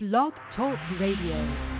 Blog Talk Radio.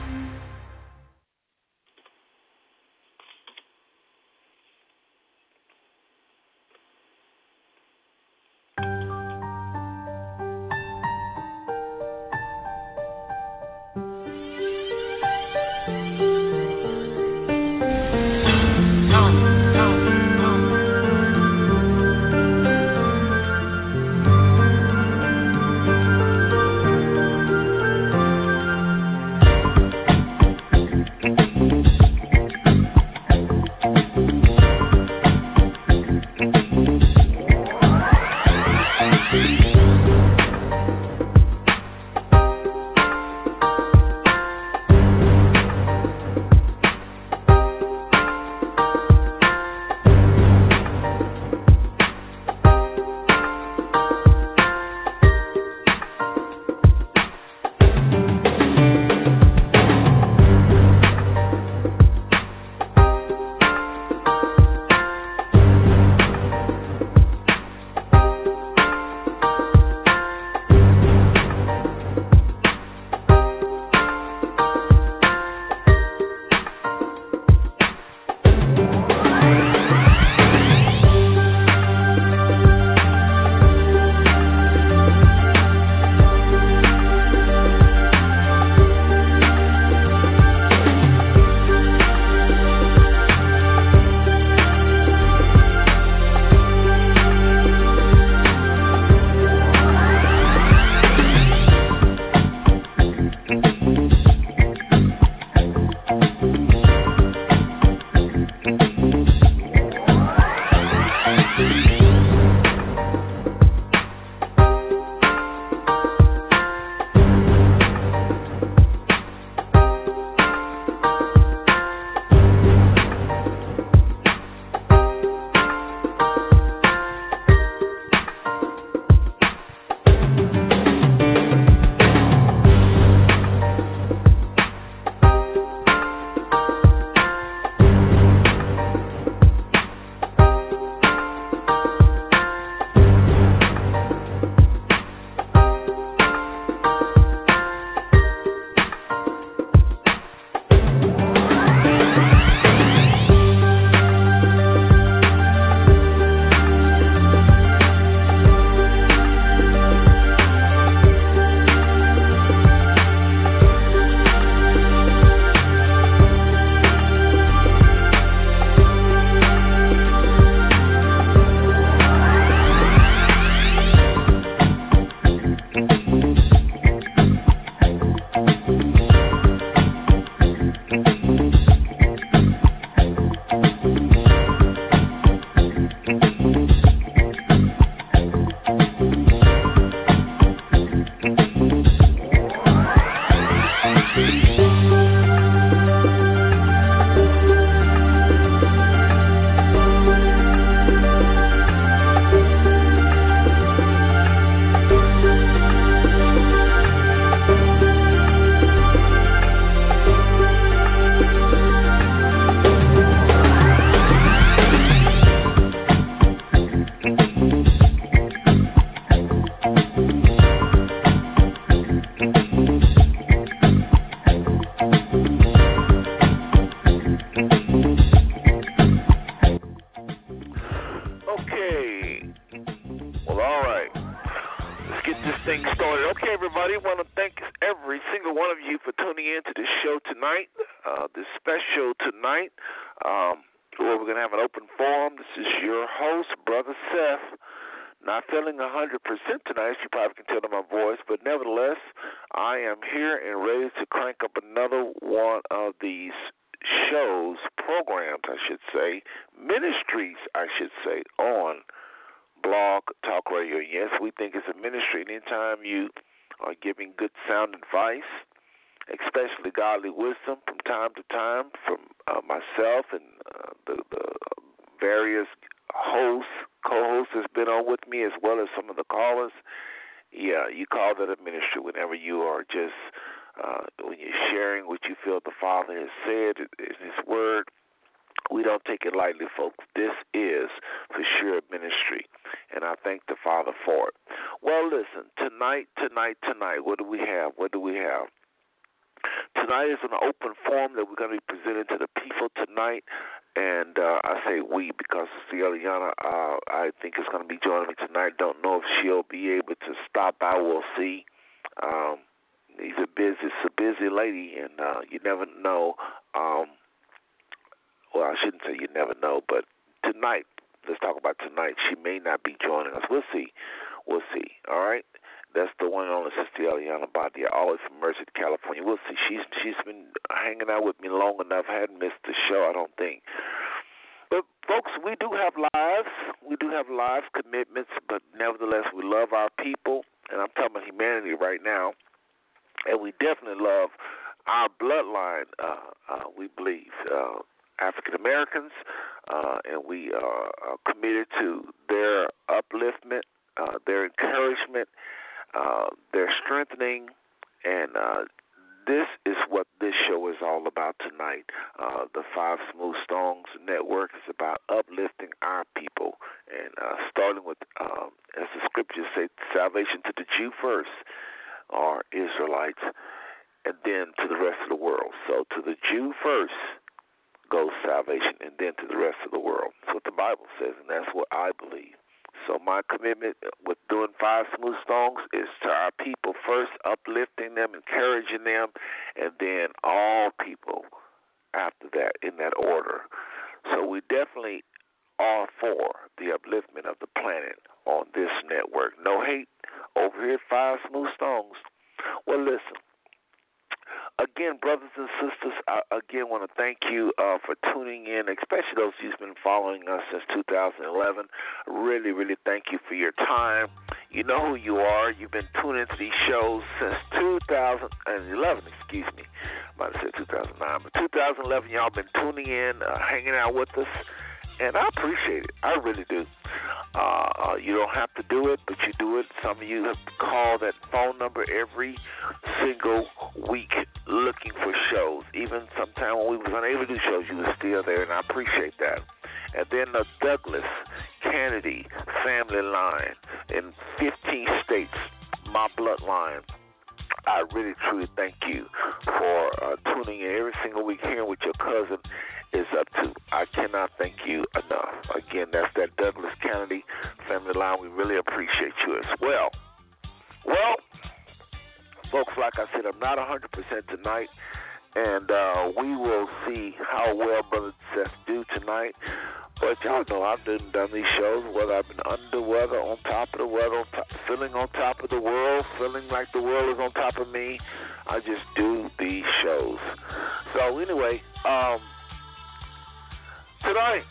Have lives. We do have lives commitments, but nevertheless, we love our people, and I'm talking about humanity right now. And we definitely love our bloodline. Uh, uh, we believe uh, African Americans, uh, and we are committed to their upliftment, uh, their encouragement, uh, their strengthening, and uh, this is what this show is all about tonight. Uh, the Five Smooth Stones Network is about uplifting our people, and uh, starting with, um, as the scriptures say, salvation to the Jew first, or Israelites, and then to the rest of the world. So to the Jew first goes salvation, and then to the rest of the world. That's what the Bible says, and that's what I believe. So my commitment with doing Five Smooth Stones is to our people first, uplifting them, encouraging them, and then all people after that in that order. So we definitely are for the upliftment of the planet on this network. No hate over here Five Smooth Stones. Well, listen again, brothers and sisters, I again want to thank you uh, for tuning in, especially those who've been following us since 2011. Really, really thank you for your time. You know who you are. You've been tuning into these shows since 2011. Excuse me, I might have said 2009, but 2011. Y'all been tuning in, uh, hanging out with us and I appreciate it. I really do. Uh, uh, you don't have to do it, but you do it. Some of you have called that phone number every single week looking for shows. Even sometime when we was unable to do shows, you were still there, and I appreciate that. And then the Douglas Kennedy family line in 15 states, my bloodline. I really truly thank you for uh, tuning in every single week, here with your cousin is up to. I cannot thank you enough. Again, that's that Douglas Kennedy family line. We really appreciate you as well. Well, folks, like I said, I'm not 100% tonight, and uh, we will see how well Brother Seth do tonight. But y'all know I've done, done these shows, whether I've been under weather, on top of the weather, on top, feeling on top of the world, feeling like the world is on top of me. I just do these shows. So anyway, um, tonight.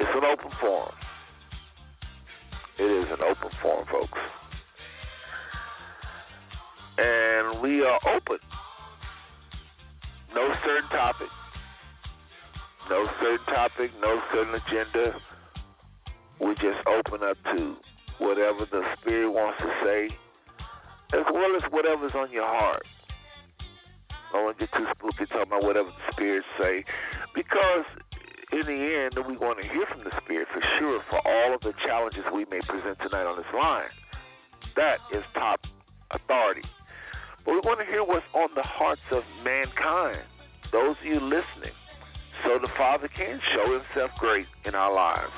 It's an open forum. It is an open forum, folks. And we are open. No certain topic. No certain topic, no certain agenda. We just open up to whatever the Spirit wants to say, as well as whatever's on your heart. I don't want to get too spooky talking about whatever the spirits say, because in the end, we want to hear from the spirit for sure for all of the challenges we may present tonight on this line. That is top authority. But we want to hear what's on the hearts of mankind, those of you listening, so the Father can show Himself great in our lives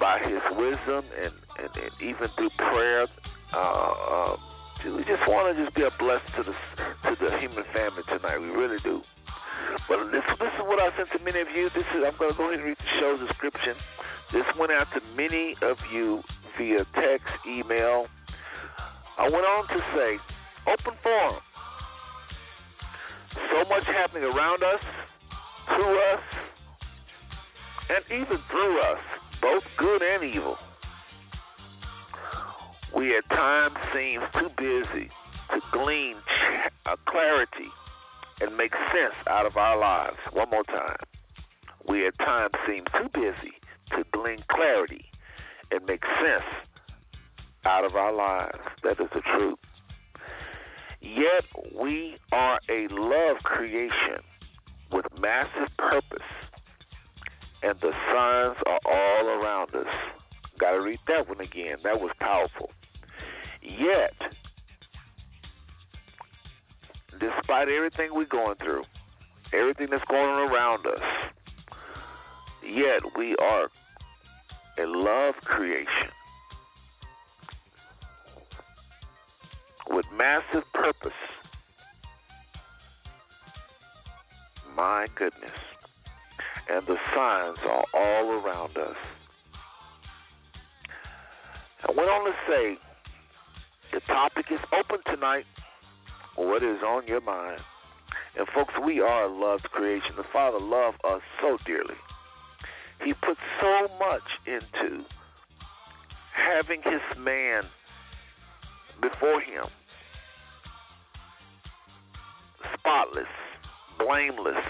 by His wisdom and, and, and even through prayer. Uh, uh, we just want to just be a blessing to the to the human family tonight. We really do. But this this is what I sent to many of you. This is I'm going to go ahead and read the show's description. This went out to many of you via text, email. I went on to say, open forum. So much happening around us, to us, and even through us, both good and evil we at times seem too busy to glean uh, clarity and make sense out of our lives. One more time. We at times seem too busy to glean clarity and make sense out of our lives. That is the truth. Yet we are a love creation with massive purpose, and the signs are all around us. Got to read that one again. That was powerful. Yet, despite everything we're going through, everything that's going on around us, yet we are a love creation with massive purpose. My goodness. And the signs are all around us. I went on to say the topic is open tonight. What is on your mind? And folks, we are a loved creation. The Father loved us so dearly. He put so much into having his man before him spotless, blameless.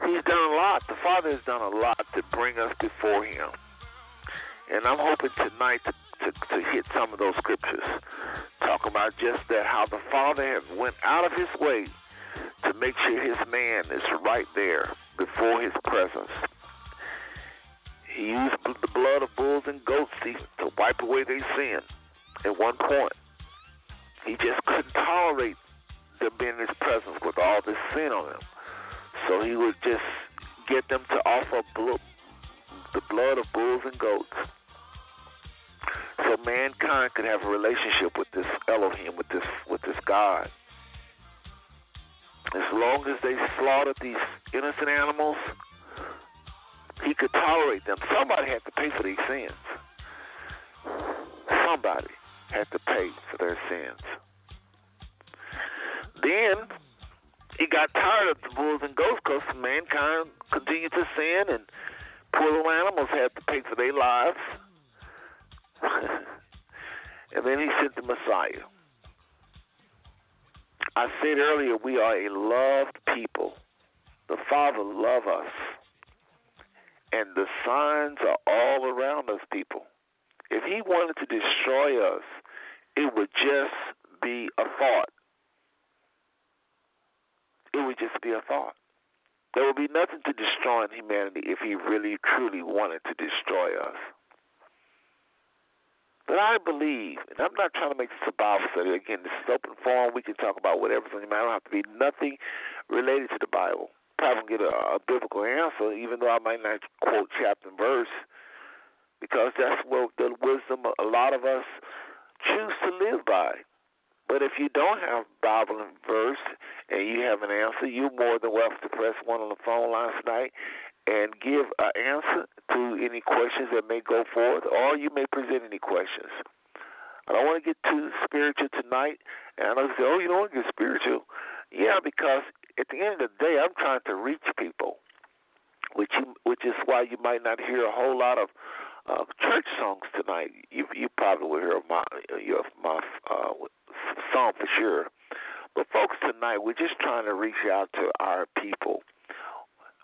He's done a lot. The Father has done a lot to bring us before him. And I'm hoping tonight to, to, to hit some of those scriptures. Talk about just that, how the Father has went out of his way to make sure his man is right there before his presence. He used the blood of bulls and goats to wipe away their sin at one point. He just couldn't tolerate them being in his presence with all this sin on them. So he would just get them to offer the blood of bulls and goats. So mankind could have a relationship with this Elohim, with this with this God. As long as they slaughtered these innocent animals, he could tolerate them. Somebody had to pay for these sins. Somebody had to pay for their sins. Then he got tired of the bulls and goats because mankind continued to sin and poor little animals had to pay for their lives. and then he sent the Messiah. I said earlier, we are a loved people. The Father loves us. And the signs are all around us, people. If He wanted to destroy us, it would just be a thought. It would just be a thought. There would be nothing to destroy in humanity if He really, truly wanted to destroy us. But I believe, and I'm not trying to make this a Bible study. Again, this is open forum. We can talk about whatever's on your mind. I don't have to be nothing related to the Bible. Probably get a, a biblical answer, even though I might not quote chapter and verse, because that's what the wisdom a lot of us choose to live by. But if you don't have Bible and verse and you have an answer, you're more than welcome to press one on the phone line tonight and give an answer to any questions that may go forth, or you may present any questions. I don't want to get too spiritual tonight, and I say, oh, you don't want to get spiritual. Yeah, because at the end of the day, I'm trying to reach people, which you, which is why you might not hear a whole lot of uh, church songs tonight. You you probably will hear my your my uh, song for sure. But folks, tonight we're just trying to reach out to our people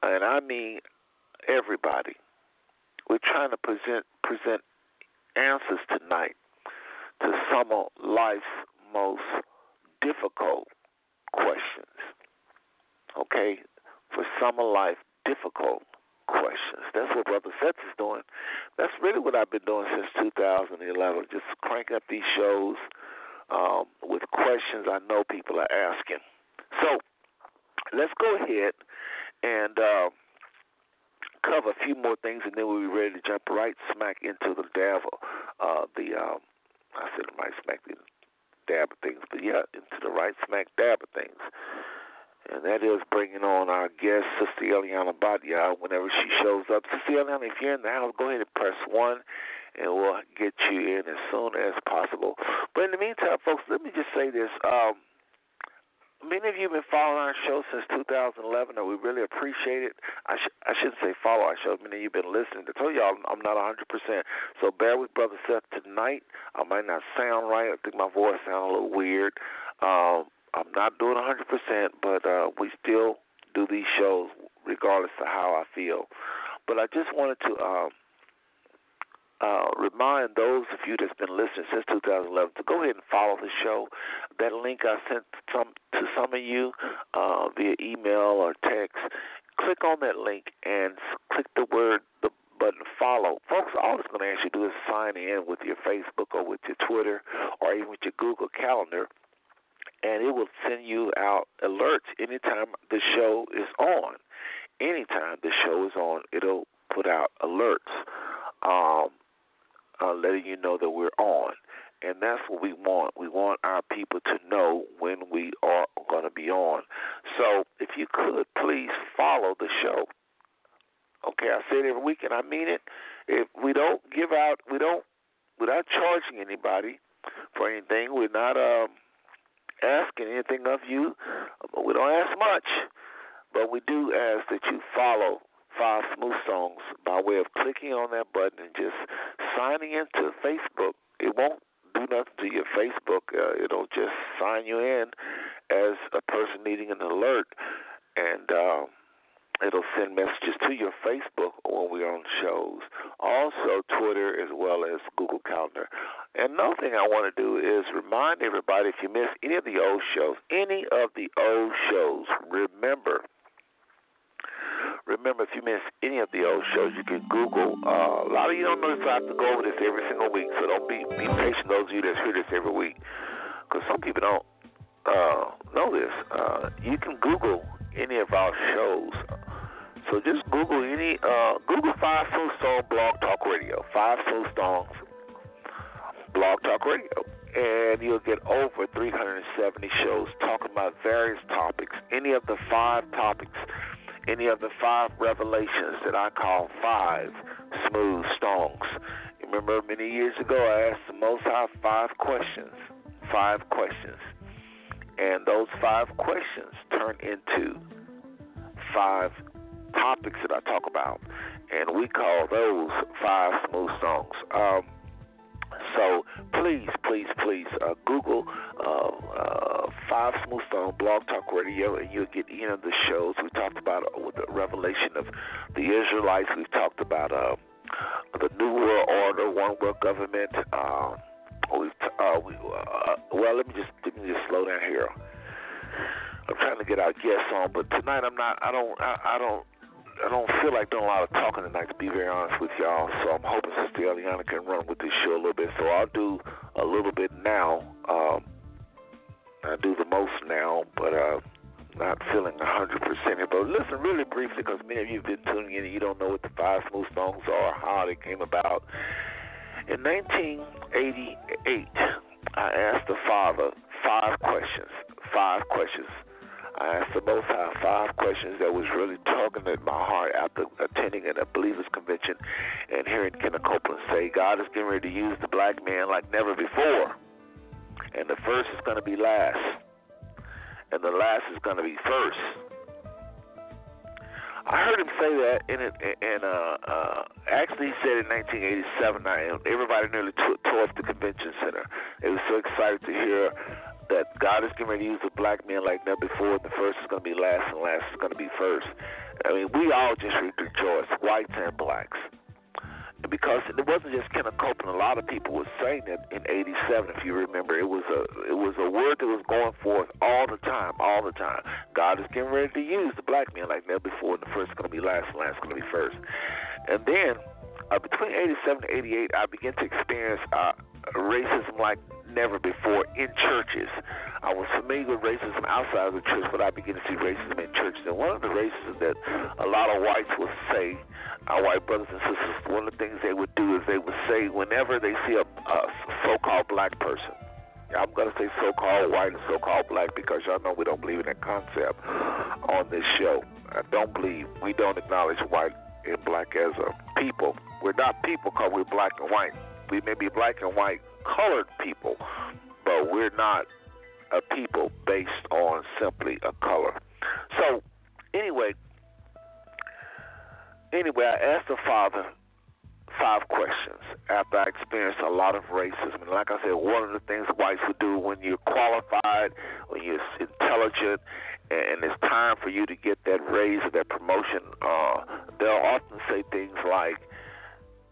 and I mean everybody. We're trying to present present answers tonight to some of life's most difficult questions. Okay? For summer life difficult questions. That's what Brother Seth is doing. That's really what I've been doing since 2011. Just cranking up these shows um, with questions I know people are asking. So let's go ahead and uh, cover a few more things, and then we'll be ready to jump right smack into the devil. Uh, the um, I said right smack the dab of things, but yeah, into the right smack dab of things. And that is bringing on our guest, Sister Eliana Badia, whenever she shows up. Sister Eliana, if you're in the house, go ahead and press 1, and we'll get you in as soon as possible. But in the meantime, folks, let me just say this. Um, many of you have been following our show since 2011, and we really appreciate it. I, sh- I shouldn't say follow our show. Many of you have been listening. I told y'all I'm not 100%. So bear with Brother Seth tonight. I might not sound right. I think my voice sounds a little weird. Um, I'm not doing 100%, but uh, we still do these shows regardless of how I feel. But I just wanted to um, uh, remind those of you that's been listening since 2011 to go ahead and follow the show. That link I sent some to some of you uh, via email or text. Click on that link and click the word the button, follow. Folks, all it's going to ask you to do is sign in with your Facebook or with your Twitter or even with your Google Calendar, and it will send you out alerts anytime the show is on. Anytime the show is on, it'll put out alerts um, uh, letting you know that we're on. And that's what we want. We want our people to know when we are going to be on. So if you could, please follow the show. Okay, I say it every week, and I mean it. If we don't give out, we don't, without charging anybody for anything, we're not um, asking anything of you. We don't ask much, but we do ask that you follow Five Smooth Stones by way of clicking on that button and just signing into Facebook. It won't do nothing to your Facebook. Uh, it'll just sign you in as a person needing an alert, and uh, it'll send messages to your Facebook when we're on shows. Also, Twitter as well as Google Calendar. And another thing I want to do is remind everybody if you miss any of the old shows, any of the old shows, remember Remember, if you miss any of the old shows, you can Google. Uh, a lot of you don't know if I have to go over this every single week, so don't be be patient. Those of you that hear this every week, because some people don't uh, know this. Uh, you can Google any of our shows. So just Google any uh, Google Five Smooth Stone Blog Talk Radio. Five Smooth Stones Blog Talk Radio and you'll get over 370 shows talking about various topics, any of the five topics any of the five revelations that I call five smooth stones. Remember, many years ago, I asked the Most High five questions. Five questions. And those five questions turn into five topics that I talk about. And we call those five smooth stones. Um, so please, please, please uh, Google uh, uh, Five Smooth Stone Blog Talk Radio, and you'll get any of the shows we talked about with the revelation of the Israelites. We've talked about uh, the New World Order, One World Government. Uh, we've t- uh, we, uh, well, let me just let me just slow down here. I'm trying to get our guests on, but tonight I'm not. I don't. I, I don't. I don't feel like doing a lot of talking tonight, to be very honest with y'all. So I'm hoping Sister Eliana can run with this show a little bit. So I'll do a little bit now. Um, I do the most now, but uh, not feeling 100% here. But listen really briefly, because many of you have been tuning in and you don't know what the five smooth stones are, how they came about. In 1988, I asked the Father five questions. Five questions I asked the Most High five questions that was really tugging at my heart after attending a believers convention and hearing Kenneth Copeland say, God is getting ready to use the black man like never before. And the first is going to be last, and the last is going to be first. I heard him say that, and and uh, uh, actually he said in 1987. I, everybody nearly tore up the convention center. They were so excited to hear that God is ready to use a black man like never before. The first is going to be last, and last is going to be first. I mean, we all just rejoice, whites and blacks. Because it wasn't just Kenneth Copeland. A lot of people were saying that in '87. If you remember, it was a it was a word that was going forth all the time, all the time. God is getting ready to use the black man like never before. And the first is going to be last, and last is going to be first. And then uh, between '87 and '88, I began to experience uh, racism like never before in churches. I was familiar with racism outside of the church, but I began to see racism in churches. And one of the racism that a lot of whites would say, our white brothers and sisters, one of the things they would do is they would say whenever they see a, a so-called black person, I'm going to say so-called white and so-called black because y'all know we don't believe in that concept on this show. I don't believe we don't acknowledge white and black as a people. We're not people because we're black and white. We may be black and white colored people, but we're not a people based on simply a color. So, anyway, anyway, I asked the father five questions after I experienced a lot of racism. And like I said, one of the things whites would do when you're qualified, when you're intelligent, and it's time for you to get that raise or that promotion, uh, they'll often say things like,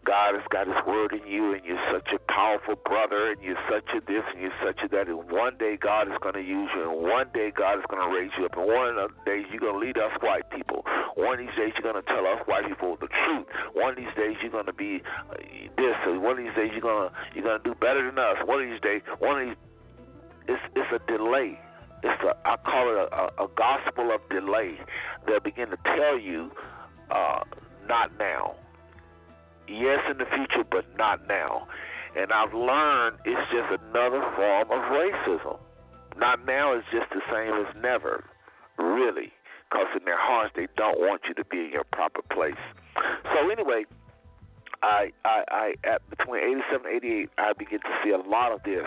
God has got His word in you, and you're such a powerful brother, and you're such a this, and you're such a that. And one day God is going to use you, and one day God is going to raise you up, and one of the days you're going to lead us white people. One of these days, you're going to tell us white people the truth. One of these days, you're going to be uh, this. One of these days, you're going to you're going to do better than us. One of these days, one of these, it's it's a delay. It's a I call it a, a, a gospel of delay. They'll begin to tell you, uh, not now. Yes, in the future, but not now. And I've learned it's just another form of racism. Not now is just the same as never, really, because in their hearts they don't want you to be in your proper place. So anyway, I, I, I at between 87 and 88, I begin to see a lot of this.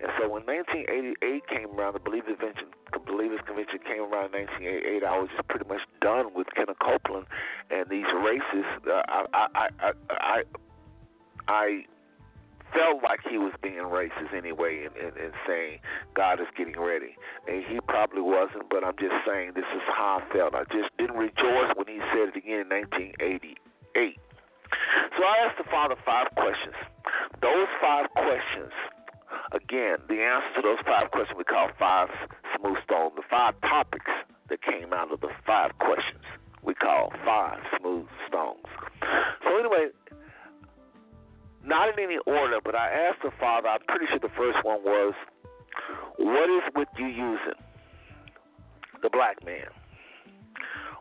And so when 1988 came around, the Believers Convention, the Believers Convention came around in 1988, I was just pretty much done with Kenneth Copeland and these races. Uh, I, I, I, I, I felt like he was being racist anyway and, and, and saying God is getting ready. And he probably wasn't, but I'm just saying this is how I felt. I just didn't rejoice when he said it again in 1988. So I asked the Father five questions. Those five questions, again, the answer to those five questions we call five smooth stones. The five topics that came out of the five questions we call five smooth stones. So anyway, not in any order, but I asked the Father, I'm pretty sure the first one was, What is with you using? The black man.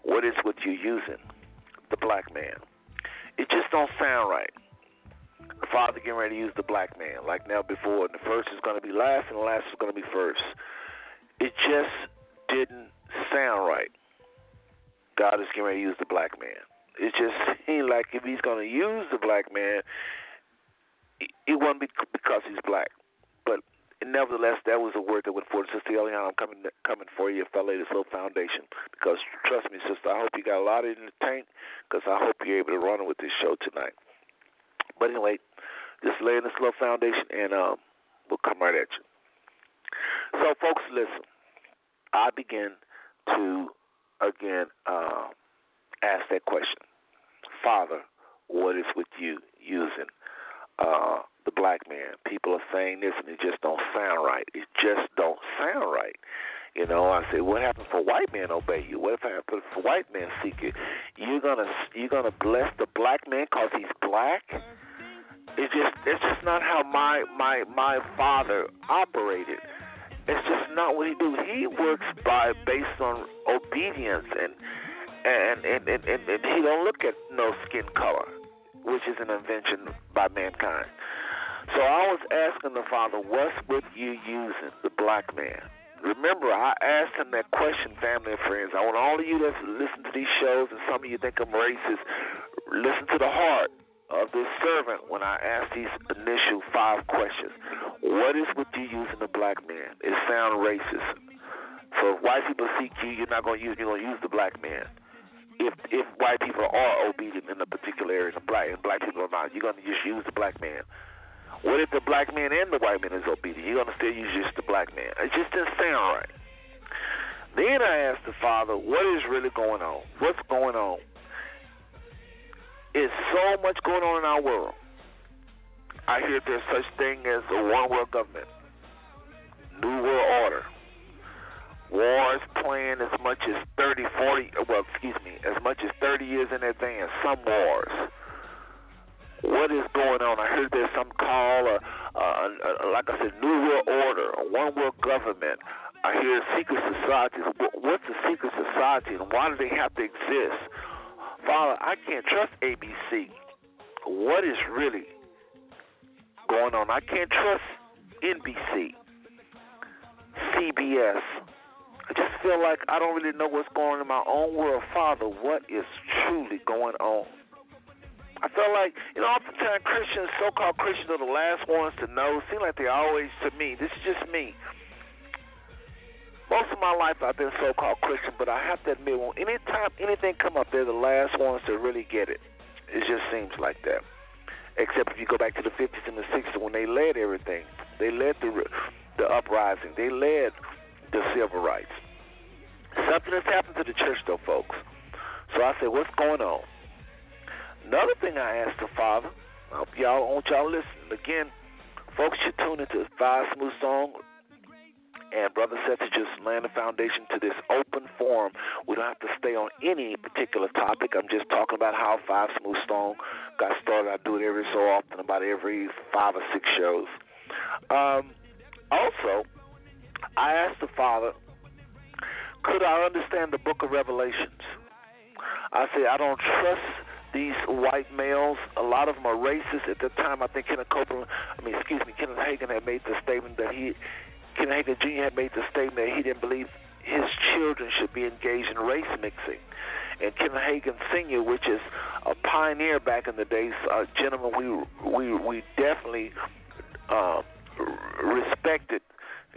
What is with you using? The black man. It just don't sound right. The Father getting ready to use the black man, like now before, and the first is going to be last, and the last is going to be first. It just didn't sound right. God is getting ready to use the black man. It just seemed like if he's going to use the black man, it wouldn't be because he's black. But nevertheless, that was a word that went forward. Sister Eliana, I'm coming coming for you if I lay this little foundation. Because trust me, sister, I hope you got a lot in the tank. Because I hope you're able to run with this show tonight. But anyway, just laying this little foundation, and um, we'll come right at you. So, folks, listen. I begin to again uh, ask that question, Father, what is with you using uh, the black man. People are saying this and it just don't sound right. It just don't sound right. You know, I say, what happened for white men obey you? What if I happened for white men seek you? You're gonna you're gonna bless the black man because he's black. Mm-hmm. It's just it's just not how my my my father operated. It's just not what he do. He works by based on obedience and and and and, and, and he don't look at no skin color which is an invention by mankind. So I was asking the Father, what's with you using the black man? Remember, I asked him that question, family and friends. I want all of you that listen to these shows, and some of you think I'm racist, listen to the heart of this servant when I ask these initial five questions. What is with you using the black man? It sounds racist. So if white people seek you, you're not going to use. You're going to use the black man if if white people are obedient in a particular area and black and black people are not, you're gonna just use the black man. What if the black man and the white man is obedient? You're gonna still use just the black man. It just didn't sound right. Then I asked the father, what is really going on? What's going on? Is so much going on in our world. I hear there's such thing as a one world government, new world order Wars planned as much as 30, 40, well, excuse me, as much as 30 years in advance. Some wars. What is going on? I heard there's some call, uh, uh, like I said, New World Order, a one world government. I hear secret societies. What's a secret society and why do they have to exist? Father, I can't trust ABC. What is really going on? I can't trust NBC, CBS, I just feel like I don't really know what's going on in my own world. Father, what is truly going on? I feel like, you know, oftentimes Christians, so called Christians, are the last ones to know. Seem like they always, to me, this is just me. Most of my life I've been so called Christian, but I have to admit, when anytime anything come up, they're the last ones to really get it. It just seems like that. Except if you go back to the 50s and the 60s when they led everything. They led the, the uprising. They led the civil rights. Something has happened to the church, though, folks. So I said, what's going on? Another thing I asked the Father, I hope y'all, want y'all listening. Again, folks should tune into Five Smooth Stone And Brother Seth is just laying the foundation to this open forum. We don't have to stay on any particular topic. I'm just talking about how Five Smooth Stone got started. I do it every so often, about every five or six shows. Um, also, I asked the Father, could I understand the book of Revelations? I said, I don't trust these white males. A lot of them are racist. At the time, I think Kenneth Copeland, I mean, excuse me, Kenneth Hagin had made the statement that he, Kenneth Hagin Jr. had made the statement that he didn't believe his children should be engaged in race mixing. And Kenneth Hagin Sr., which is a pioneer back in the days, a gentleman we we we definitely uh, respected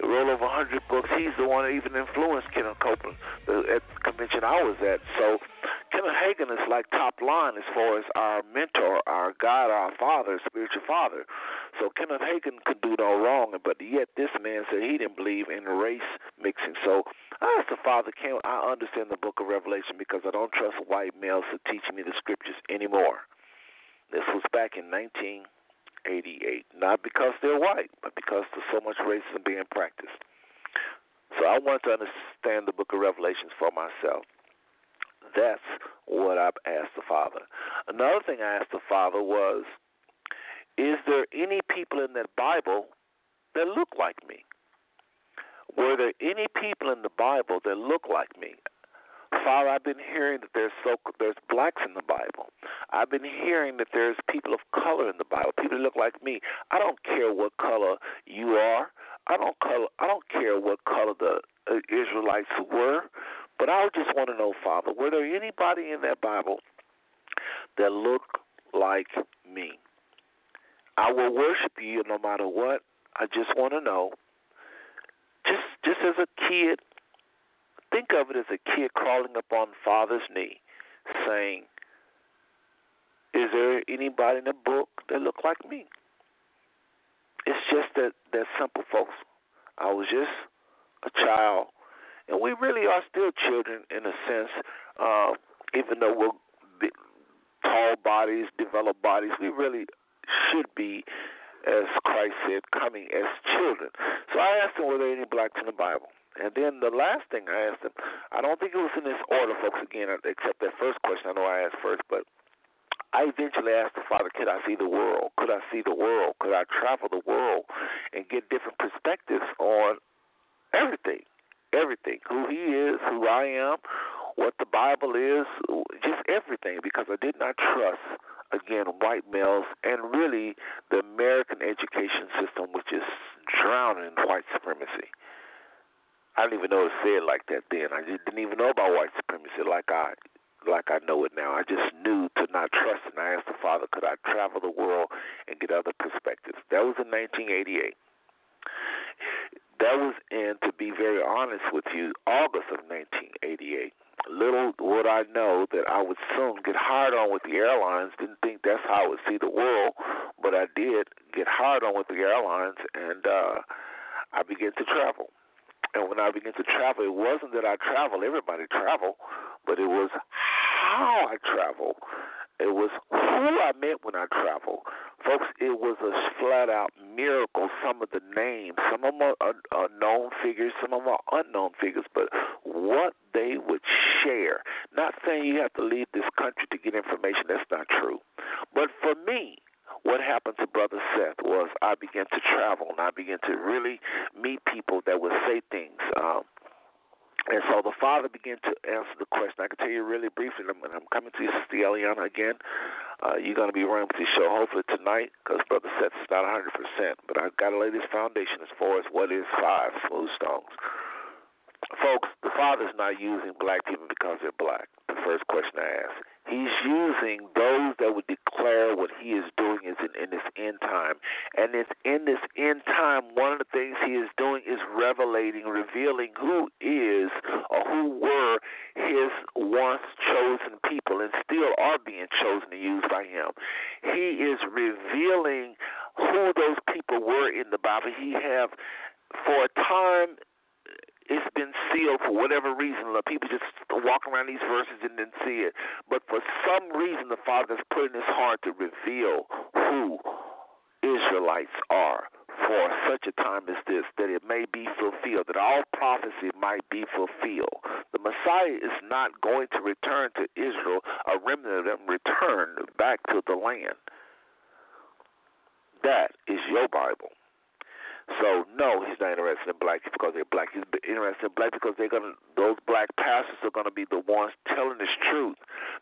wrote over 100 books. He's the one that even influenced Kenneth Copeland at the convention I was at. So Kenneth Hagin is like top line as far as our mentor, our God, our father, spiritual father. So Kenneth Hagin could do no wrong, but yet this man said he didn't believe in race mixing. So asked the father, can I understand the book of Revelation because I don't trust white males to teach me the scriptures anymore. This was back in 19- 88. Not because they're white, but because there's so much racism being practiced. So I want to understand the book of Revelations for myself. That's what I've asked the Father. Another thing I asked the Father was, is there any people in that Bible that look like me? Were there any people in the Bible that look like me? Father, I've been hearing that there's so there's blacks in the Bible. I've been hearing that there's people of color in the Bible, people that look like me. I don't care what color you are. I don't color. I don't care what color the uh, Israelites were. But I just want to know, Father, were there anybody in that Bible that looked like me? I will worship you no matter what. I just want to know. Just just as a kid, Think of it as a kid crawling up on father's knee, saying, "Is there anybody in the book that look like me?" It's just that that simple, folks. I was just a child, and we really are still children in a sense, uh, even though we're tall bodies, developed bodies. We really should be, as Christ said, coming as children. So I asked him, were there any blacks in the Bible? And then the last thing I asked him, I don't think it was in this order, folks, again, except that first question. I know I asked first, but I eventually asked the Father, could I see the world? Could I see the world? Could I travel the world and get different perspectives on everything? Everything. Who He is, who I am, what the Bible is, just everything, because I did not trust, again, white males and really the American education system, which is drowning in white supremacy. I didn't even know it said like that then. I just didn't even know about white supremacy like I like I know it now. I just knew to not trust, and I asked the Father, could I travel the world and get other perspectives? That was in 1988. That was in, to be very honest with you, August of 1988. Little would I know that I would soon get hired on with the airlines. Didn't think that's how I would see the world, but I did get hired on with the airlines, and uh, I began to travel. And when I began to travel, it wasn't that I travel, everybody travel, but it was how I travel. It was who I met when I travel. Folks, it was a flat out miracle. Some of the names, some of them are, are, known figures, some of them are unknown figures, but what they would share. Not saying you have to leave this country to get information, that's not true. But for me, what happened to Brother Seth was I began to travel and I began to really meet people that would say things. Um, and so the father began to answer the question. I can tell you really briefly, and I'm coming to you, Sister Eliana, again. Uh, you're going to be running with the show hopefully tonight because Brother Seth is not 100%. But I've got to lay this foundation as far as what is five smooth stones. Folks, the father's not using black people because they're black. The first question I ask. He's using those that would declare what he is doing is in, in this end time. And it's in this end time, one of the things he is doing is revelating, revealing who is or who were his once chosen people and still are being chosen and used by him. He is revealing who those people were in the Bible. He have for a time it's been sealed for whatever reason. People just walk around these verses and didn't see it. But for some reason, the Father's put in his heart to reveal who Israelites are for such a time as this, that it may be fulfilled, that all prophecy might be fulfilled. The Messiah is not going to return to Israel, a remnant of them return back to the land. That is your Bible. So no, he's not interested in black because they're black. He's interested in black because they're gonna. Those black pastors are gonna be the ones telling this truth.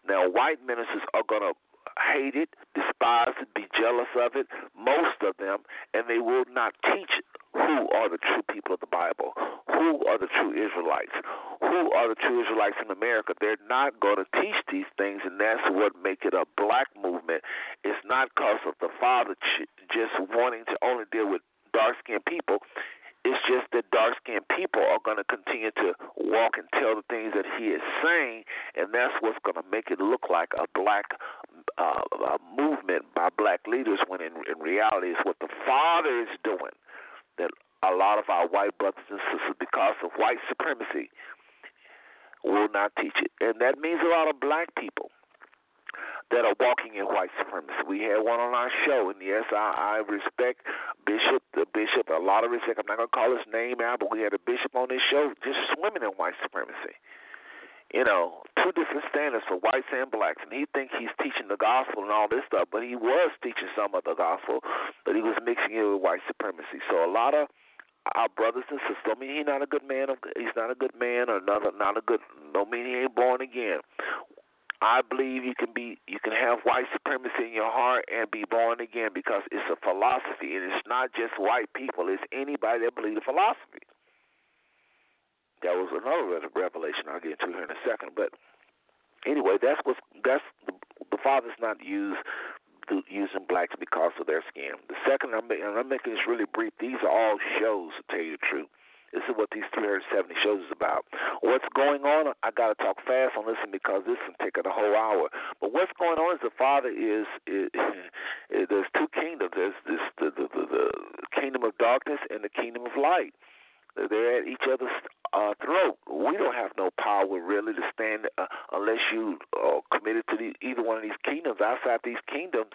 Now, white ministers are gonna hate it, despise it, be jealous of it. Most of them, and they will not teach who are the true people of the Bible, who are the true Israelites, who are the true Israelites in America. They're not going to teach these things, and that's what make it a black movement. It's not because of the Father just wanting to only deal with dark skinned people. It's just that dark skinned people are going to continue to walk and tell the things that he is saying, and that's what's going to make it look like a black uh, a movement by black leaders when in, in reality it's what the Father is doing. That a lot of our white brothers and sisters, because of white supremacy, will not teach it. And that means a lot of black people that are walking in white supremacy. We had one on our show, and yes, I, I respect Bishop, the Bishop, a lot of respect. I'm not going to call his name out, but we had a bishop on this show just swimming in white supremacy. You know, two different standards for whites and blacks, and he think he's teaching the gospel and all this stuff, but he was teaching some of the gospel, but he was mixing it with white supremacy. So a lot of our brothers and sisters. Don't mean he's not a good man. He's not a good man, or not a, not a good. Don't mean he ain't born again. I believe you can be you can have white supremacy in your heart and be born again because it's a philosophy and it's not just white people, it's anybody that believes the philosophy. That was another revelation I'll get into here in a second. But anyway, that's what that's the, the Father's not used using blacks because of their skin. The second, I'm, and I'm making this really brief. These are all shows to tell you the truth. This is what these 370 shows is about. What's going on? I got to talk fast on this one because this can take a whole hour. But what's going on is the Father is, is, is there's two kingdoms. There's this the, the, the, the kingdom of darkness and the kingdom of light. They're at each other's uh, throat. We don't have no power really to stand uh, unless you are committed to the, either one of these kingdoms. Outside these kingdoms,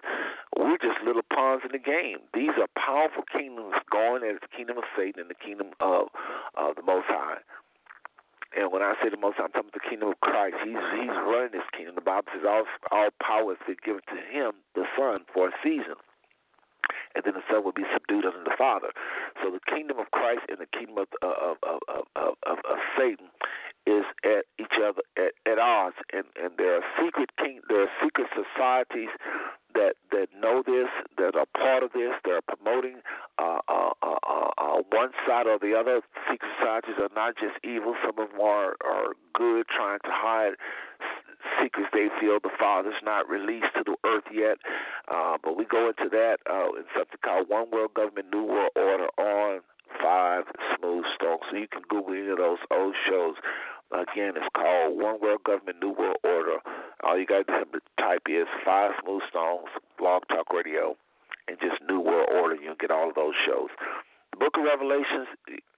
we're just little pawns in the game. These are powerful kingdoms going as the kingdom of Satan and the kingdom of uh, the Most High. And when I say the Most High, I'm talking about the kingdom of Christ. He's he's running this kingdom. The Bible says all all power is given to Him, the Son, for a season and then the Son will be subdued under the Father. So the kingdom of Christ and the kingdom of of of of, of, of, of Satan is at each other at, at odds, and and there are secret king there are secret societies that that know this, that are part of this, that are promoting uh, uh, uh, uh, uh one side or the other. Secret societies are not just evil; some of them are are good, trying to hide secrets they feel the Father's not released to the earth yet. Uh, but we go into that uh, in something called One World Government, New World Order on Five Smooth Stones. So you can Google any of those old shows. Again, it's called One World Government, New World Order. All you got to type is Five Smooth Stones, Blog Talk Radio, and just New World Order. You'll get all of those shows. Book of Revelations,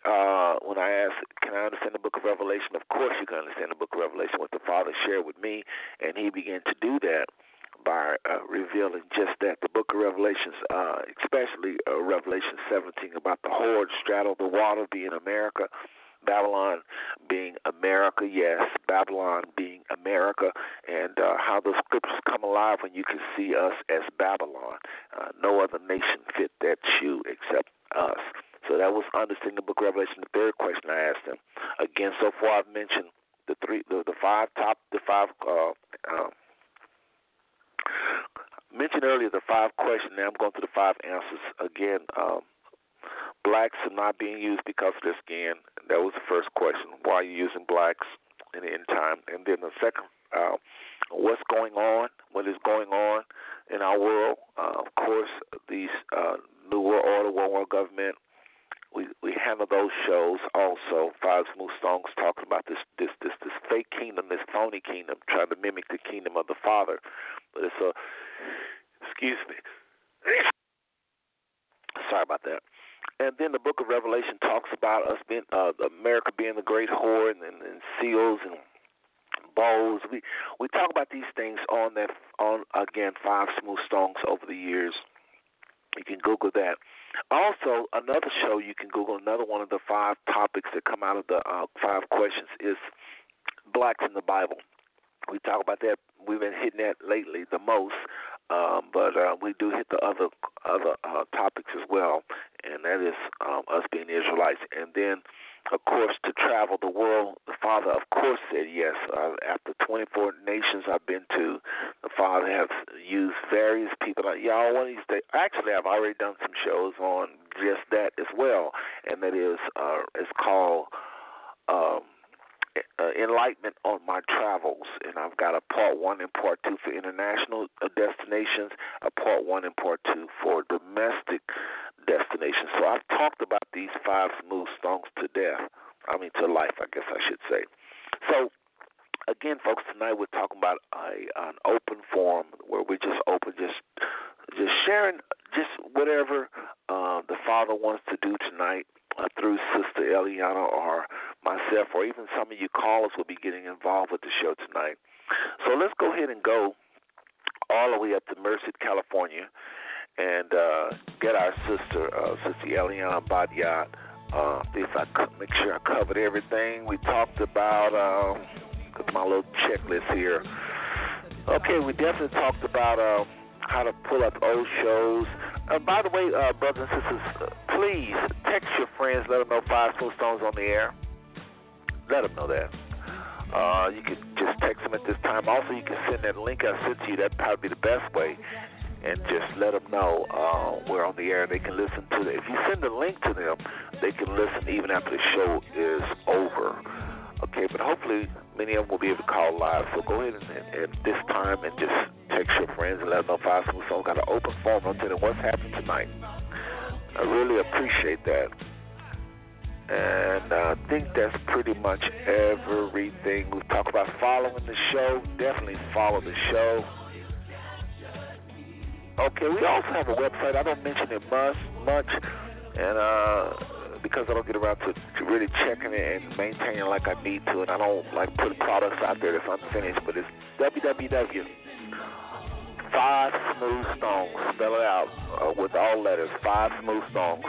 uh, when I asked, can I understand the Book of Revelation? Of course you can understand the Book of Revelation, what the Father shared with me, and He began to do that by uh, revealing just that. The Book of Revelations, uh, especially uh, Revelation 17, about the horde straddle the water being America. Babylon being America, yes, Babylon being America, and uh, how the scriptures come alive when you can see us as Babylon. Uh, no other nation fit that shoe except us. So that was understanding the book of Revelation. The third question I asked him. Again, so far I've mentioned the three, the, the five top, the five. Uh, um, mentioned earlier the five questions. Now I'm going to the five answers again. Um, blacks are not being used because of their skin. That was the first question. Why are you using blacks in the end time? And then the second, uh, what's going on? What is going on in our world? Uh, of course, these uh, New World Order, One World Government. Handle those shows also. Five Smooth Stones talking about this this this this fake kingdom, this phony kingdom, trying to mimic the kingdom of the Father. But it's a excuse me. Sorry about that. And then the Book of Revelation talks about us being uh, America being the great whore and, and, and seals and bowls. We we talk about these things on that on again five smooth stones over the years. You can Google that. Also, another show you can Google, another one of the five topics that come out of the uh, five questions is blacks in the Bible. We talk about that. We've been hitting that lately the most, um, but uh, we do hit the other other uh, topics as well, and that is um, us being Israelites. And then, of course, to travel the world, the Father, of course, said yes. Uh, after 24 nations I've been to, the Father has used various people. Y'all, one of these days, actually, I've already done some shows on just that as well, and that is uh, it's called. Um, uh, enlightenment on my travels, and I've got a part one and part two for international uh, destinations, a part one and part two for domestic destinations. So I've talked about these five smooth stones to death. I mean to life, I guess I should say. So again, folks, tonight we're talking about a an open forum where we're just open, just just sharing just whatever uh, the Father wants to do tonight uh, through Sister Eliana or myself, or even some of you callers will be getting involved with the show tonight. So let's go ahead and go all the way up to Merced, California, and uh, get our sister, uh, Sister Eliana Badiat. Uh, if I could make sure I covered everything we talked about, um, my little checklist here. Okay, we definitely talked about uh, how to pull up old shows. Uh, by the way, uh, brothers and sisters, uh, please text your friends. Let them know Five Smooth Stones on the air. Let them know that. Uh, you can just text them at this time. Also, you can send that link I sent to you. That'd probably be the best way. And just let them know uh, we're on the air. They can listen to it. If you send a link to them, they can listen even after the show is over. Okay, but hopefully many of them will be able to call live. So go ahead and, and, this time and just text your friends and let them know Five Smooth Soul got an open forum. I'm telling what's happened tonight. I really appreciate that. And I think that's pretty much everything. We talk about following the show. Definitely follow the show. Okay, we also have a website. I don't mention it much, much, and uh, because I don't get around to, to really checking it and maintaining like I need to, and I don't like putting products out there that's unfinished. But it's www. Five Smooth Stones. Spell it out uh, with all letters. Five Smooth Stones.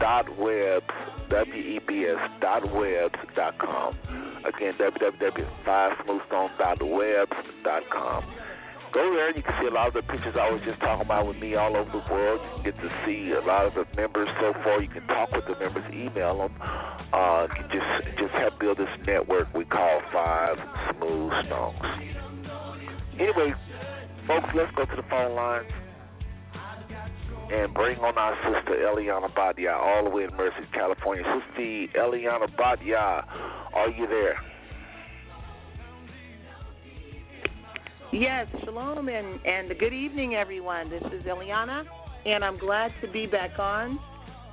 Dot webs. W E B S. Dot webs. Dot com. Again, www. Five Smooth Stones. Dot webs. Dot com go there. You can see a lot of the pictures I was just talking about with me all over the world. You can get to see a lot of the members so far. You can talk with the members, email them. Uh, can just just help build this network we call Five Smooth Stones. Anyway, folks, let's go to the phone lines and bring on our sister Eliana Badia all the way in Merced, California. Sister Eliana Badia, are you there? Yes, shalom and, and good evening, everyone. This is Eliana, and I'm glad to be back on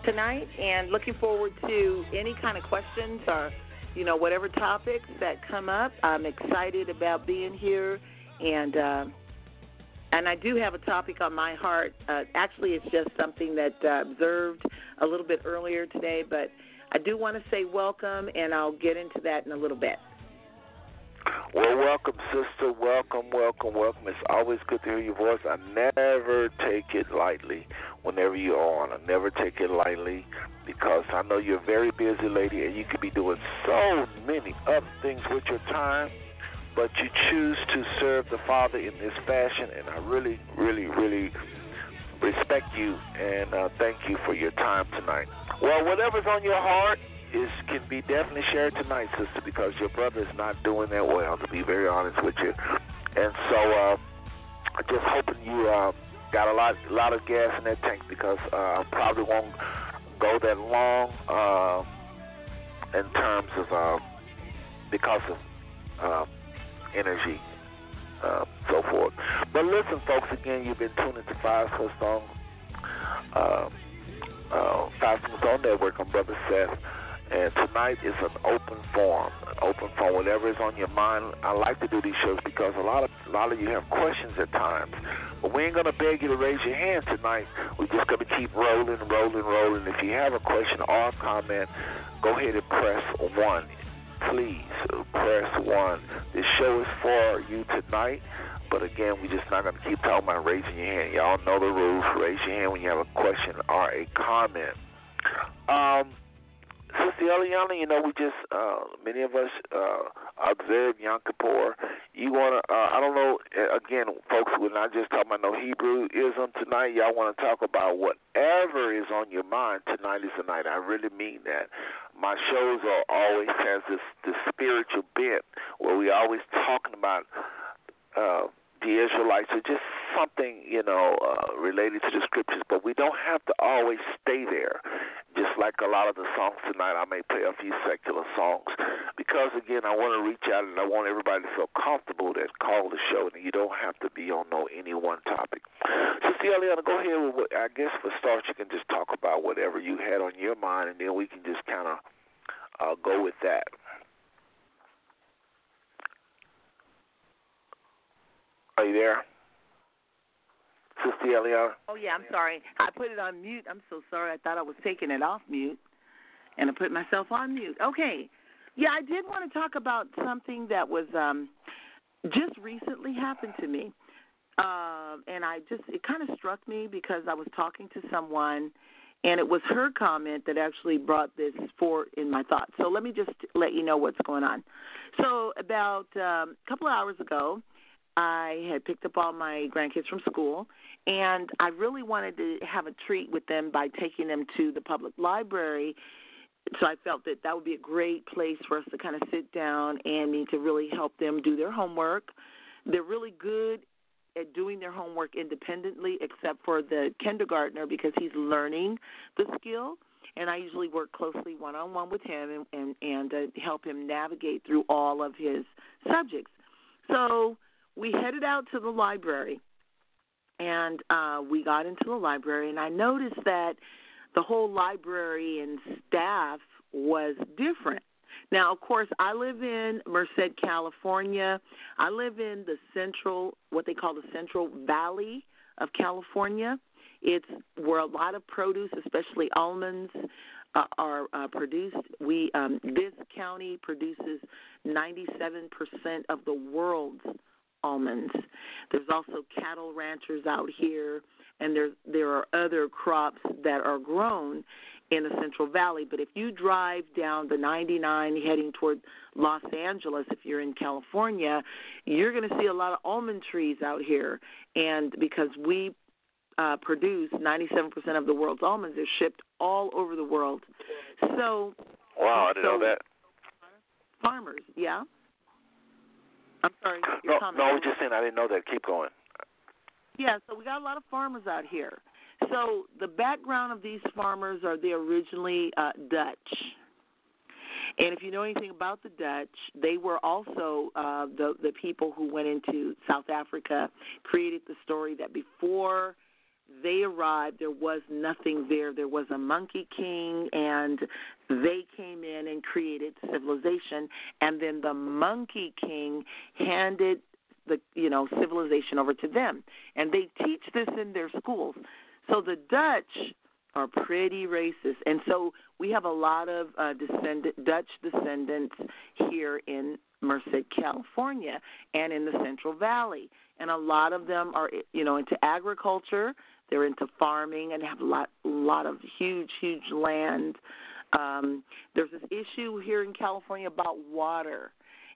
tonight and looking forward to any kind of questions or, you know, whatever topics that come up. I'm excited about being here, and uh, and I do have a topic on my heart. Uh, actually, it's just something that uh, observed a little bit earlier today, but I do want to say welcome, and I'll get into that in a little bit. Well, welcome, sister. Welcome, welcome, welcome. It's always good to hear your voice. I never take it lightly whenever you're on. I never take it lightly because I know you're a very busy lady and you could be doing so many other things with your time, but you choose to serve the Father in this fashion, and I really, really, really respect you and uh, thank you for your time tonight. Well, whatever's on your heart, is can be definitely shared tonight, sister, because your brother is not doing that well. To be very honest with you, and so uh, I'm just hoping you uh, got a lot, a lot of gas in that tank because uh, I probably won't go that long uh, in terms of uh, because of uh, energy. Uh, so forth. But listen, folks, again, you've been tuning to Five Smooth Stone, uh, uh, Five Smooth Stone Network. I'm Brother Seth. And tonight is an open forum, an open forum, whatever is on your mind. I like to do these shows because a lot of a lot of you have questions at times, but we ain't gonna beg you to raise your hand tonight. We're just gonna keep rolling, rolling, rolling. If you have a question or a comment, go ahead and press one. Please press one. This show is for you tonight. But again, we're just not going to keep talking about raising your hand. Y'all know the rules. Raise your hand when you have a question or a comment. Um, Sister Eliana, you know, we just uh, many of us uh, observed Yom Kippur. You wanna? Uh, I don't know. Again, folks, we're not just talking about no Hebrewism tonight. Y'all want to talk about whatever is on your mind tonight is the night. I really mean that. My shows are always has this this spiritual bent where we always talking about. Uh, the Israelites or just something, you know, uh, related to the scriptures. But we don't have to always stay there. Just like a lot of the songs tonight, I may play a few secular songs because, again, I want to reach out and I want everybody to feel comfortable that call the show, and you don't have to be on no any one topic. Sister Eliana, go ahead with what, I guess for starts, you can just talk about whatever you had on your mind, and then we can just kind of uh, go with that. Are you there? Sister Eliana? Oh, yeah, I'm sorry. I put it on mute. I'm so sorry. I thought I was taking it off mute, and I put myself on mute. Okay. Yeah, I did want to talk about something that was um just recently happened to me. Um, and I just, it kind of struck me because I was talking to someone, and it was her comment that actually brought this forward in my thoughts. So let me just let you know what's going on. So, about um, a couple of hours ago, I had picked up all my grandkids from school, and I really wanted to have a treat with them by taking them to the public library. So I felt that that would be a great place for us to kind of sit down and me to really help them do their homework. They're really good at doing their homework independently, except for the kindergartner because he's learning the skill. And I usually work closely one on one with him and and, and uh, help him navigate through all of his subjects. So we headed out to the library and uh we got into the library and I noticed that the whole library and staff was different. Now, of course, I live in Merced, California. I live in the central, what they call the Central Valley of California. It's where a lot of produce, especially almonds, uh, are uh, produced. We um, this county produces 97% of the world's almonds. There's also cattle ranchers out here, and there there are other crops that are grown in the Central Valley. But if you drive down the 99 heading toward Los Angeles, if you're in California, you're going to see a lot of almond trees out here, and because we uh, produce 97% of the world's almonds, they're shipped all over the world. So, wow, I didn't so know that. Farmers, yeah. I'm sorry. No, no, I was just saying I didn't know that. Keep going. Yeah, so we got a lot of farmers out here. So the background of these farmers are they originally uh, Dutch. And if you know anything about the Dutch, they were also uh, the the people who went into South Africa, created the story that before they arrived, there was nothing there. There was a monkey king, and they came in and created civilization. And then the monkey king handed the you know civilization over to them, and they teach this in their schools. So the Dutch are pretty racist, and so we have a lot of uh, descendant Dutch descendants here in Merced, California, and in the Central Valley, and a lot of them are you know into agriculture. They're into farming and have a lot, lot of huge, huge land. Um, there's this issue here in California about water.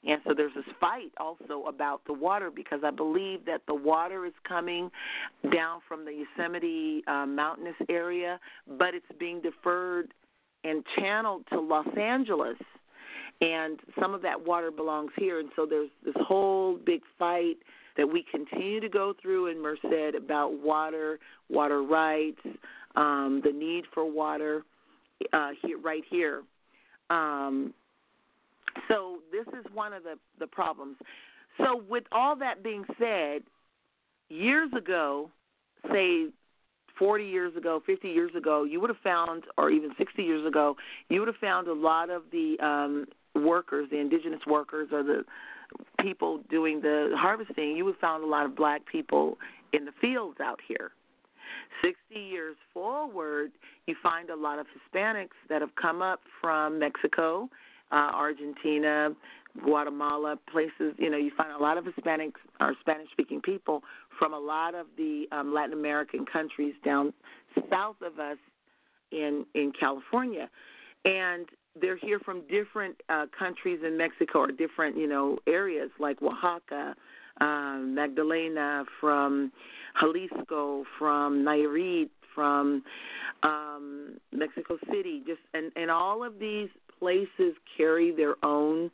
And so there's this fight also about the water because I believe that the water is coming down from the Yosemite uh, mountainous area, but it's being deferred and channeled to Los Angeles. And some of that water belongs here. And so there's this whole big fight that we continue to go through in Merced about water, water rights, um, the need for water uh, here, right here. Um, so this is one of the, the problems. So with all that being said, years ago, say 40 years ago, 50 years ago, you would have found, or even 60 years ago, you would have found a lot of the um, workers, the indigenous workers, or the people doing the harvesting, you would found a lot of black people in the fields out here. 60 years forward, you find a lot of Hispanics that have come up from Mexico, uh, Argentina, Guatemala, places. You know, you find a lot of Hispanics or Spanish-speaking people from a lot of the um, Latin American countries down south of us in in California, and they're here from different uh, countries in Mexico or different you know areas like Oaxaca, um, Magdalena, from Jalisco, from Nayarit, from um, Mexico City, just and and all of these places carry their own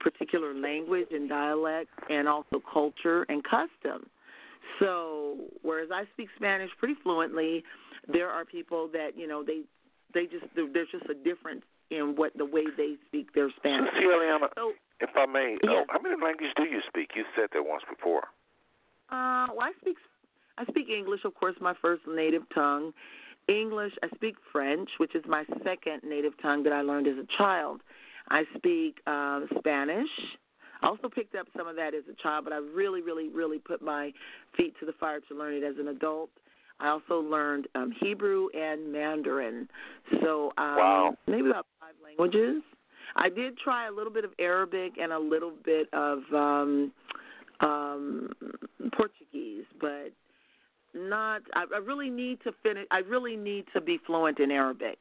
particular language and dialect and also culture and custom. So, whereas I speak Spanish pretty fluently, there are people that you know they they just there's just a difference in what the way they speak their Spanish. So, if I may, yes. oh, how many languages do you speak? You said that once before. Uh, well, I speak I speak English, of course, my first native tongue. English, I speak French, which is my second native tongue that I learned as a child. I speak uh, Spanish. I also picked up some of that as a child, but I really, really, really put my feet to the fire to learn it as an adult. I also learned um, Hebrew and Mandarin. So um, wow. maybe about five languages. I did try a little bit of Arabic and a little bit of um, um, Portuguese, but not. I, I really need to finish. I really need to be fluent in Arabic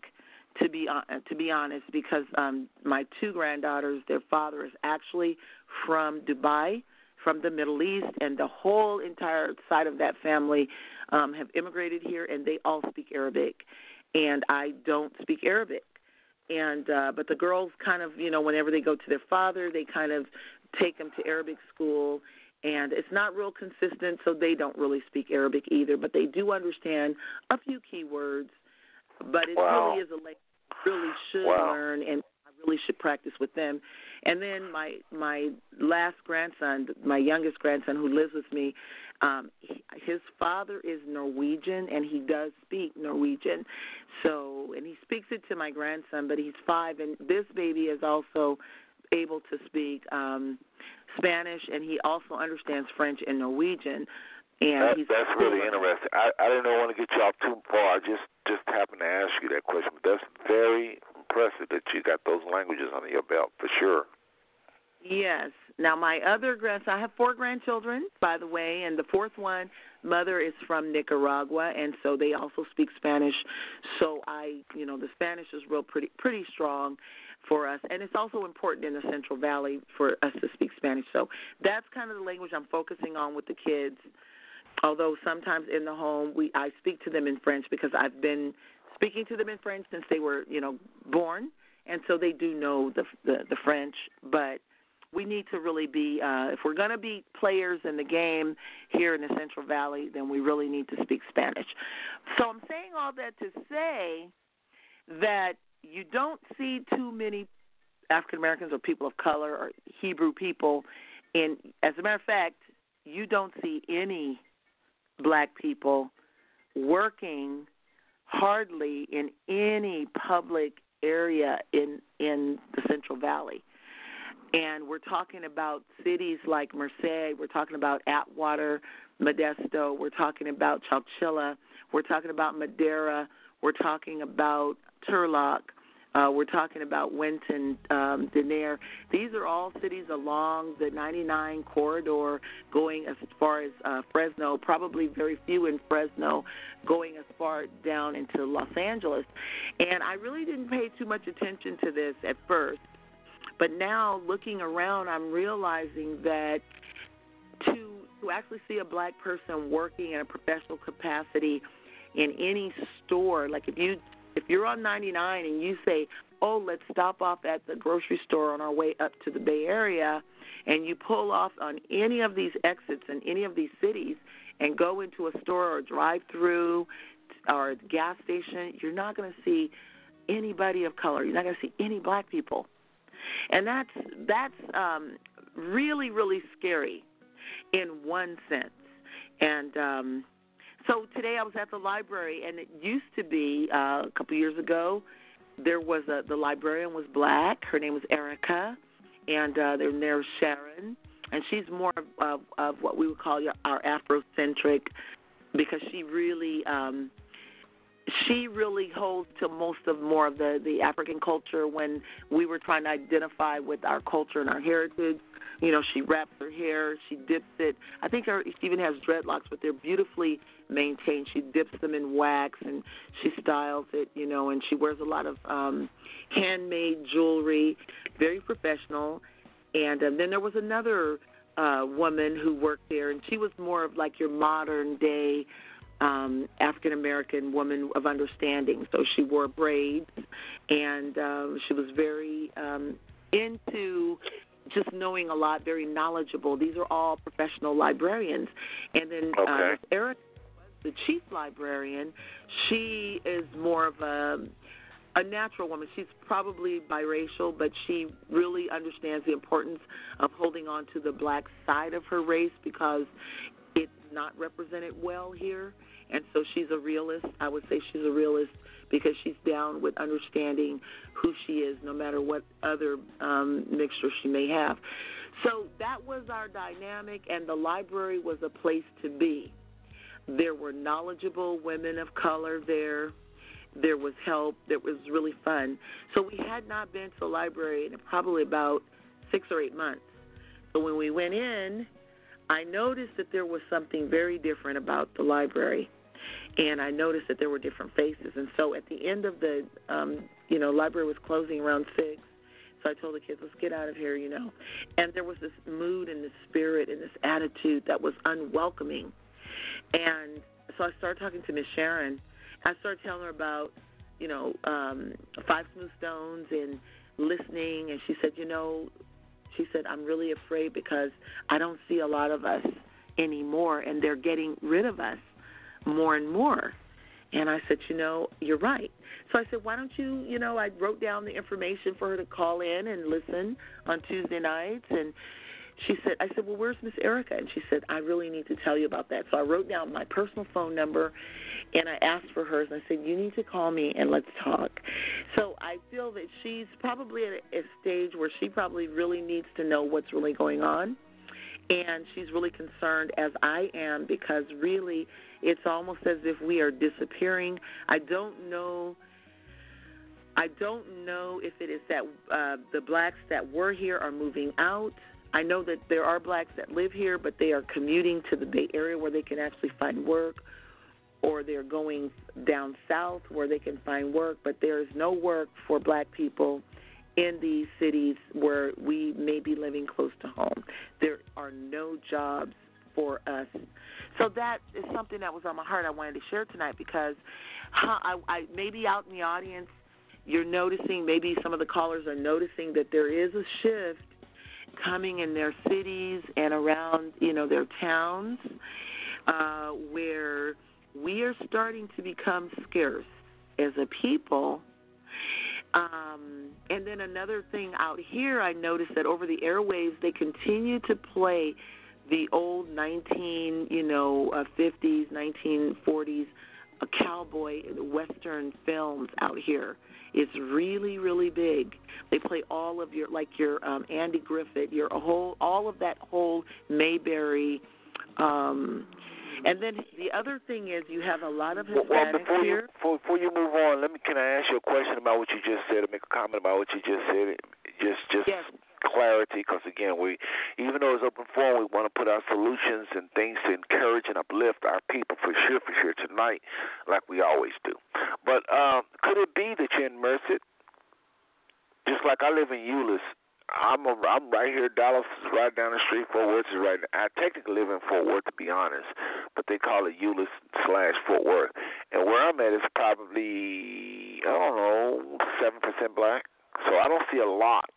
to be uh, to be honest, because um, my two granddaughters, their father is actually from Dubai, from the Middle East, and the whole entire side of that family um, have immigrated here, and they all speak Arabic, and I don't speak Arabic. And uh, but the girls kind of, you know, whenever they go to their father, they kind of take them to Arabic school, and it's not real consistent, so they don't really speak Arabic either. But they do understand a few key words but it wow. really is a language you really should wow. learn and I really should practice with them. And then my my last grandson, my youngest grandson who lives with me, um he, his father is Norwegian and he does speak Norwegian. So, and he speaks it to my grandson, but he's 5 and this baby is also able to speak um Spanish and he also understands French and Norwegian. And that, he's that's really interesting. I, I didn't want to get you off too far. I just just happened to ask you that question, but that's very impressive that you got those languages under your belt for sure. Yes. Now my other grandson, I have four grandchildren, by the way, and the fourth one, mother is from Nicaragua, and so they also speak Spanish. So I, you know, the Spanish is real pretty pretty strong for us, and it's also important in the Central Valley for us to speak Spanish. So that's kind of the language I'm focusing on with the kids although sometimes in the home we I speak to them in French because I've been speaking to them in French since they were you know born, and so they do know the the, the French. But we need to really be uh, if we're going to be players in the game here in the Central Valley, then we really need to speak Spanish. So I'm saying all that to say that you don't see too many African Americans or people of color or Hebrew people And as a matter of fact, you don't see any black people working hardly in any public area in in the Central Valley. And we're talking about cities like Merced, we're talking about Atwater, Modesto, we're talking about Chowchilla, we're talking about Madera, we're talking about Turlock, uh, we're talking about Winton, um, Denair. These are all cities along the 99 corridor going as far as uh, Fresno, probably very few in Fresno, going as far down into Los Angeles. And I really didn't pay too much attention to this at first. But now looking around, I'm realizing that to to actually see a black person working in a professional capacity in any store, like if you if you're on 99 and you say, "Oh, let's stop off at the grocery store on our way up to the Bay Area," and you pull off on any of these exits in any of these cities and go into a store or drive-through or gas station, you're not going to see anybody of color. You're not going to see any black people, and that's that's um, really really scary in one sense. And um, so today I was at the library, and it used to be uh, a couple years ago. There was a the librarian was black. Her name was Erica, and uh, there there's Sharon, and she's more of, of, of what we would call our Afrocentric, because she really um, she really holds to most of more of the the African culture when we were trying to identify with our culture and our heritage. You know, she wraps her hair, she dips it. I think her she even has dreadlocks, but they're beautifully maintained. She dips them in wax and she styles it, you know, and she wears a lot of um handmade jewelry, very professional. And um, then there was another uh woman who worked there and she was more of like your modern day um, African American woman of understanding. So she wore braids, and um, she was very um, into just knowing a lot, very knowledgeable. These are all professional librarians. And then okay. uh, Erica, the chief librarian, she is more of a a natural woman. She's probably biracial, but she really understands the importance of holding on to the black side of her race because it's not represented well here and so she's a realist. I would say she's a realist because she's down with understanding who she is, no matter what other um, mixture she may have. So that was our dynamic, and the library was a place to be. There were knowledgeable women of color there. There was help. It was really fun. So we had not been to the library in probably about six or eight months. So when we went in, I noticed that there was something very different about the library and I noticed that there were different faces. And so at the end of the, um, you know, library was closing around six. So I told the kids, let's get out of here, you know. And there was this mood and this spirit and this attitude that was unwelcoming. And so I started talking to Miss Sharon. I started telling her about, you know, um, Five Smooth Stones and listening. And she said, you know, she said, I'm really afraid because I don't see a lot of us anymore, and they're getting rid of us more and more. And I said, you know, you're right. So I said, why don't you, you know, I wrote down the information for her to call in and listen on Tuesday nights. And she said, I said, well, where's Miss Erica? And she said, I really need to tell you about that. So I wrote down my personal phone number and I asked for hers. And I said, you need to call me and let's talk. So I feel that she's probably at a stage where she probably really needs to know what's really going on. And she's really concerned, as I am, because really it's almost as if we are disappearing. I don't know. I don't know if it is that uh, the blacks that were here are moving out. I know that there are blacks that live here, but they are commuting to the Bay Area where they can actually find work, or they're going down south where they can find work. But there is no work for black people in these cities where we may be living close to home. There are no jobs for us so that is something that was on my heart. I wanted to share tonight because how, I, I maybe out in the audience you're noticing, maybe some of the callers are noticing that there is a shift coming in their cities and around you know their towns uh, where we are starting to become scarce as a people. Um, and then another thing out here, I noticed that over the airwaves they continue to play the old 19, you know, uh, 50s, 1940s uh, cowboy western films out here. It's really, really big. They play all of your, like your um, Andy Griffith, your whole, all of that whole Mayberry. Um, and then the other thing is you have a lot of Hispanics well, before here. You, before, before you move on, let me can I ask you a question about what you just said, or make a comment about what you just said? Just, just yes clarity because again we even though it's open forum we want to put our solutions and things to encourage and uplift our people for sure for sure tonight like we always do. But um could it be that you're in merced? Just like i live in euless i'm a, i'm right here dallas is right down the street fort worth is right i technically live in fort worth to be honest but they call it euless slash fort worth. And where i'm at is probably i don't know seven percent black. So i don't see a lot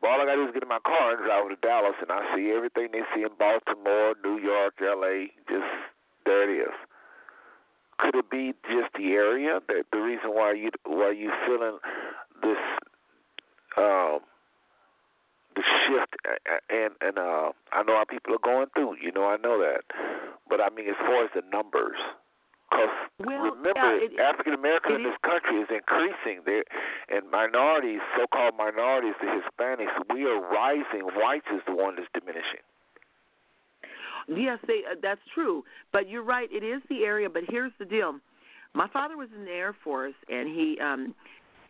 but all I gotta do is get in my car and drive to Dallas, and I see everything they see in Baltimore, New York, L.A. Just there it is. Could it be just the area that the reason why you why you feeling this um the shift and and uh I know how people are going through, you know, I know that. But I mean as far as the numbers, because well, remember, yeah, African Americans in this country is increasing. There, and minorities, so-called minorities, the Hispanics, we are rising. Whites is the one that's diminishing. Yes, they, uh, that's true. But you're right. It is the area. But here's the deal: my father was in the Air Force, and he um,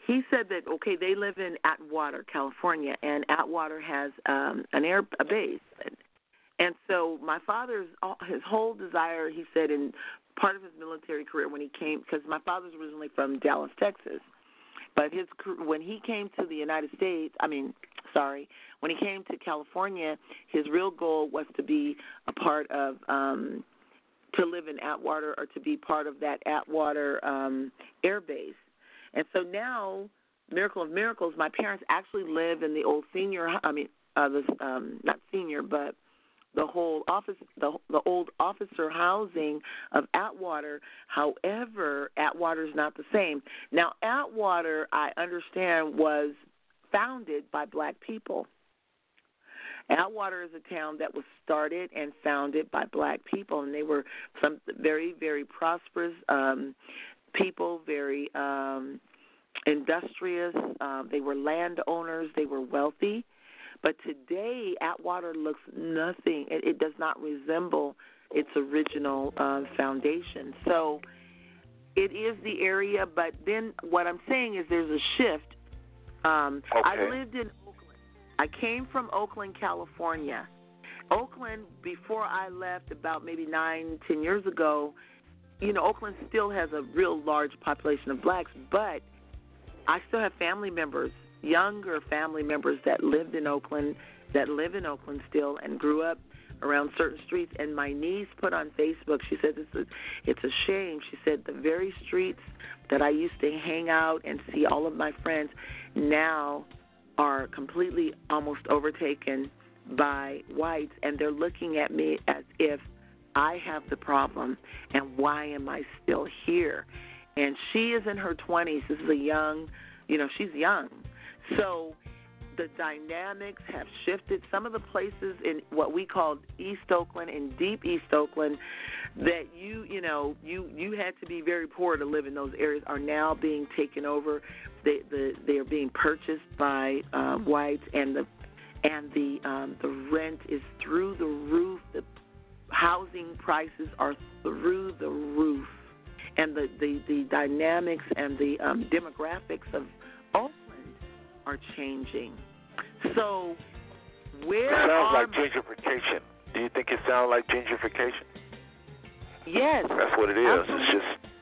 he said that okay, they live in Atwater, California, and Atwater has um, an air a base, and so my father's his whole desire, he said, in part of his military career when he came, because my father's originally from Dallas, Texas, but his when he came to the United States, I mean, sorry, when he came to California, his real goal was to be a part of um to live in Atwater or to be part of that Atwater um air base. And so now, miracle of miracles, my parents actually live in the old senior I mean, uh the um not senior, but the whole office the the old officer housing of Atwater. However, Atwater is not the same. Now, Atwater, I understand, was founded by black people. Atwater is a town that was started and founded by black people, and they were some very, very prosperous um, people, very um, industrious. Um, they were landowners. They were wealthy. But today, Atwater looks nothing. It, it does not resemble its original uh, foundation. So it is the area, but then what I'm saying is there's a shift. Um, okay. I lived in Oakland. I came from Oakland, California. Oakland, before I left about maybe nine, ten years ago, you know, Oakland still has a real large population of blacks, but I still have family members younger family members that lived in Oakland, that live in Oakland still, and grew up around certain streets. And my niece put on Facebook, she said, "This is it's a shame." She said the very streets that I used to hang out and see all of my friends now are completely almost overtaken by whites, and they're looking at me as if I have the problem, and why am I still here? And she is in her 20s. This is a young, you know, she's young. So the dynamics have shifted. Some of the places in what we call East Oakland and deep East Oakland that you you know you you had to be very poor to live in those areas are now being taken over. They the they are being purchased by uh, whites and the and the um, the rent is through the roof. The housing prices are through the roof, and the the, the dynamics and the um, demographics of Oakland are changing. So, where it sounds are like gentrification. Do you think it sounds like gentrification? Yes, that's what it is. Absolutely. It's just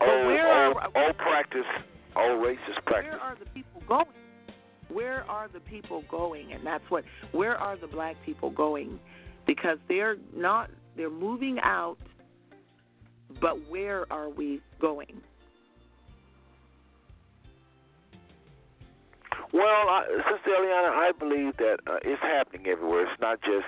old, old, are, old practice, old racist practice. Where are the people going? Where are the people going? And that's what. Where are the black people going? Because they're not. They're moving out. But where are we going? Well, I, Sister Eliana, I believe that uh, it's happening everywhere. It's not just,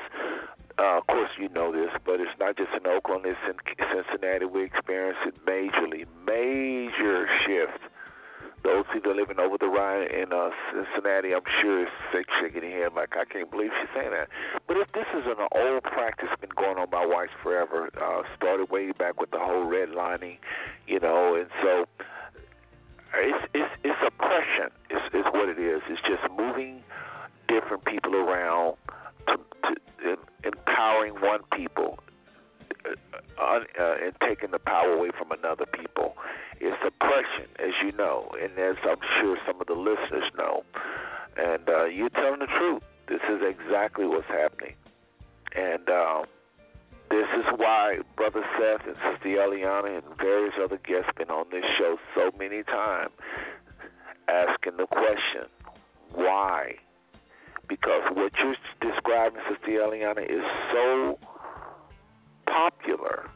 uh, of course, you know this, but it's not just in Oakland. It's in Cincinnati. We experience it majorly, major shift. Those people living over the Rhine in uh, Cincinnati, I'm sure, is sick, shaking their head like, I can't believe she's saying that. But if this is an old practice, been going on by whites forever, uh, started way back with the whole redlining, you know, and so it's it's it's oppression. Is is what it is. It's just moving different people around to, to empowering one people uh, uh, uh, and taking the power away from another people. It's oppression, as you know, and as I'm sure some of the listeners know. And uh, you're telling the truth. This is exactly what's happening. And uh, this is why Brother Seth and Sister Eliana and various other guests been on this show so many times asking the question, why? Because what you're describing, Sister Eliana, is so popular.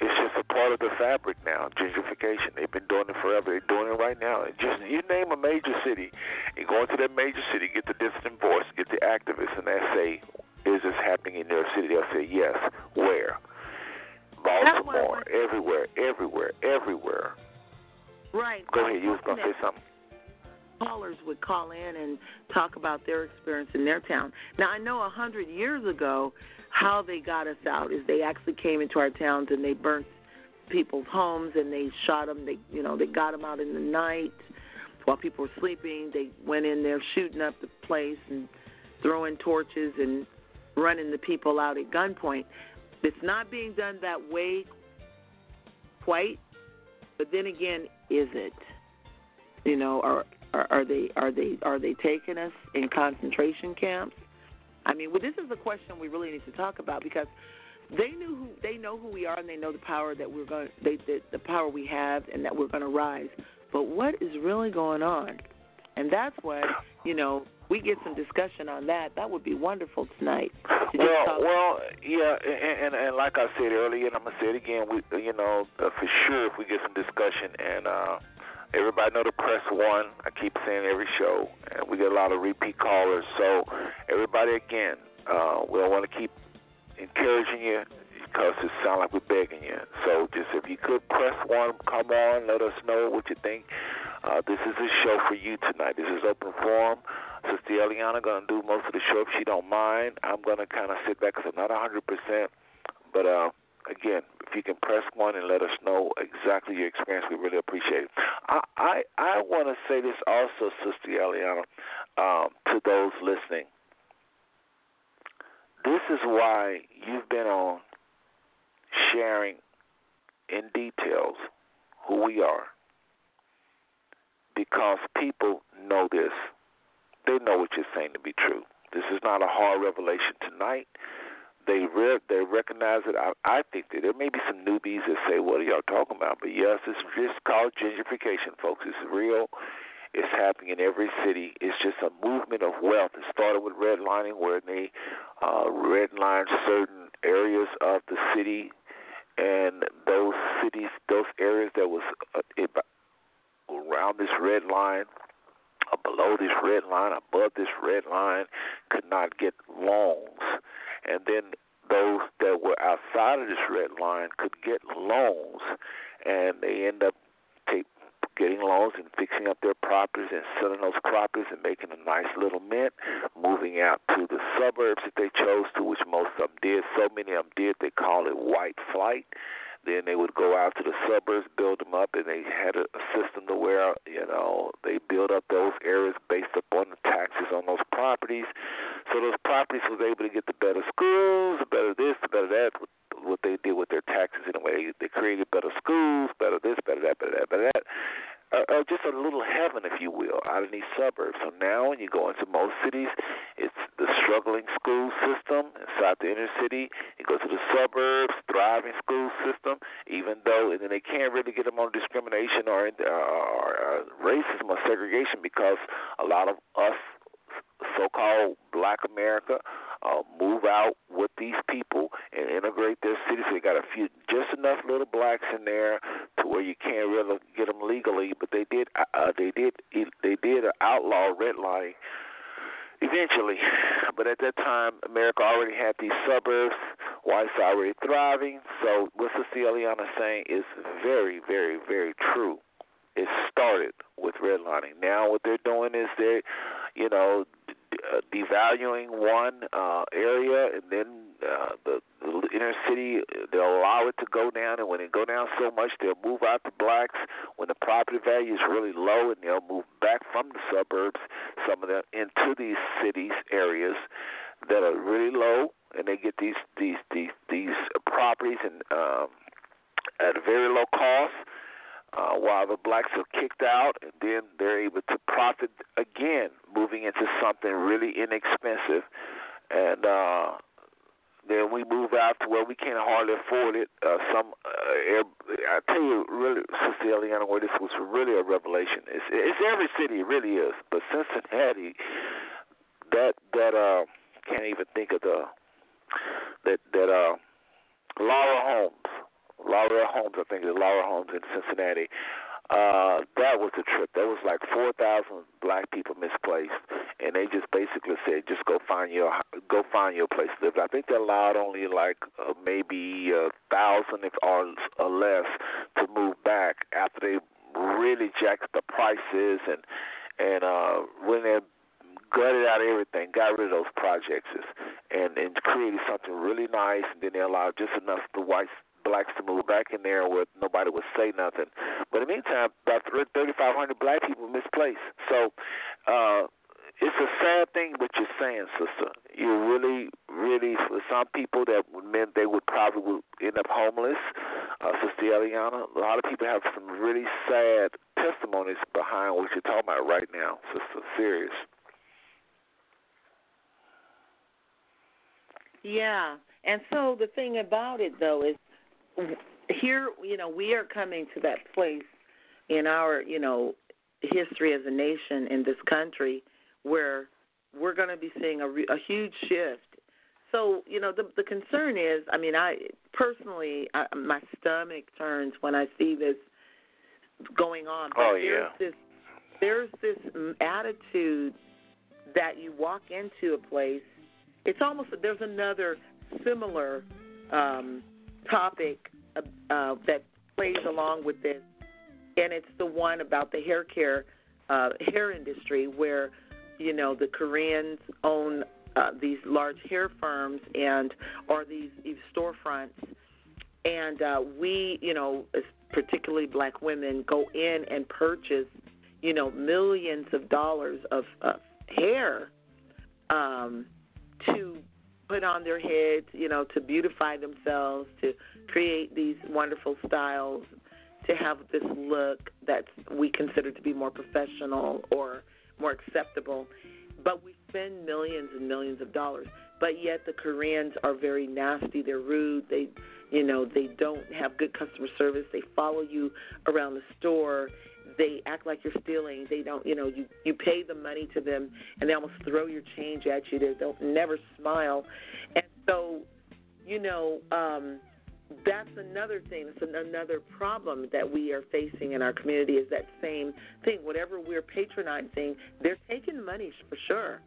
It's just a part of the fabric now, gentrification. They've been doing it forever. They're doing it right now. And just you name a major city, you go into that major city, get the dissident voice, get the activists, and they say, is this happening in their city? They'll say yes. Where? Baltimore, everywhere, everywhere, everywhere. Right. Go ahead. You was gonna say something. Callers would call in and talk about their experience in their town. Now I know a hundred years ago how they got us out is they actually came into our towns and they burnt people's homes and they shot them. They you know they got them out in the night while people were sleeping. They went in there shooting up the place and throwing torches and running the people out at gunpoint. It's not being done that way quite. But then again, is it? You know, are are, are they are they are they taking us in concentration camps? I mean, well, this is a question we really need to talk about because they knew who they know who we are and they know the power that we're going they the, the power we have and that we're going to rise. But what is really going on? And that's what you know we get some discussion on that. That would be wonderful tonight. To well, well, yeah, and, and and like I said earlier, and I'm gonna say it again. We, you know, uh, for sure, if we get some discussion and. uh Everybody know the press one. I keep saying every show, and we get a lot of repeat callers. So, everybody again, uh, we don't want to keep encouraging you because it sounds like we're begging you. So, just if you could press one, come on, let us know what you think. Uh, this is a show for you tonight. This is open forum. Sister Eliana gonna do most of the show if she don't mind. I'm gonna kind of sit back because I'm not 100 percent, but uh, again, if you can press one and let us know exactly your experience, we really appreciate it. I I, I want to say this also, Sister Eliana, um, to those listening. This is why you've been on sharing in details who we are, because people know this. They know what you're saying to be true. This is not a hard revelation tonight they re- they recognize it. I, I think that there may be some newbies that say, "What are y'all talking about?" But yes, it's just called gentrification, folks. It's real. It's happening in every city. It's just a movement of wealth. It started with redlining, where they uh, redlined certain areas of the city, and those cities, those areas that was uh, around this red line below this red line, above this red line, could not get loans. And then those that were outside of this red line could get loans, and they end up getting loans and fixing up their properties and selling those properties and making a nice little mint, moving out to the suburbs that they chose to, which most of them did. So many of them did, they call it white flight. Then they would go out to the suburbs, build them up, and they had a, a system to where you know they build up those areas based upon the taxes on those properties. So those properties was able to get the better schools, the better this, the better that. What they did with their taxes in a way, they created better schools, better this, better that, better that, better that uh, uh, just a little heaven, if you will, out in these suburbs. So now, when you go into most cities, it's the struggling school system inside the inner city. You go to the suburbs, thriving school system. Even though, and then they can't really get them on discrimination or, uh, or uh, racism or segregation because a lot of us so-called Black America uh, move out with these people and integrate their cities. They got a few, just enough little blacks in there to where you can't really get them legally. But they did, uh, uh they did, they did outlaw redlining eventually. But at that time, America already had these suburbs, whites already thriving. So what Sister Eliana is saying is very, very, very true. It started with redlining. Now what they're doing is they, you know, uh, devaluing one uh, area, and then uh, the, the inner city they'll allow it to go down, and when it go down so much, they'll move out the blacks. When the property value is really low, and they'll move back from the suburbs, some of them into these cities areas that are really low, and they get these these these these properties and um, at a very low cost uh, while the blacks are kicked out, and then they're able to profit again, moving into something really inexpensive, and uh, then we move out to where we can't hardly afford it. Uh, some, uh, I tell you, really, Sister where this was really a revelation. It's, it's every city, it really is, but Cincinnati, that that uh, can't even think of the that that uh, Laurel Homes Laurel Homes, I think it was Laurel Homes in Cincinnati. Uh, that was a trip. That was like four thousand black people misplaced, and they just basically said, just go find your go find your place to live. I think they allowed only like uh, maybe a thousand if or, or less to move back after they really jacked the prices and and uh, when they gutted out everything, got rid of those projects, and and created something really nice. And then they allowed just enough the whites blacks to move back in there where nobody would say nothing. But in the meantime, about 3,500 black people misplaced. So uh, it's a sad thing what you're saying, sister. You really, really, for some people that meant they would probably end up homeless. uh, Sister Eliana. A lot of people have some really sad testimonies behind what you're talking about right now, Sister. Serious. Yeah, and so the thing about it though is here, you know, we are coming to that place in our, you know, history as a nation in this country where we're going to be seeing a, a huge shift. So, you know, the the concern is, I mean, I personally, I, my stomach turns when I see this going on. But oh yeah. There's this there's this attitude that you walk into a place. It's almost there's another similar um, topic uh, uh, that plays along with this, and it's the one about the hair care uh, hair industry, where you know the Koreans own uh, these large hair firms and or these, these storefronts, and uh, we, you know, particularly black women, go in and purchase, you know, millions of dollars of, of hair um, to put on their heads, you know, to beautify themselves, to create these wonderful styles, to have this look that we consider to be more professional or more acceptable. But we spend millions and millions of dollars. But yet the Koreans are very nasty. They're rude. They, you know, they don't have good customer service. They follow you around the store they act like you're stealing. They don't, you know, you you pay the money to them, and they almost throw your change at you. They don't never smile, and so, you know, um, that's another thing. It's another problem that we are facing in our community is that same thing. Whatever we're patronizing, they're taking money for sure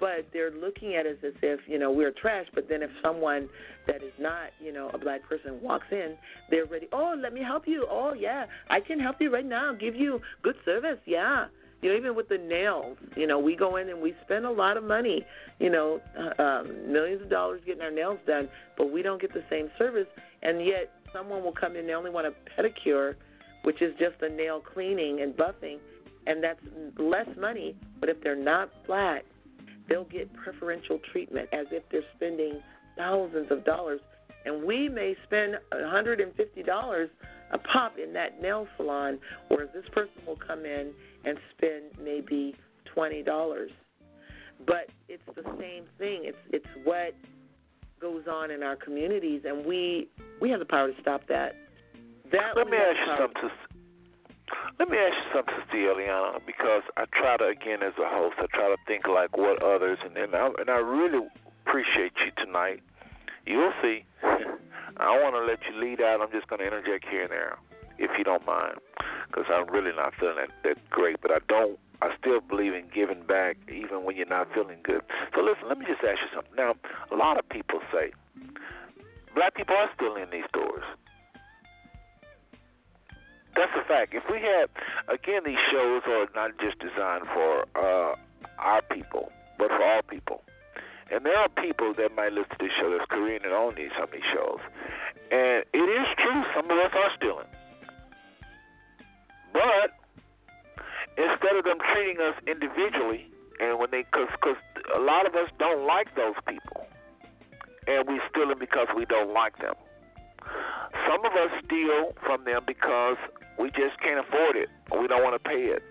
but they're looking at us as if you know we're trash. But then if someone that is not you know a black person walks in, they're ready. Oh, let me help you. Oh yeah, I can help you right now. Give you good service. Yeah. You know, even with the nails, you know, we go in and we spend a lot of money, you know, uh, um, millions of dollars getting our nails done, but we don't get the same service. And yet, someone will come in, they only want a pedicure, which is just a nail cleaning and buffing, and that's less money. But if they're not black, they'll get preferential treatment as if they're spending thousands of dollars. And we may spend $150 a pop in that nail salon, whereas this person will come in and spend maybe $20. But it's the same thing. It's it's what goes on in our communities, and we we have the power to stop that. That Let me ask you something. Let me ask you something, Eliana, because I try to, again, as a host, I try to think like what others, and and I, and I really appreciate you tonight. You'll see. I want to let you lead out. I'm just going to interject here and there, if you don't mind, because I'm really not feeling that, that great. But I don't. I still believe in giving back, even when you're not feeling good. So listen, let me just ask you something. Now, a lot of people say black people are still in these stores. That's a fact. If we had, again, these shows are not just designed for uh, our people, but for all people. And there are people that might listen to this show that's Korean and own these some of these shows. And it is true, some of us are stealing. But instead of them treating us individually, and when they, because cause a lot of us don't like those people, and we steal them because we don't like them. Some of us steal from them because we just can't afford it, we don't want to pay it.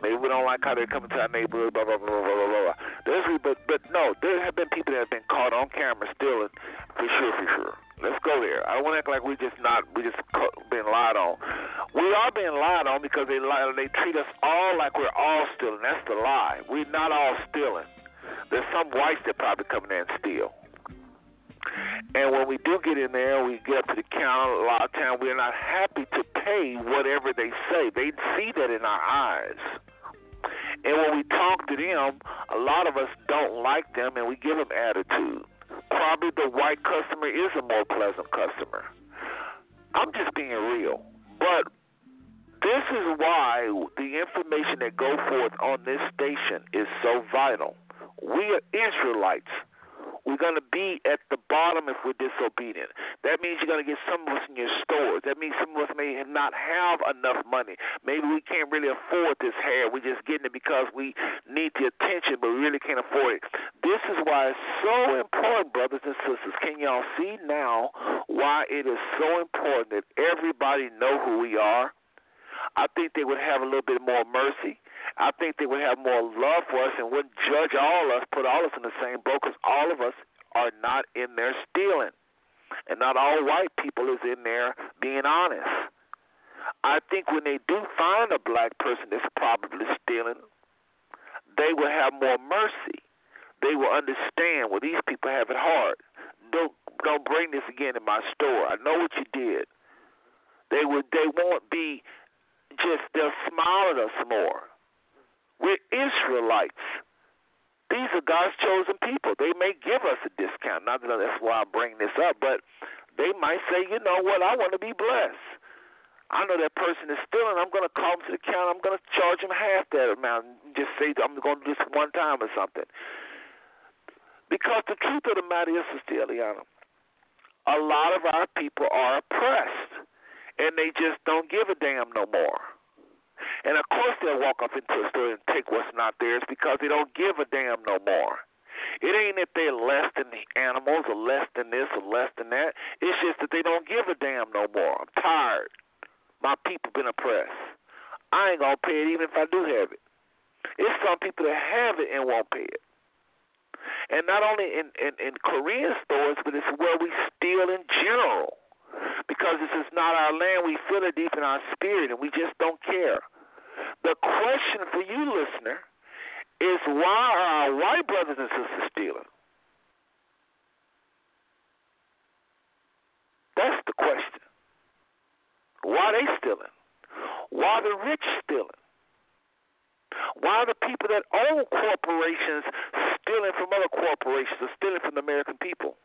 Maybe we don't like how they're coming to our neighborhood, blah blah blah blah blah blah. There's, but but no, there have been people that have been caught on camera stealing, for sure, for sure. Let's go there. I don't want to act like we just not we just being lied on. We are being lied on because they lie, they treat us all like we're all stealing. That's the lie. We're not all stealing. There's some whites that probably come in there and steal. And when we do get in there, we get up to the counter. A lot of times, we're not happy to pay whatever they say. They see that in our eyes. And when we talk to them, a lot of us don't like them, and we give them attitude. Probably the white customer is a more pleasant customer. I'm just being real, but this is why the information that go forth on this station is so vital. We are Israelites We're going to be at the bottom if we're disobedient. That means you're going to get some of us in your stores. That means some of us may not have enough money. Maybe we can't really afford this hair. We're just getting it because we need the attention, but we really can't afford it. This is why it's so important, brothers and sisters. Can y'all see now why it is so important that everybody know who we are? I think they would have a little bit more mercy. I think they would have more love for us and wouldn't judge all of us, put all of us in the same boat, because all of us are not in there stealing. And not all white people is in there being honest. I think when they do find a black person that's probably stealing, they will have more mercy. They will understand well these people have it hard. Don't don't bring this again in my store. I know what you did. They would they won't be just they'll smile at us more. We're Israelites. These are God's chosen people. They may give us a discount. Not that that's why I bring this up, but they might say, you know what, I want to be blessed. I know that person is stealing. I'm going to call him to the counter. I'm going to charge him half that amount. And just say I'm going to do this one time or something. Because the truth of the matter is, Sister Eliana, a lot of our people are oppressed, and they just don't give a damn no more. And of course they'll walk up into a store and take what's not theirs because they don't give a damn no more. It ain't that they're less than the animals or less than this or less than that. It's just that they don't give a damn no more. I'm tired. My people been oppressed. I ain't gonna pay it even if I do have it. It's some people that have it and won't pay it. And not only in, in, in Korean stores, but it's where we steal in general because this is not our land. We feel it deep in our spirit, and we just don't care. The question for you, listener, is why are our white brothers and sisters stealing? That's the question. Why are they stealing? Why are the rich stealing? Why are the people that own corporations stealing from other corporations or stealing from the American people?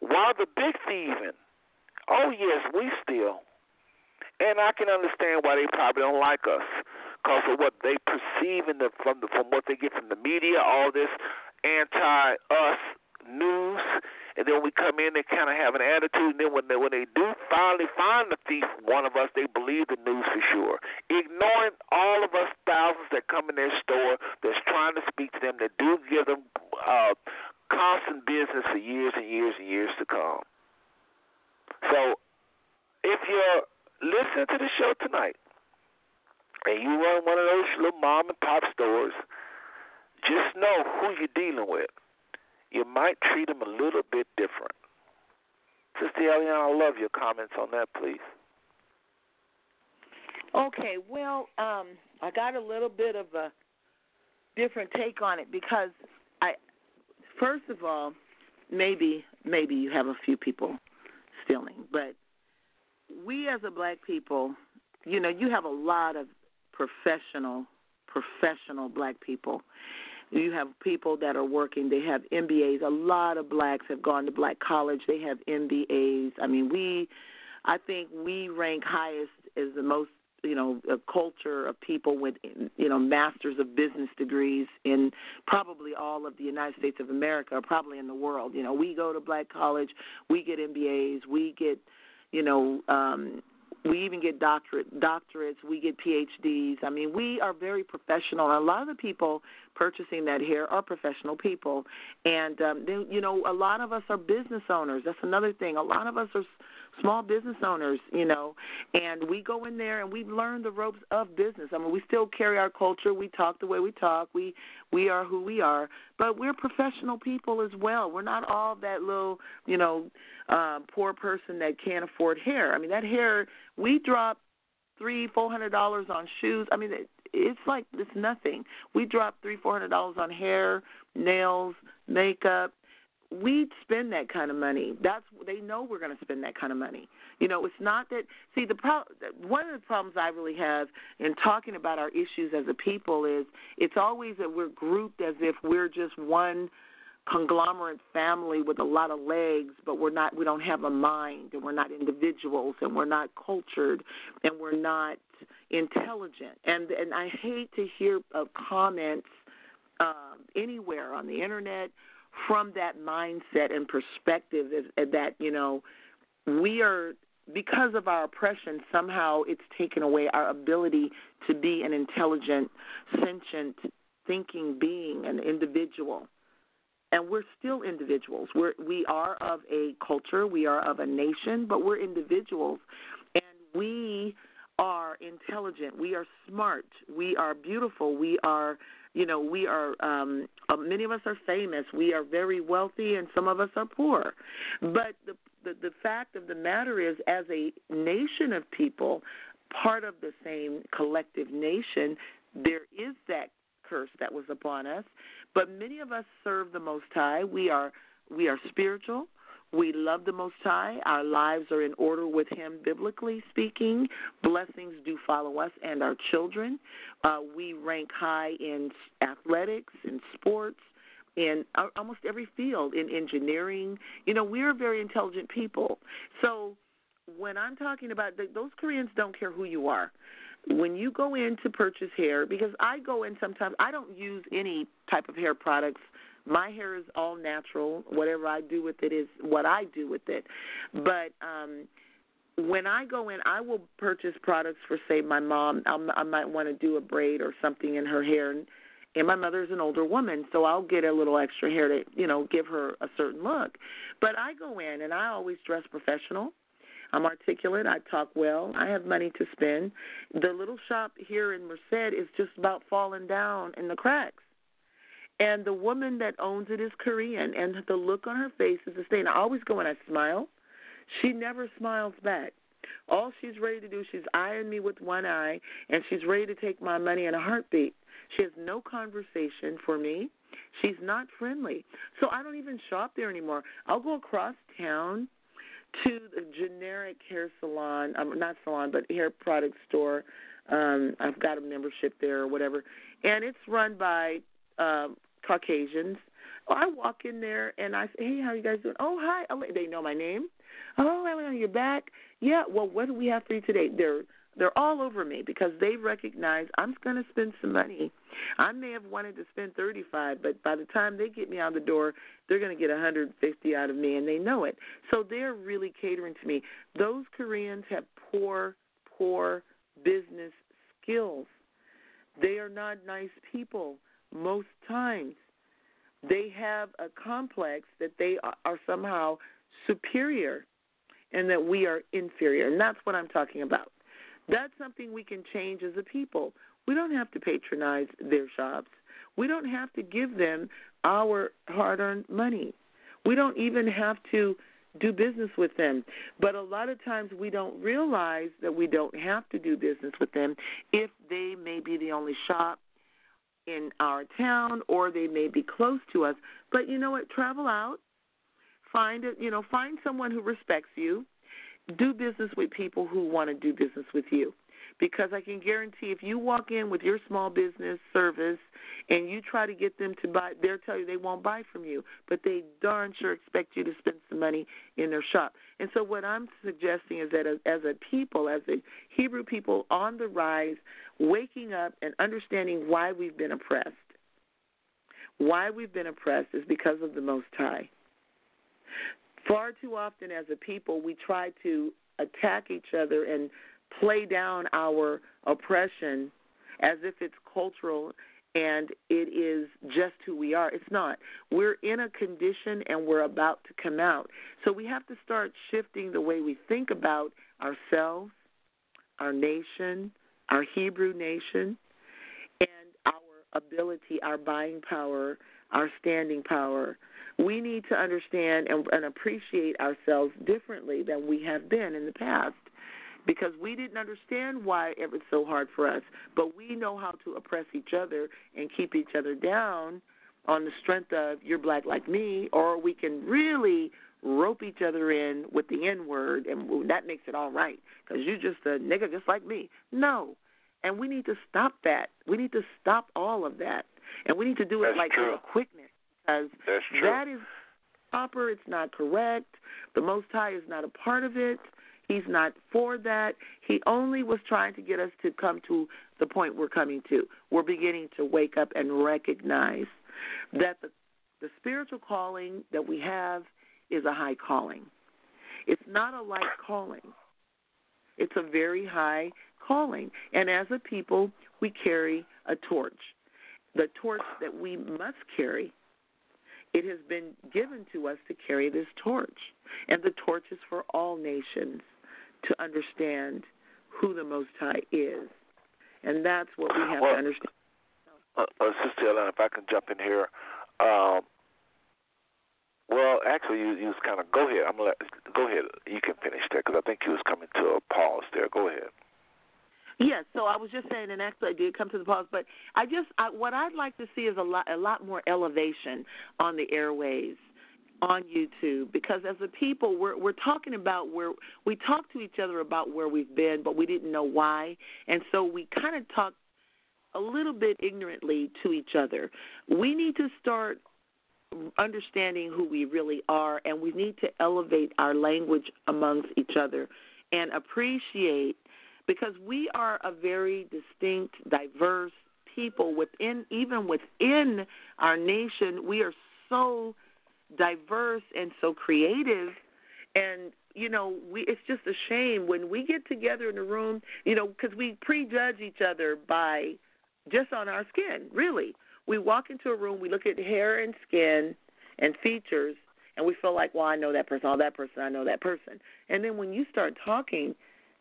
Why the big thieving? Oh, yes, we steal. And I can understand why they probably don't like us because of what they perceive in the, from the, from what they get from the media, all this anti-us news. And then when we come in, they kind of have an attitude. And then when they, when they do finally find the thief, one of us, they believe the news for sure. Ignoring all of us thousands that come in their store that's trying to speak to them, that do give them uh, constant business for years and years and years to come. So if you're listening to the show tonight and you run one of those little mom and pop stores, just know who you're dealing with. You might treat them a little bit different. Sister Eliana, I love your comments on that, please. Okay, well, um, I got a little bit of a different take on it because I, first of all, maybe maybe you have a few people stealing. But we as a black people, you know, you have a lot of professional professional black people. You have people that are working, they have MBAs. A lot of blacks have gone to black college, they have MBAs. I mean, we I think we rank highest as the most you know a culture of people with you know masters of business degrees in probably all of the United States of America, or probably in the world. You know, we go to black college, we get MBAs, we get you know um we even get doctorate doctorates, we get PhDs. I mean, we are very professional. And a lot of the people purchasing that hair are professional people, and um, they, you know, a lot of us are business owners. That's another thing. A lot of us are small business owners, you know, and we go in there and we've learned the ropes of business. I mean, we still carry our culture. We talk the way we talk. We we are who we are, but we're professional people as well. We're not all that little, you know, uh, poor person that can't afford hair. I mean, that hair we drop three, four hundred dollars on shoes. I mean, it's like it's nothing. We drop three, four hundred dollars on hair, nails, makeup, we spend that kind of money. That's they know we're going to spend that kind of money. You know, it's not that. See, the pro, one of the problems I really have in talking about our issues as a people is it's always that we're grouped as if we're just one conglomerate family with a lot of legs, but we're not. We don't have a mind, and we're not individuals, and we're not cultured, and we're not intelligent. And and I hate to hear of comments um, anywhere on the internet from that mindset and perspective that you know we are because of our oppression somehow it's taken away our ability to be an intelligent sentient thinking being an individual and we're still individuals. We're we are of a culture we are of a nation but we're individuals. And we are intelligent. We are smart. We are beautiful. We are you know we are um uh, many of us are famous. We are very wealthy and some of us are poor. But the the the fact of the matter is as a nation of people part of the same collective nation there is that curse that was upon us but many of us serve the most high we are we are spiritual we love the Most High. Our lives are in order with Him, biblically speaking. Blessings do follow us and our children. Uh, we rank high in athletics, in sports, in almost every field, in engineering. You know, we're very intelligent people. So when I'm talking about those Koreans, don't care who you are. When you go in to purchase hair, because I go in sometimes, I don't use any type of hair products my hair is all natural. Whatever I do with it is what I do with it. But um when I go in, I will purchase products for, say, my mom. I'm, I might want to do a braid or something in her hair, and, and my mother's an older woman, so I'll get a little extra hair to, you know, give her a certain look. But I go in, and I always dress professional. I'm articulate. I talk well. I have money to spend. The little shop here in Merced is just about falling down in the cracks. And the woman that owns it is Korean, and the look on her face is the same. I always go and I smile. She never smiles back. All she's ready to do, she's eyeing me with one eye, and she's ready to take my money in a heartbeat. She has no conversation for me. She's not friendly. So I don't even shop there anymore. I'll go across town to the generic hair salon, um, not salon, but hair product store. Um, I've got a membership there or whatever, and it's run by uh, Caucasians. Oh, I walk in there and I say, "Hey, how you guys doing?" "Oh, hi." They know my name. "Oh, Elena, you're back." "Yeah. Well, what do we have for you today?" They're they're all over me because they recognize I'm going to spend some money. I may have wanted to spend 35, but by the time they get me out the door, they're going to get 150 out of me, and they know it. So they're really catering to me. Those Koreans have poor, poor business skills. They are not nice people most times they have a complex that they are somehow superior and that we are inferior. And that's what I'm talking about. That's something we can change as a people. We don't have to patronize their shops. We don't have to give them our hard earned money. We don't even have to do business with them. But a lot of times we don't realize that we don't have to do business with them if they may be the only shop in our town or they may be close to us. But you know what? Travel out. Find it, you know, find someone who respects you. Do business with people who want to do business with you because I can guarantee if you walk in with your small business service and you try to get them to buy, they'll tell you they won't buy from you, but they darn sure expect you to spend some money in their shop. And so what I'm suggesting is that as, as a people, as a Hebrew people on the rise, waking up and understanding why we've been oppressed. Why we've been oppressed is because of the Most High. Far too often as a people, we try to attack each other and play down our oppression as if it's cultural and it is just who we are. It's not. We're in a condition and we're about to come out. So we have to start shifting the way we think about ourselves, our nation, our Hebrew nation, and our ability, our buying power, our standing power. We need to understand and, and appreciate ourselves differently than we have been in the past because we didn't understand why it was so hard for us, but we know how to oppress each other and keep each other down on the strength of you're black like me, or we can really rope each other in with the N word, and that makes it all right because you're just a nigga just like me. No, and we need to stop that. We need to stop all of that, and we need to do it That's like true. with quickness because that is proper. It's not correct. The Most High is not a part of it. He's not for that. He only was trying to get us to come to the point we're coming to. We're beginning to wake up and recognize that the The spiritual calling that we have is a high calling. It's not a light calling. It's a very high calling. And as a people, we carry a torch. The torch that we must carry, it has been given to us to carry this torch. And the torch is for all nations to understand who the Most High is. And that's what we have well, to understand. Uh, uh, Sister Ellen, if I can jump in here. Um, well, actually, you, you was kind of go ahead. I'm gonna let, go ahead. You can finish that because I think you was coming to a pause there. Go ahead. Yes, so I was just saying, and actually I did come to the pause, but I just I, what I'd like to see is a lot a lot more elevation on the airways on YouTube because as a people we're we're talking about where we talk to each other about where we've been but we didn't know why and so we kind of talk a little bit ignorantly to each other. We need to start understanding who we really are and we need to elevate our language amongst each other and appreciate because we are a very distinct, diverse people within even within our nation. We are so diverse and so creative. And you know we it's just a shame when we get together in a room you know because we prejudge each other by just on our skin really. We walk into a room we look at hair and skin and features and we feel like well i know that person oh that person i know that person. And then when you start talking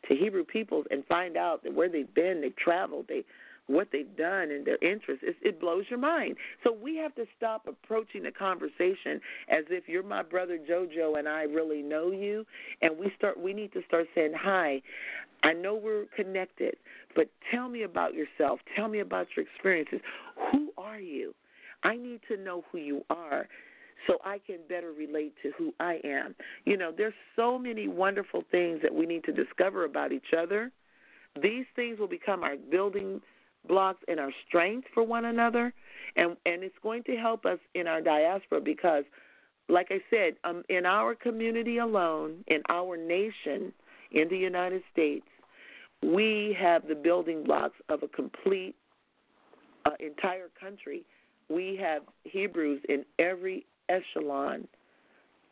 to Hebrew peoples and find out that where they've been, they've traveled, they what they've done and their interests, it, it blows your mind. So we have to stop approaching the conversation as if you're my brother JoJo and I really know you, and we start. We need to start saying, "Hi, I know we're connected, but tell me about yourself. Tell me about your experiences. Who are you? I need to know who you are so I can better relate to who I am. You know, there's so many wonderful things that we need to discover about each other. These things will become our building blocks and our strength for one another, and and it's going to help us in our diaspora because, like I said, um, in our community alone, in our nation, in the United States, we have the building blocks of a complete uh, entire country. We have Hebrews in every echelon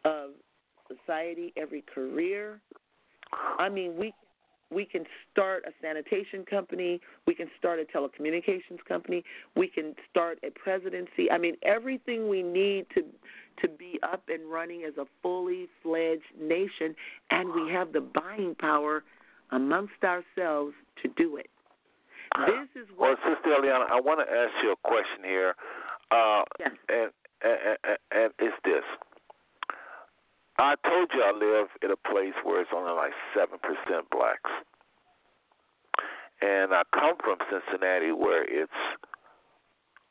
of society, every career. I mean, we we can start a sanitation company, we can start a telecommunications company, we can start a presidency. I mean, everything we need to to be up and running as a fully fledged nation, and we have the buying power amongst ourselves to do it. This is what. Well, Sister Eliana, I want to ask you a question here. Uh, yes. And and, and, it's this. I told you I live in a place where it's only like seven percent blacks, and I come from Cincinnati where it's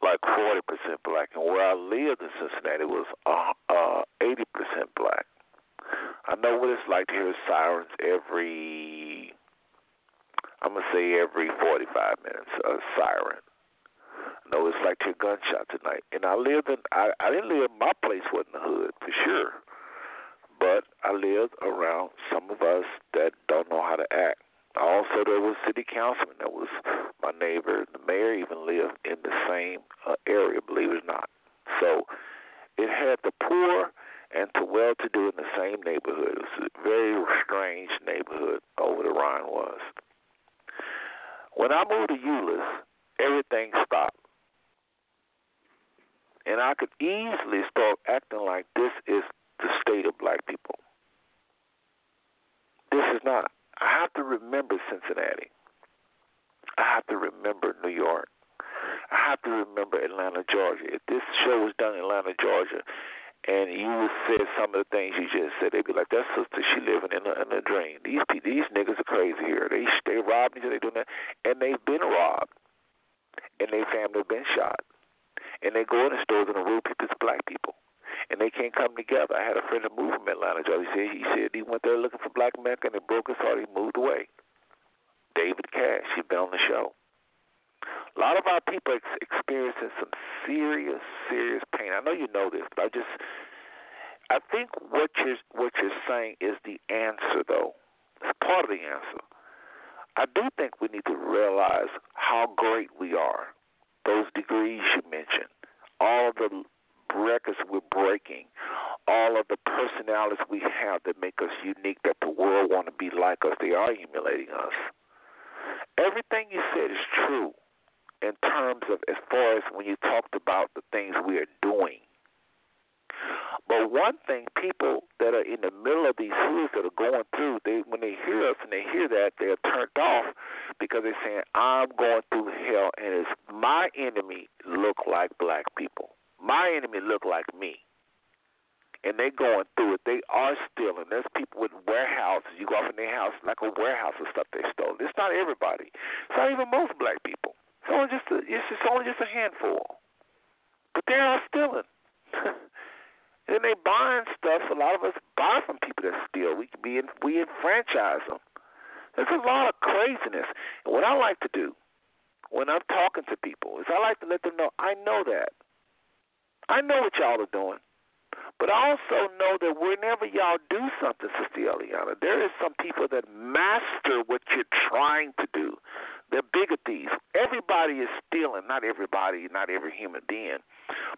like forty percent black, and where I lived in Cincinnati was uh, uh, eighty uh, percent black. I know what it's like to hear sirens every. I'm gonna say every 45 minutes, a siren know it's like your gunshot tonight. And I lived in I, I didn't live my place wasn't the hood for sure. But I lived around some of us that don't know how to act. Also, there was city councilman that was my neighbor. The mayor even lived in the same uh, area, believe it or not. So it had the poor and the well-to-do in the same neighborhood. It was a very strange neighborhood over the Rhine was. When I moved to Euless, everything stopped. And I could easily start acting like this is the state of black people. This is not. I have to remember Cincinnati. I have to remember New York. I have to remember Atlanta, Georgia. If this show was done in Atlanta, Georgia, and you would say some of the things you just said, they'd be like, "That sister, she living in a, in a dream." These these niggas are crazy here. They they robbed each other, they doing that, and they've been robbed, and their family been shot and they go in the stores and the real people is black people. And they can't come together. I had a friend that moved from Atlanta, Joe. He said he said he went there looking for black America and it broke his heart. He moved away. David Cash, he's been on the show. A lot of our people are experiencing some serious, serious pain. I know you know this, but I just, I think what you're what you're saying is the answer, though. It's part of the answer. I do think we need to realize how great we are those degrees you mentioned, all of the records we're breaking, all of the personalities we have that make us unique, that the world want to be like us. They are emulating us. Everything you said is true in terms of as far as when you talked about the things we are doing. But one thing, people that are in the middle of these hoods that are going through, they when they hear us and they hear that, they're turned off because they're saying, "I'm going through hell, and it's my enemy look like black people. My enemy look like me." and they're going through it. They are stealing. There's people with warehouses. You go off in their house like a warehouse of stuff they stole. It's not everybody. It's not even most black people. It's only just a, it's just only just a handful. But they are stealing. and they buying stuff. A lot of us buy from people that steal. We be in, we enfranchise them. There's a lot of craziness. And what I like to do when I'm talking to people is I like to let them know I know that. I know what y'all are doing. But I also know that whenever y'all do something, Sister Eliana, there is some people that master what you're trying to do. They're bigger thieves. Everybody is stealing. Not everybody, not every human being.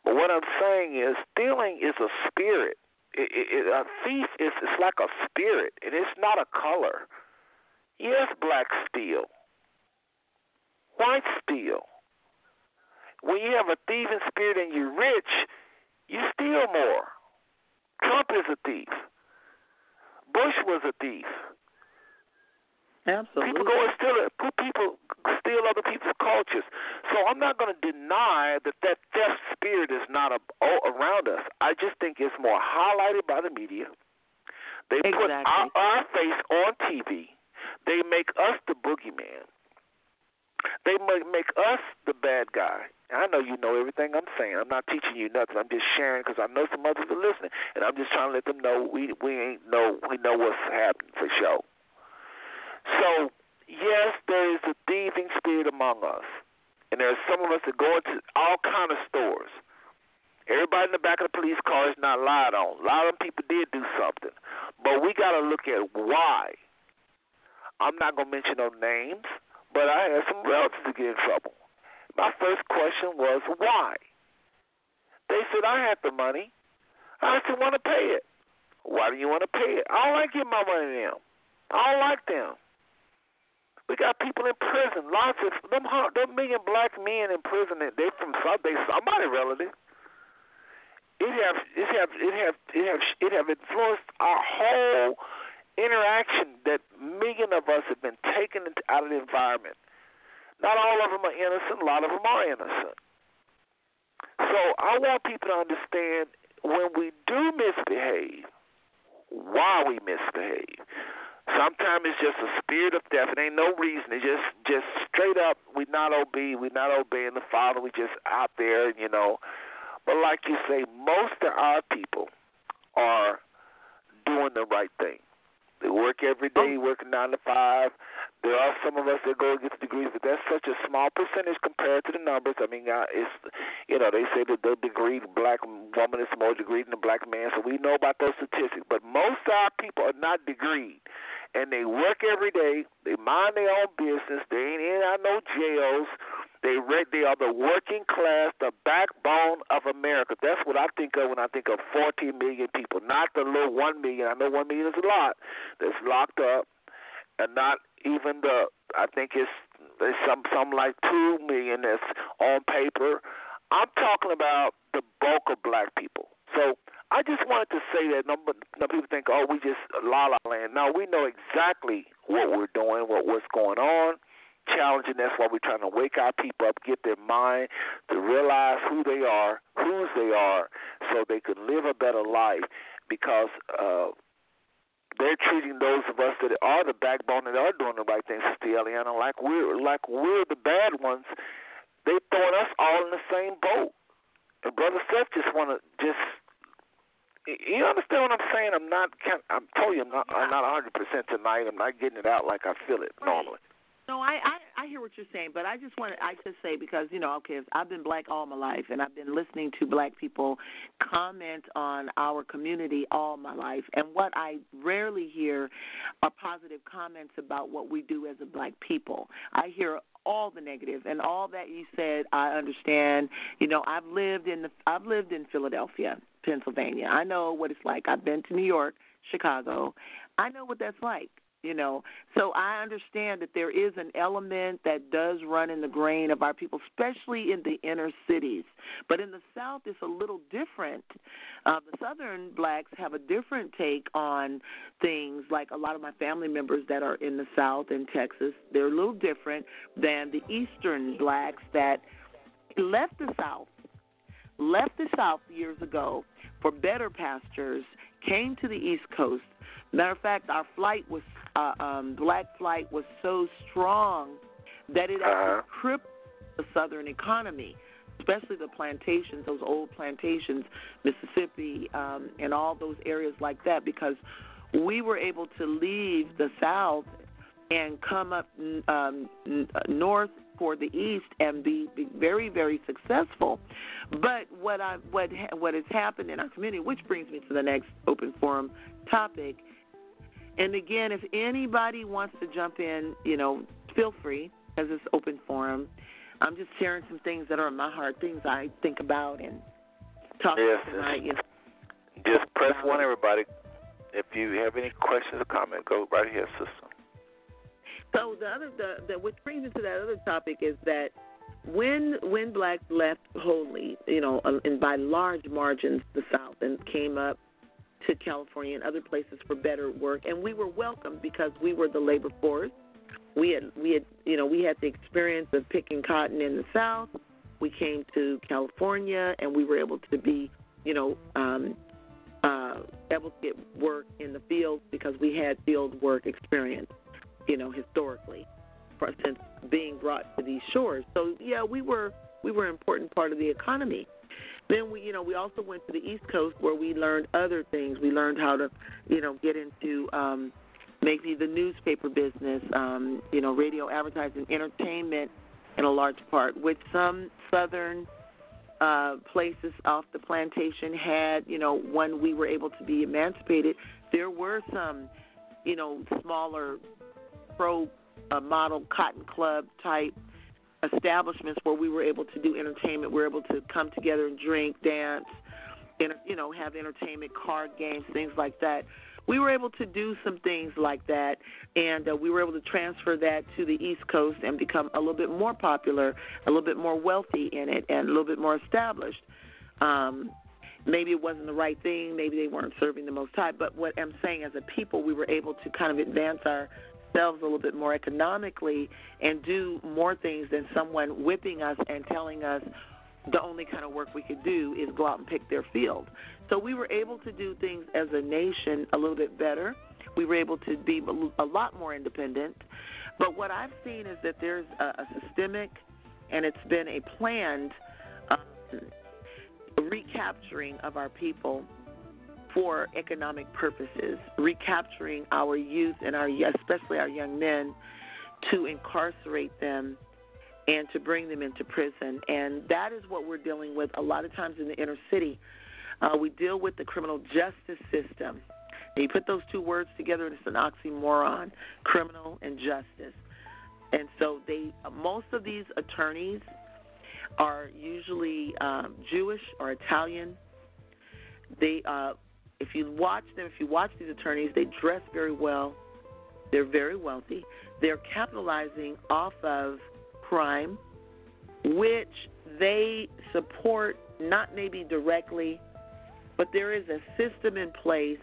But what I'm saying is, stealing is a spirit. It, it, a thief is it's like a spirit, and it's not a color. Yes, black steal, white steal. When you have a thieving spirit and you're rich, you steal more. Trump is a thief. Bush was a thief. Absolutely. People go and steal it. People steal other people's cultures. So I'm not going to deny that that theft spirit is not a, around us. I just think it's more highlighted by the media. They exactly. put our, our face on TV. They make us the boogeyman. They make us the bad guy. I know you know everything I'm saying. I'm not teaching you nothing. I'm just sharing because I know some others are listening, and I'm just trying to let them know we we ain't know we know what's happening for sure. So yes, there is a thieving spirit among us, and there are some of us that go into all kind of stores. Everybody in the back of the police car is not lied on. A lot of people did do something, but we got to look at why. I'm not gonna mention no names, but I had some relatives to get in trouble. My first question was why? They said I had the money. I just want to pay it. Why do you want to pay it? I don't like my money to them. I don't like them. We got people in prison. Lots of them. Them million black men in prison. They from some. They somebody relative. It have it have it have it have it have influenced our whole interaction. That million of us have been taken out of the environment. Not all of them are innocent. A lot of them are innocent. So I want people to understand when we do misbehave, why we misbehave. Sometimes it's just a spirit of death. It ain't no reason. It's just just straight up we not obey. We not obeying the Father. We just out there, you know. But like you say, most of our people are doing the right thing. They work every day, oh. working nine to five. There are some of us that go and get degrees, but that's such a small percentage compared to the numbers. I mean, it's you know they say that the degree black woman is more degreed than the black man, so we know about those statistics. But most of our people are not degreed, and they work every day. They mind their own business. They ain't in out no jails. They re- they are the working class, the backbone of America. That's what I think of when I think of 14 million people, not the little 1 million. I know 1 million is a lot that's locked up, and not even the. I think it's there's some some like 2 million that's on paper. I'm talking about the bulk of black people. So I just wanted to say that. Number, no people think, oh, we just la la land. No, we know exactly what we're doing, what what's going on challenging. That's why we're trying to wake our people up, get their mind to realize who they are, whose they are, so they can live a better life. Because uh, they're treating those of us that are the backbone that are doing the right things, Sister Eliana, like we're like we're the bad ones. They throwing us all in the same boat. And Brother Seth just want to just you understand what I'm saying? I'm not. I'm telling you, I'm not. I'm not 100 percent tonight. I'm not getting it out like I feel it normally. No, I, I I hear what you're saying, but I just want to I just say because you know okay I've been black all my life and I've been listening to black people comment on our community all my life, and what I rarely hear are positive comments about what we do as a black people. I hear all the negative and all that you said I understand. You know, I've lived in the I've lived in Philadelphia, Pennsylvania. I know what it's like. I've been to New York, Chicago. I know what that's like you know so i understand that there is an element that does run in the grain of our people especially in the inner cities but in the south it's a little different uh, the southern blacks have a different take on things like a lot of my family members that are in the south in texas they're a little different than the eastern blacks that left the south left the south years ago for better pastures came to the east coast Matter of fact, our flight was uh, um, black flight was so strong that it actually uh-huh. crippled the southern economy, especially the plantations, those old plantations, Mississippi, um, and all those areas like that, because we were able to leave the south and come up um, north for the east and be, be very very successful but what i what what has happened in our community which brings me to the next open forum topic and again, if anybody wants to jump in, you know, feel free as it's open forum. I'm just sharing some things that are in my heart, things I think about and talk yes, tonight. You know, just press one, everybody. If you have any questions or comments, go right here, sister. So the other, the, the which brings me to that other topic is that when when blacks left wholly, you know, and by large margins, the South and came up to California and other places for better work, and we were welcomed because we were the labor force. We had we had you know we had the experience of picking cotton in the South. We came to California and we were able to be you know um, uh, able to get work in the field because we had field work experience, you know historically, since being brought to these shores. So yeah, we were we were an important part of the economy. Then we, you know, we also went to the East Coast where we learned other things. We learned how to, you know, get into um, maybe the newspaper business, um, you know, radio advertising, entertainment, in a large part. Which some southern uh, places off the plantation had, you know, when we were able to be emancipated, there were some, you know, smaller pro uh, model cotton club type establishments where we were able to do entertainment. We were able to come together and drink, dance, and you know, have entertainment, card games, things like that. We were able to do some things like that, and uh, we were able to transfer that to the East Coast and become a little bit more popular, a little bit more wealthy in it, and a little bit more established. Um, maybe it wasn't the right thing, maybe they weren't serving the Most High, but what I'm saying, as a people, we were able to kind of advance our ourselves a little bit more economically and do more things than someone whipping us and telling us the only kind of work we could do is go out and pick their field. So we were able to do things as a nation a little bit better. We were able to be a lot more independent. But what I've seen is that there's a, a systemic and it's been a planned um, recapturing of our people for economic purposes, recapturing our youth and our especially our young men to incarcerate them and to bring them into prison. And that is what we're dealing with a lot of times in the inner city. Uh, we deal with the criminal justice system. And you put those two words together, and it's an oxymoron: criminal and justice. And so they, most of these attorneys are usually um, Jewish or Italian. They uh, if you watch them, if you watch these attorneys, they dress very well. They're very wealthy. They're capitalizing off of crime, which they support, not maybe directly, but there is a system in place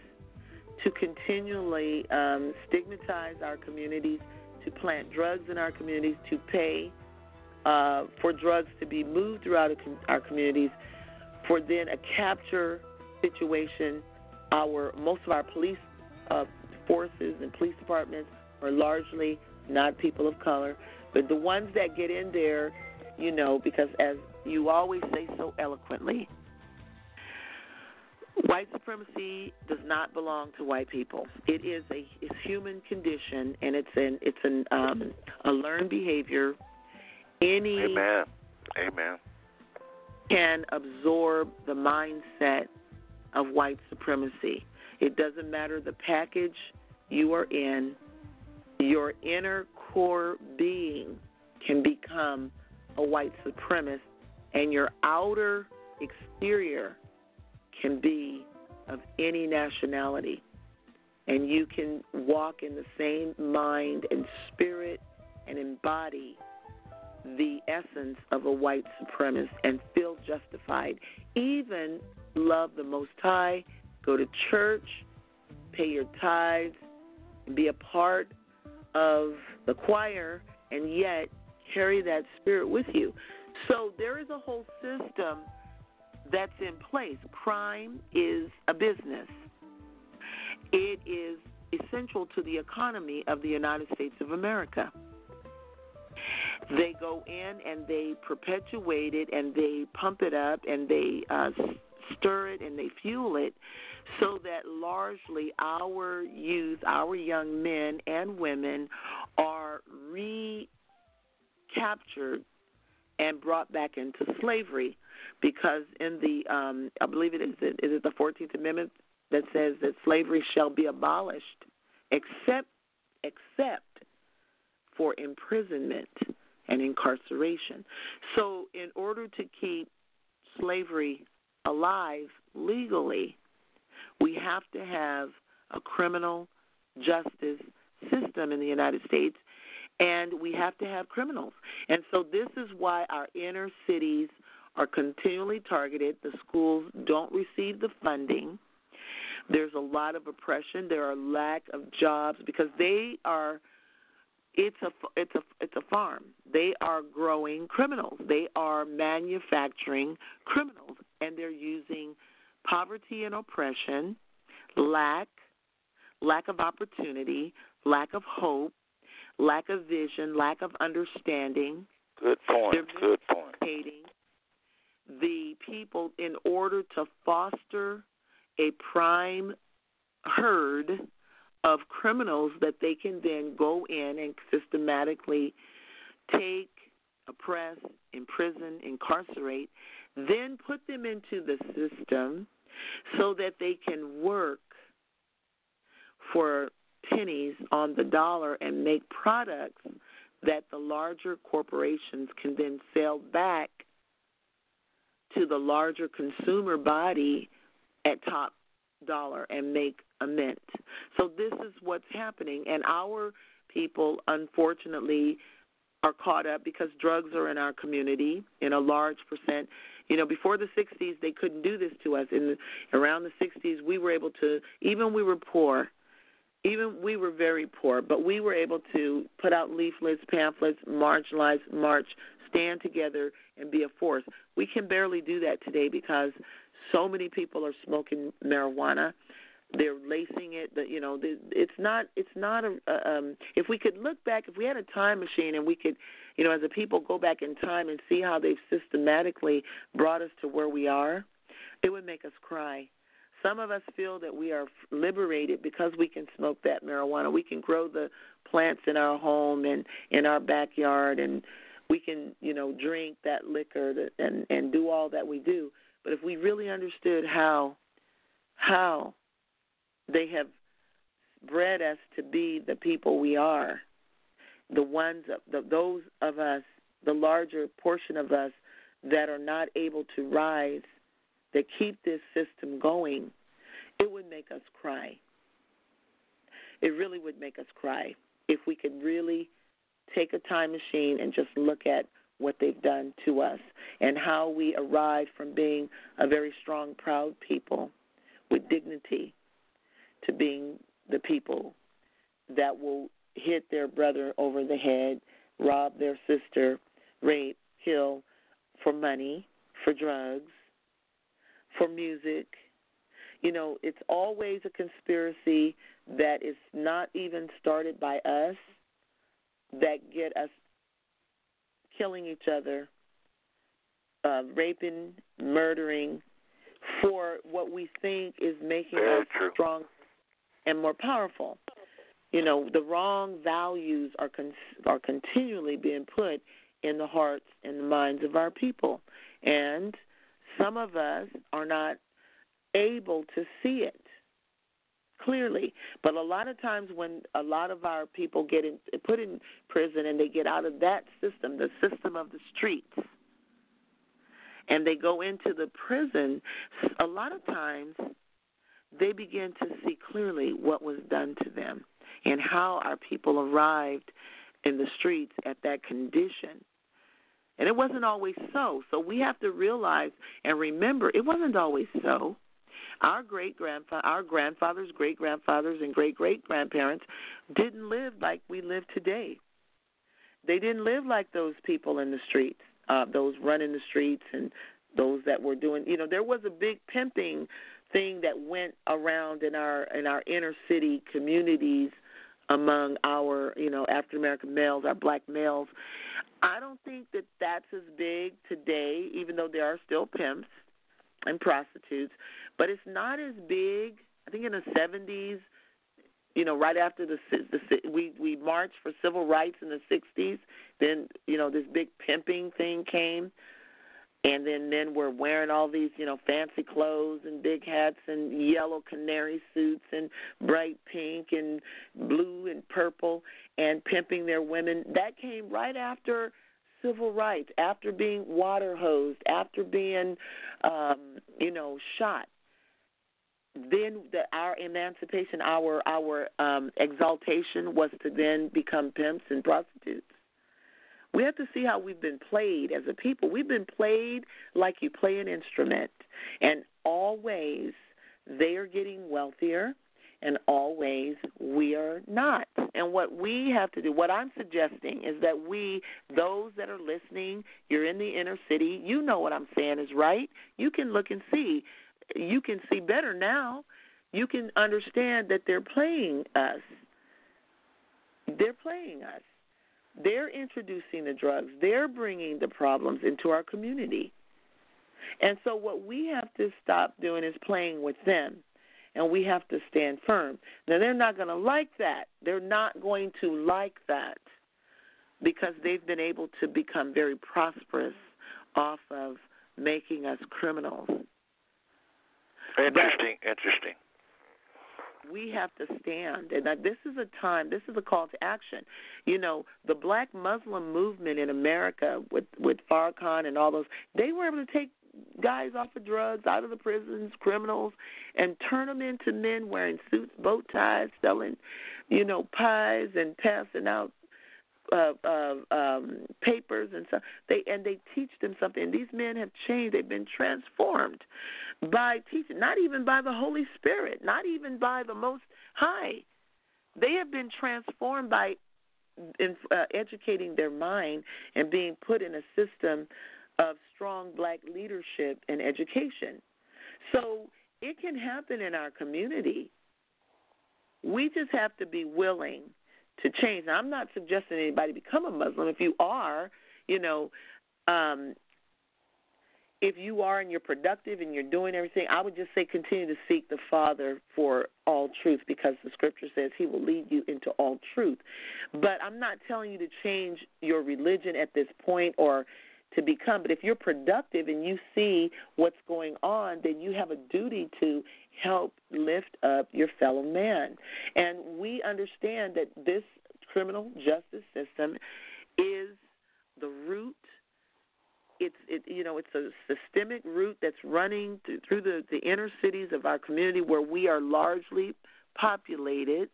to continually um, stigmatize our communities, to plant drugs in our communities, to pay uh, for drugs to be moved throughout our communities, for then a capture situation our most of our police uh, forces and police departments are largely not people of color, but the ones that get in there, you know, because as you always say so eloquently, white supremacy does not belong to white people. It is a it's human condition, and it's an it's an um, a learned behavior. Any Amen. Amen. Can absorb the mindset of white supremacy. It doesn't matter the package you are in, your inner core being can become a white supremacist, and your outer exterior can be of any nationality. And you can walk in the same mind and spirit and embody the essence of a white supremacist and feel justified. Even love the Most High, go to church, pay your tithes, be a part of the choir, and yet carry that spirit with you. So there is a whole system that's in place. Crime is a business. It is essential to the economy of the United States of America. They go in and they perpetuate it and they pump it up and they uh, stir it and they fuel it so that largely our youth, our young men and women are recaptured and brought back into slavery because in the um I believe it is it is it the 14th amendment that says that slavery shall be abolished except except for imprisonment and incarceration. So in order to keep slavery alive legally, we have to have a criminal justice system in the United States and we have to have criminals. And so this is why our inner cities are continually targeted. The schools don't receive the funding. There's a lot of oppression. There are lack of jobs because they are it's a it's a it's a farm. They are growing criminals. They are manufacturing criminals and they're using poverty and oppression, lack, lack of opportunity, lack of hope, lack of vision, lack of understanding. Good point. They're Good point. The people in order to foster a prime herd of criminals that they can then go in and systematically take, oppress, imprison, incarcerate, then put them into the system so that they can work for pennies on the dollar and make products that the larger corporations can then sell back to the larger consumer body at top dollar and make a mint. So this is what's happening and our people unfortunately are caught up because drugs are in our community in a large percent. You know, before the 60s they couldn't do this to us. In around the 60s we were able to even we were poor even we were very poor, but we were able to put out leaflets, pamphlets, marginalize, march, stand together, and be a force. We can barely do that today because so many people are smoking marijuana. They're lacing it. The, you know, it's not. It's not a. Um, if we could look back, if we had a time machine and we could, you know, as a people go back in time and see how they've systematically brought us to where we are, it would make us cry some of us feel that we are liberated because we can smoke that marijuana. We can grow the plants in our home and in our backyard, and we can, you know, drink that liquor and and do all that we do. But if we really understood how how they have bred us to be the people we are, the ones the, those of us, the larger portion of us that are not able to rise that keep this system going, it would make us cry. It really would make us cry if we could really take a time machine and just look at what they've done to us and how we arrived from being a very strong, proud people with dignity to being the people that will hit their brother over the head, rob their sister, rape, kill for money, for drugs, for music. You know, it's always a conspiracy that is not even started by us that get us killing each other, uh, raping, murdering for what we think is making Very us true. strong and more powerful. You know, the wrong values are con- are continually being put in the hearts and the minds of our people, and some of us are not able to see it. clearly. But a lot of times when a lot of our people get in, put in prison and they get out of that system, the system of the streets, and they go into the prison, a lot of times they begin to see clearly what was done to them and how our people arrived in the streets at that condition. And it wasn't always so. So we have to realize and remember it wasn't always so. Our great grandfather, our grandfathers, great grandfathers, and great great grandparents didn't live like we live today. They didn't live like those people in the streets, uh, those running the streets, and those that were doing. You know, there was a big pimping thing that went around in our in our inner city communities among our you know African American males, our black males. I don't think that that's as big today, even though there are still pimps and prostitutes, but it's not as big. I think in the 70s, you know, right after the, the we we marched for civil rights in the 60s, then you know this big pimping thing came and then men were wearing all these you know fancy clothes and big hats and yellow canary suits and bright pink and blue and purple and pimping their women. That came right after civil rights after being water hosed after being um you know shot. Then the, our emancipation our our um exaltation was to then become pimps and prostitutes we have to see how we've been played as a people. We've been played like you play an instrument, and always they are getting wealthier, and always we are not. And what we have to do, what I'm suggesting, is that we, those that are listening, you're in the inner city, you know what I'm saying is right. You can look and see. You can see better now. You can understand that they're playing us. They're playing us. They're introducing the drugs, they're bringing the problems into our community. And so, what we have to stop doing is playing with them, and we have to stand firm. Now, they're not going to like that. They're not going to like that because they've been able to become very prosperous off of making us criminals. Interesting, but, interesting we have to stand. And this is a time, this is a call to action. You know, the black Muslim movement in America with with Farrakhan and all those, they were able to take guys off of drugs, out of the prisons, criminals, and turn them into men wearing suits, bow ties, selling, you know, pies and passing out uh, um, papers and stuff. They and they teach them something. And these men have changed. They've been transformed by teaching, not even by the Holy Spirit, not even by the Most High. They have been transformed by in, uh, educating their mind and being put in a system of strong black leadership and education. So it can happen in our community. We just have to be willing to change. Now, I'm not suggesting anybody become a Muslim. If you are, you know, um, if you are and you're productive and you're doing everything, I would just say continue to seek the Father for all truth because the scripture says he will lead you into all truth. But I'm not telling you to change your religion at this point or to become, but if you're productive and you see what's going on, then you have a duty to help lift up your fellow man. And we understand that this criminal justice system is the root it's it you know it's a systemic route that's running through the the inner cities of our community where we are largely populated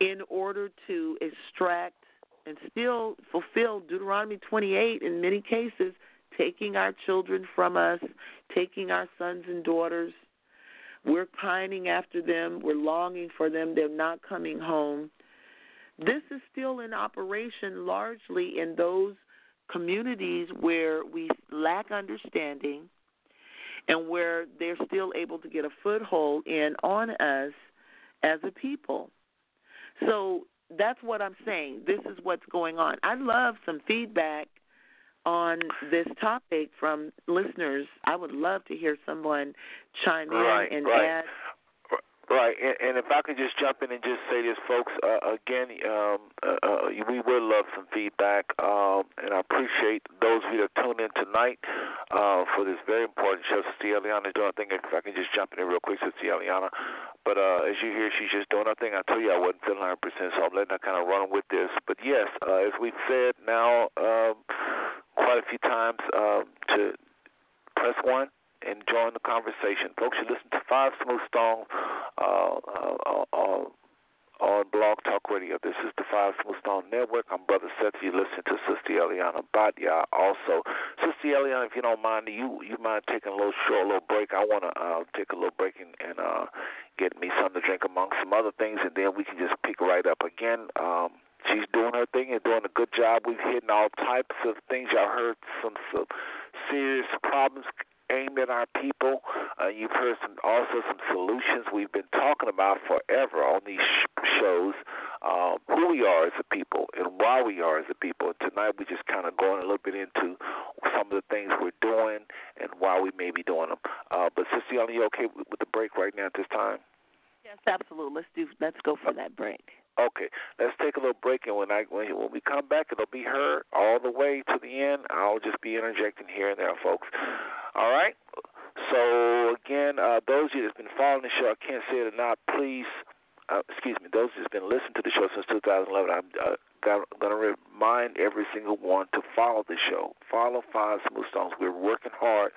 in order to extract and still fulfill Deuteronomy 28 in many cases taking our children from us taking our sons and daughters. We're pining after them. We're longing for them. They're not coming home. This is still in operation largely in those communities where we lack understanding and where they're still able to get a foothold in on us as a people. So that's what I'm saying. This is what's going on. I'd love some feedback on this topic from listeners. I would love to hear someone chime right, in and right. add Right, and, and if I could just jump in and just say this, folks. Uh, again, um, uh, uh, we would love some feedback, um, and I appreciate those of you that tuned in tonight uh, for this very important show. Sister Eliana doing a thing. If I can just jump in real quick, Sister Eliana. But uh, as you hear, she's just doing her thing. I told you I wasn't feeling 100%, so I'm letting her kind of run with this. But yes, uh, as we've said now um, quite a few times, um, to press one and join the conversation. Folks, you listen to Five Smooth Stones uh, uh, uh, on Blog Talk Radio. This is the Five Smooth Stone Network. I'm Brother Seth. You listen to Sister Eliana Batya. Also, Sister Eliana, if you don't mind, you you mind taking a little short little break? I want to uh, take a little break and, and uh, get me something to drink among some other things, and then we can just pick right up again. Um, she's doing her thing and doing a good job. We've hit all types of things. Y'all heard some, some serious problems aimed at our people. Uh, you've heard some also some solutions we've been talking about forever on these sh- shows. Uh, who we are as a people and why we are as a people. Tonight we're just kind of going a little bit into some of the things we're doing and why we may be doing them. Uh, but Sister, are you okay with, with the break right now at this time? Yes, absolutely. Let's do. Let's go for that break. Okay, let's take a little break, and when I when, when we come back, it'll be her all the way to the end. I'll just be interjecting here and there, folks. All right. So again, uh, those of you that's been following the show, I can't say it enough. Please, uh, excuse me, those who's been listening to the show since 2011, I'm uh, going to remind every single one to follow the show. Follow Five Smooth Stones. We're working hard,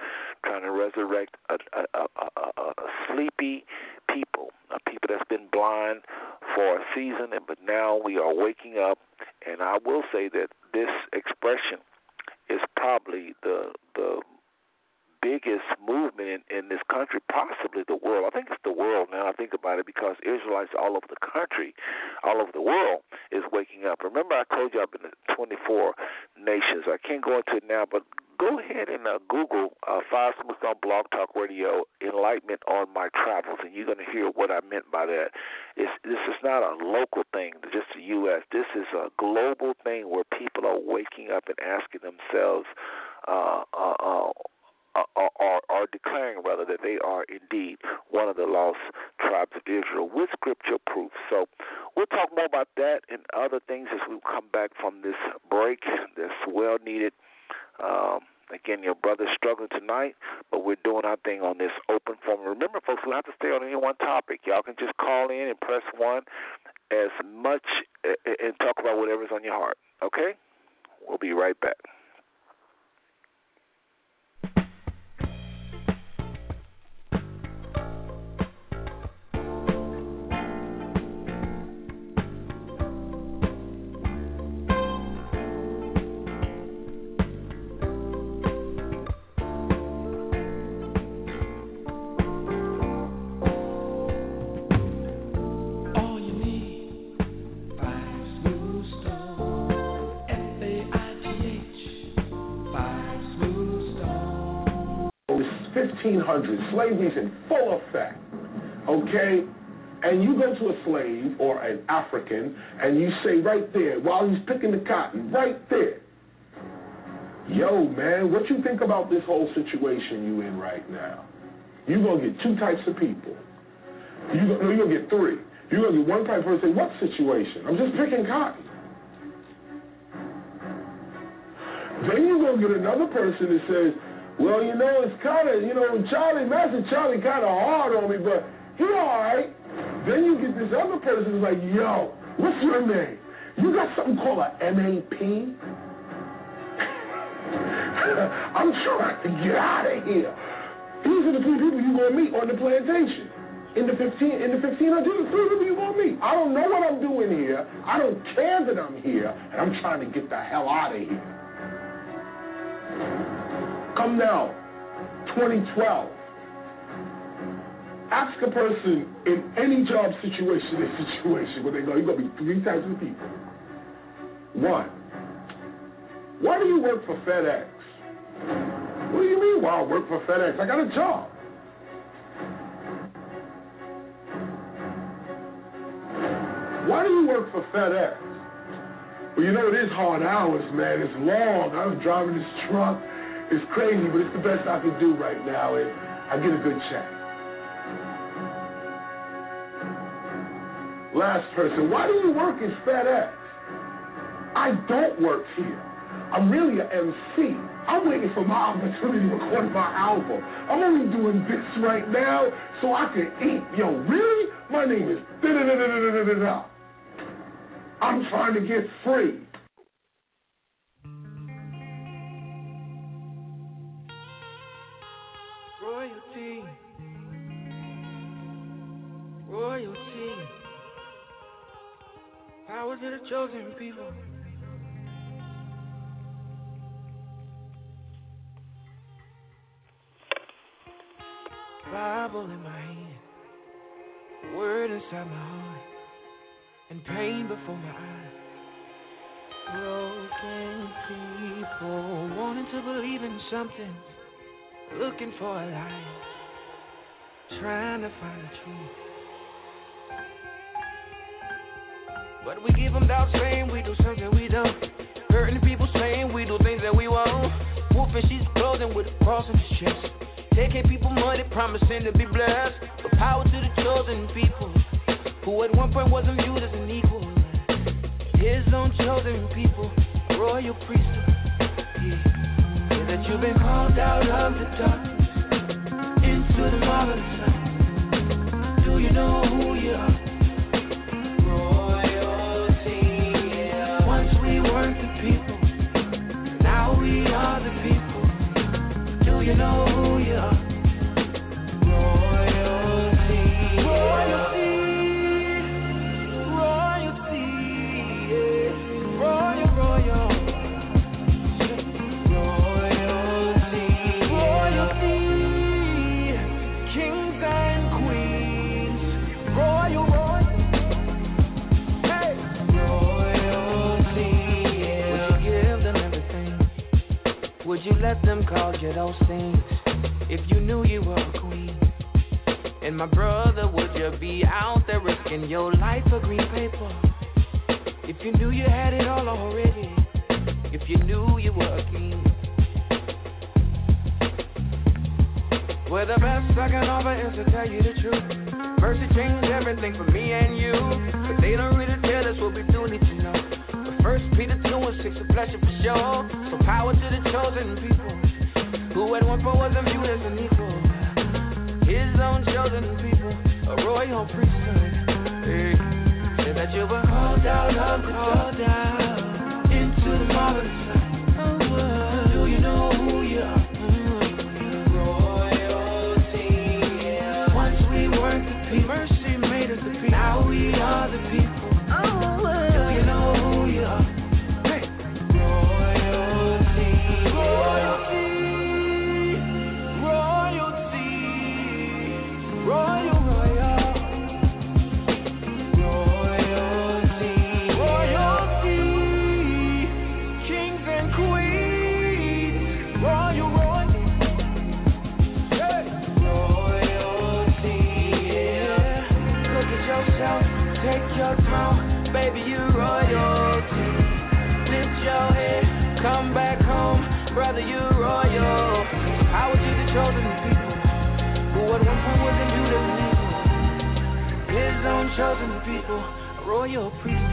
trying to resurrect a, a, a, a, a sleepy people, a people that's been blind for a season, and but now we are waking up. And I will say that this expression is probably the the biggest movement in, in this country, possibly the world. I think it's the world now. I think about it because Israelites all over the country, all over the world, is waking up. Remember, I told you I've been in 24 nations. I can't go into it now, but go ahead and uh, Google uh, Five Smooth on Blog Talk Radio Enlightenment on My Travels, and you're going to hear what I meant by that. It's, this is not a local thing, just the U.S. This is a global thing where people are waking up and asking themselves, uh, uh, uh, are, are, are declaring rather that they are indeed one of the lost tribes of Israel with scripture proof. So we'll talk more about that and other things as we come back from this break, this well needed um, again, your brother's struggling tonight, but we're doing our thing on this open forum. Remember, folks, we don't have to stay on any one topic. Y'all can just call in and press one as much and talk about whatever's on your heart. Okay? We'll be right back. Slavery's in full effect. Okay? And you go to a slave or an African and you say right there, while he's picking the cotton, right there, yo, man, what you think about this whole situation you in right now? You're going to get two types of people. You're going to get three. You're going to get one type of person say, what situation? I'm just picking cotton. Then you're going to get another person that says, well, you know, it's kind of, you know, Charlie, Master Charlie kind of hard on me, but he all right. Then you get this other person who's like, yo, what's your name? You got something called a MAP? I'm trying to get out of here. These are the three people you're going to meet on the plantation. In the 15, in the 1500, the three people going to meet. I don't know what I'm doing here. I don't care that I'm here, and I'm trying to get the hell out of here. Come now, 2012. Ask a person in any job situation, this situation, where they go, you're going to be three types of people. One, why do you work for FedEx? What do you mean, why I work for FedEx? I got a job. Why do you work for FedEx? Well, you know, it is hard hours, man. It's long. I was driving this truck. It's crazy, but it's the best I can do right now, and I get a good check. Last person, why do you work in FedEx? I don't work here. I'm really an MC. I'm waiting for my opportunity to record my album. I'm only doing this right now so I can eat. Yo, really? My name is. I'm trying to get free. Royalty. Power to the chosen people. Bible in my hand, word inside my heart, and pain before my eyes. Broken people wanting to believe in something, looking for a lie, trying to find the truth. But we give them doubt, saying we do something we don't. Hurting people saying we do things that we won't. Wolfing she's clothing with a cross on his chest. Taking people money, promising to be blessed. But power to the chosen people, who at one point wasn't viewed as an equal. His own chosen people, royal priesthood. Yeah. that you've been called out of the darkness into the marvelous light. Do you know who you are? People, now we are the people. Do you know who you are? Would you let them call you those things? If you knew you were a queen. And my brother, would you be out there risking your life for green paper? If you knew you had it all already. If you knew you were a king. Well, the best I can offer is to tell you the truth. Mercy changed everything for me and you. But they don't really tell us what we do need to know. But first Peter 2 and 6 a pleasure for sure. So power to the chosen people. Who at one point wasn't viewed as an equal. His own chosen people, a royal priesthood. Hey. Say that you were called out called out into the marvelous chosen people. A royal priesthood.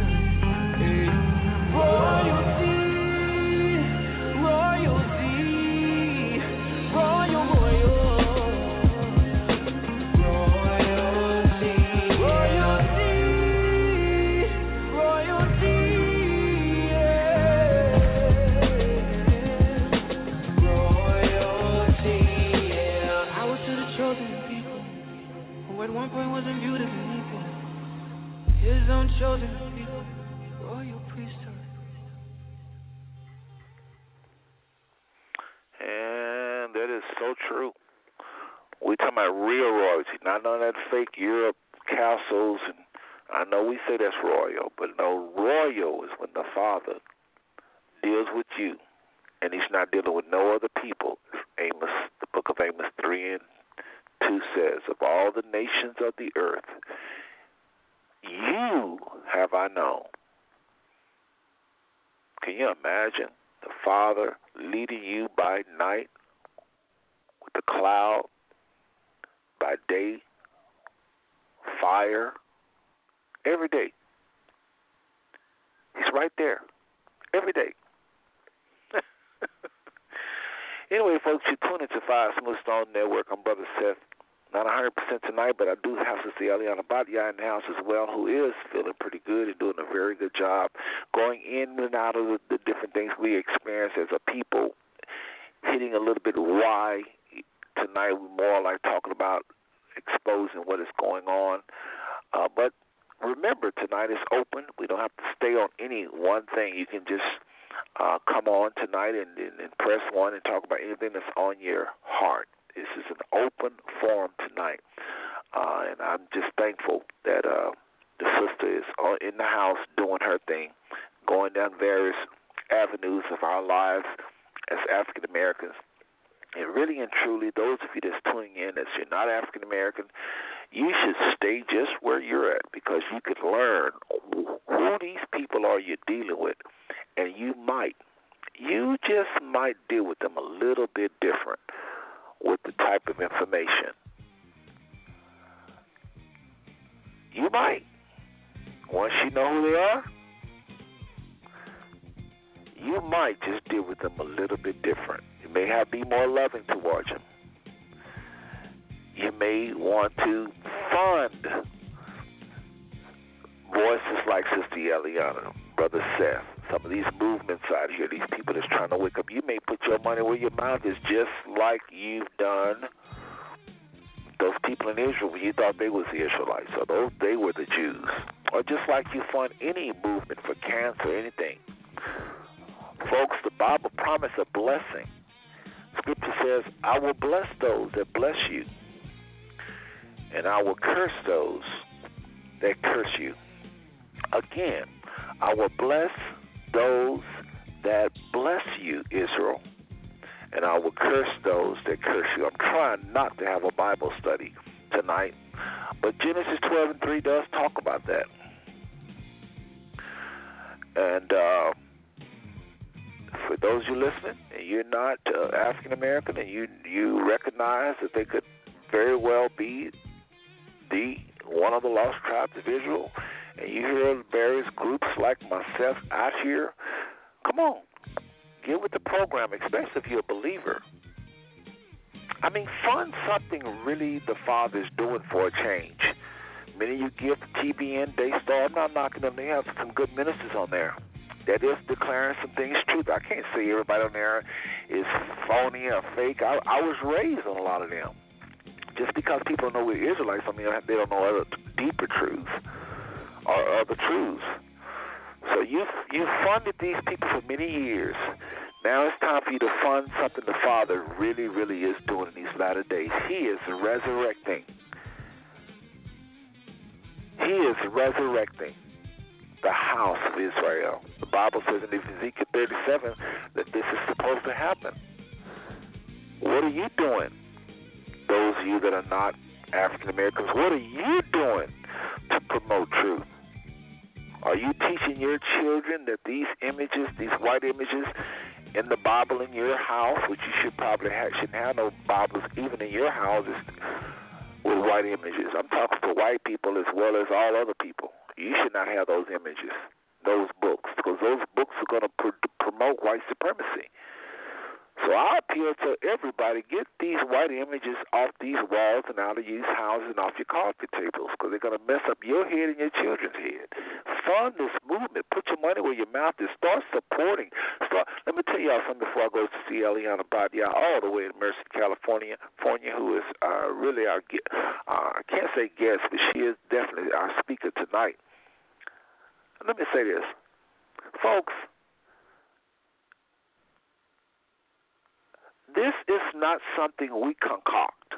concoct.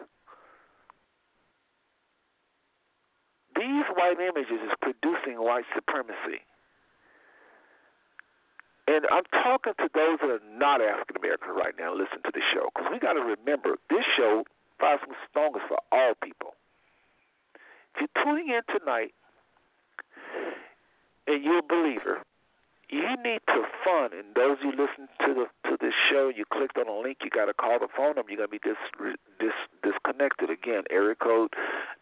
These white images is producing white supremacy. And I'm talking to those that are not African American right now. Listen to the show because we got to remember this show probably the strongest for all people. If you're tuning in tonight and you're a believer, you need to fund. And those you listen to the to this show, you clicked on a link. You got to call the phone number. You're gonna be dis, dis disconnected again. Area code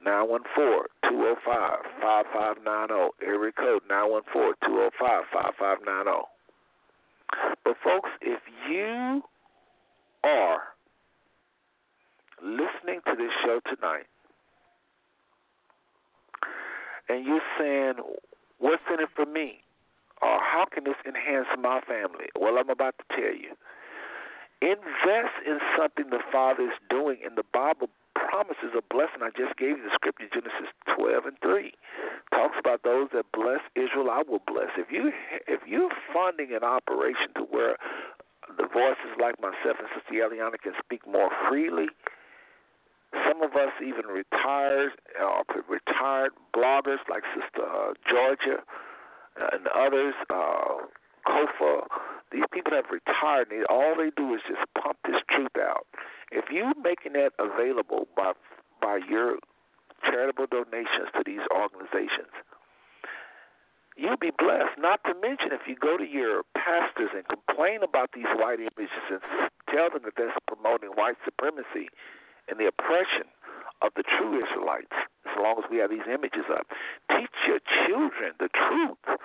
nine one four two zero five five five nine zero. Area code nine one four two zero five five five nine zero. But folks, if you are listening to this show tonight and you're saying, "What's in it for me?" Or how can this enhance my family? Well, I'm about to tell you. Invest in something the Father is doing, and the Bible promises a blessing. I just gave you the scripture, Genesis 12 and 3. Talks about those that bless Israel, I will bless. If you if you're funding an operation to where the voices like myself and Sister Eliana can speak more freely, some of us even retired uh, retired bloggers like Sister uh, Georgia and others, uh, Kofa, these people have retired, and all they do is just pump this truth out. If you're making that available by by your charitable donations to these organizations, you'll be blessed. Not to mention, if you go to your pastors and complain about these white images and tell them that that's promoting white supremacy and the oppression of the true Israelites, as long as we have these images up. Teach your children the truth.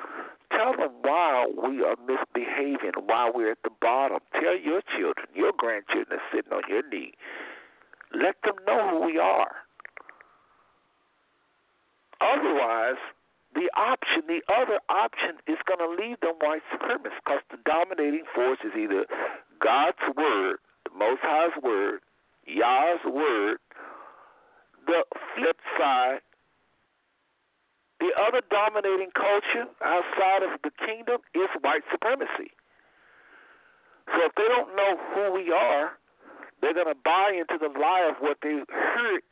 Tell them why we are misbehaving, why we're at the bottom. Tell your children, your grandchildren are sitting on your knee. Let them know who we are. Otherwise, the option, the other option is going to leave them white supremacists because the dominating force is either God's word, the Most High's word, Yah's word, the flip side, the other dominating culture outside of the kingdom is white supremacy. So if they don't know who we are, they're going to buy into the lie of what they heard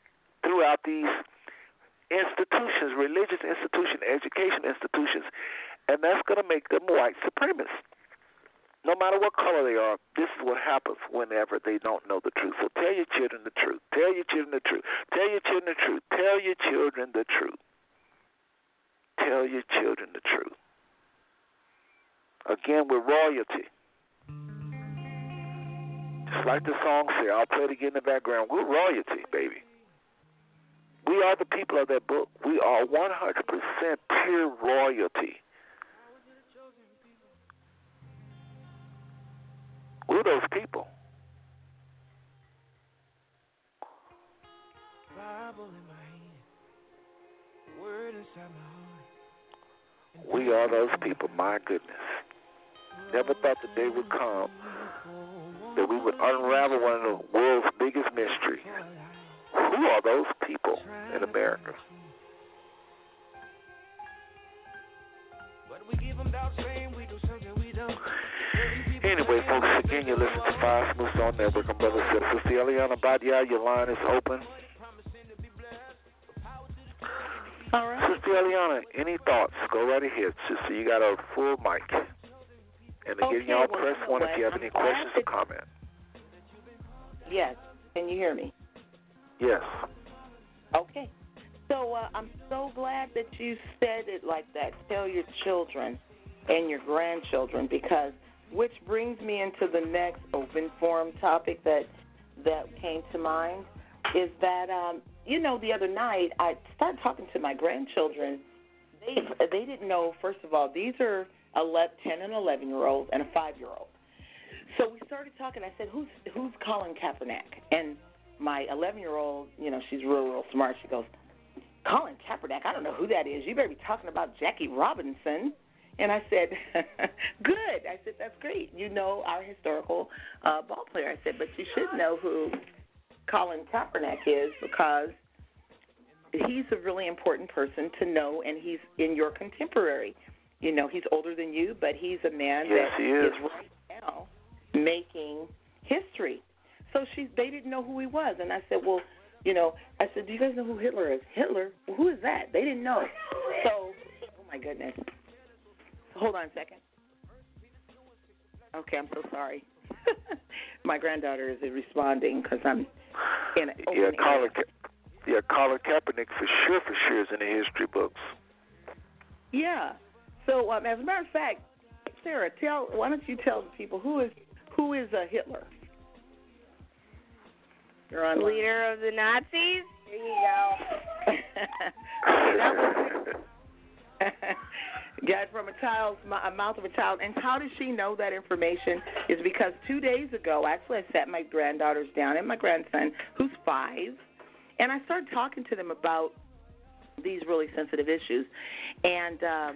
throughout these institutions, religious institutions, education institutions, and that's going to make them white supremacists no matter what color they are, this is what happens whenever they don't know the truth. So tell your children the truth. Tell your children the truth. Tell your children the truth. Tell your children the truth. Tell your children the truth. Again, with royalty. Just like the song says, I'll play it again in the background. We're royalty, baby. We are the people of that book. We are 100% pure royalty. We're those people. We are those people, my goodness. Never thought the day would come that we would unravel one of the world's biggest mysteries. Who are those people in America? But we give them we You listen to Five Smooth Stone Network. I'm Brother Seth. Sister Eliana Badia, your line is open. All right. Sister Eliana, any thoughts? Go right ahead, sister. You got a full mic. And again, okay, y'all well, press one if you have I'm any questions or that... comments. Yes. Can you hear me? Yes. Okay. So uh, I'm so glad that you said it like that. Tell your children and your grandchildren because – which brings me into the next open forum topic that that came to mind is that um, you know the other night I started talking to my grandchildren. They they didn't know first of all these are 11, 10 and 11 year olds and a 5 year old. So we started talking. I said, "Who's who's Colin Kaepernick?" And my 11 year old, you know, she's real real smart. She goes, "Colin Kaepernick? I don't know who that is. You better be talking about Jackie Robinson." And I said, good. I said, that's great. You know our historical uh, ball player. I said, but you should know who Colin Kaepernick is because he's a really important person to know, and he's in your contemporary. You know, he's older than you, but he's a man yes, that is. is right now making history. So she, they didn't know who he was, and I said, well, you know, I said, do you guys know who Hitler is? Hitler? Well, who is that? They didn't know. So, oh my goodness. Hold on a second. Okay, I'm so sorry. My granddaughter is responding because I'm in. Yeah, Colin. Yeah, Colin Kaepernick for sure, for sure is in the history books. Yeah. So, um, as a matter of fact, Sarah, tell why don't you tell the people who is who is a Hitler? You're on. Leader of the Nazis. There you go. that was got from a child's mouth of a child. And how does she know that information? Is because two days ago, actually, I sat my granddaughters down and my grandson, who's five, and I started talking to them about these really sensitive issues, and uh,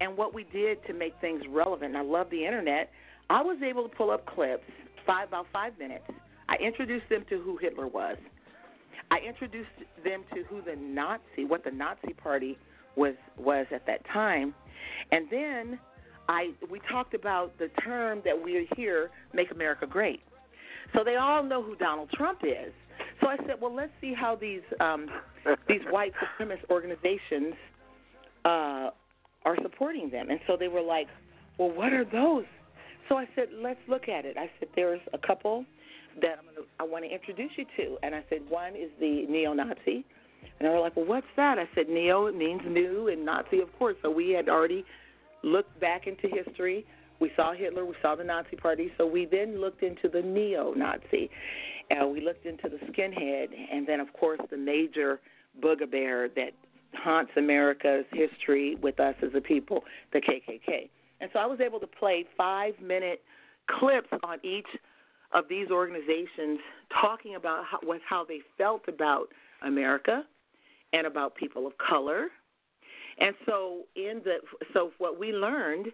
and what we did to make things relevant. And I love the internet. I was able to pull up clips, five about five minutes. I introduced them to who Hitler was. I introduced them to who the Nazi, what the Nazi Party was was at that time, and then I we talked about the term that we hear, "Make America Great." So they all know who Donald Trump is. So I said, well, let's see how these um, these white supremacist organizations uh, are supporting them. And so they were like, well, what are those? So I said, let's look at it. I said, there's a couple that I'm gonna, I want to introduce you to. And I said, one is the neo-Nazi. And they were like, well, what's that? I said, neo it means new, and Nazi, of course. So we had already looked back into history. We saw Hitler, we saw the Nazi Party. So we then looked into the neo-Nazi. Uh, we looked into the skinhead, and then, of course, the major bugbear that haunts America's history with us as a people, the KKK. And so I was able to play five minute clips on each of these organizations talking about how, what, how they felt about America and about people of color. And so in the so what we learned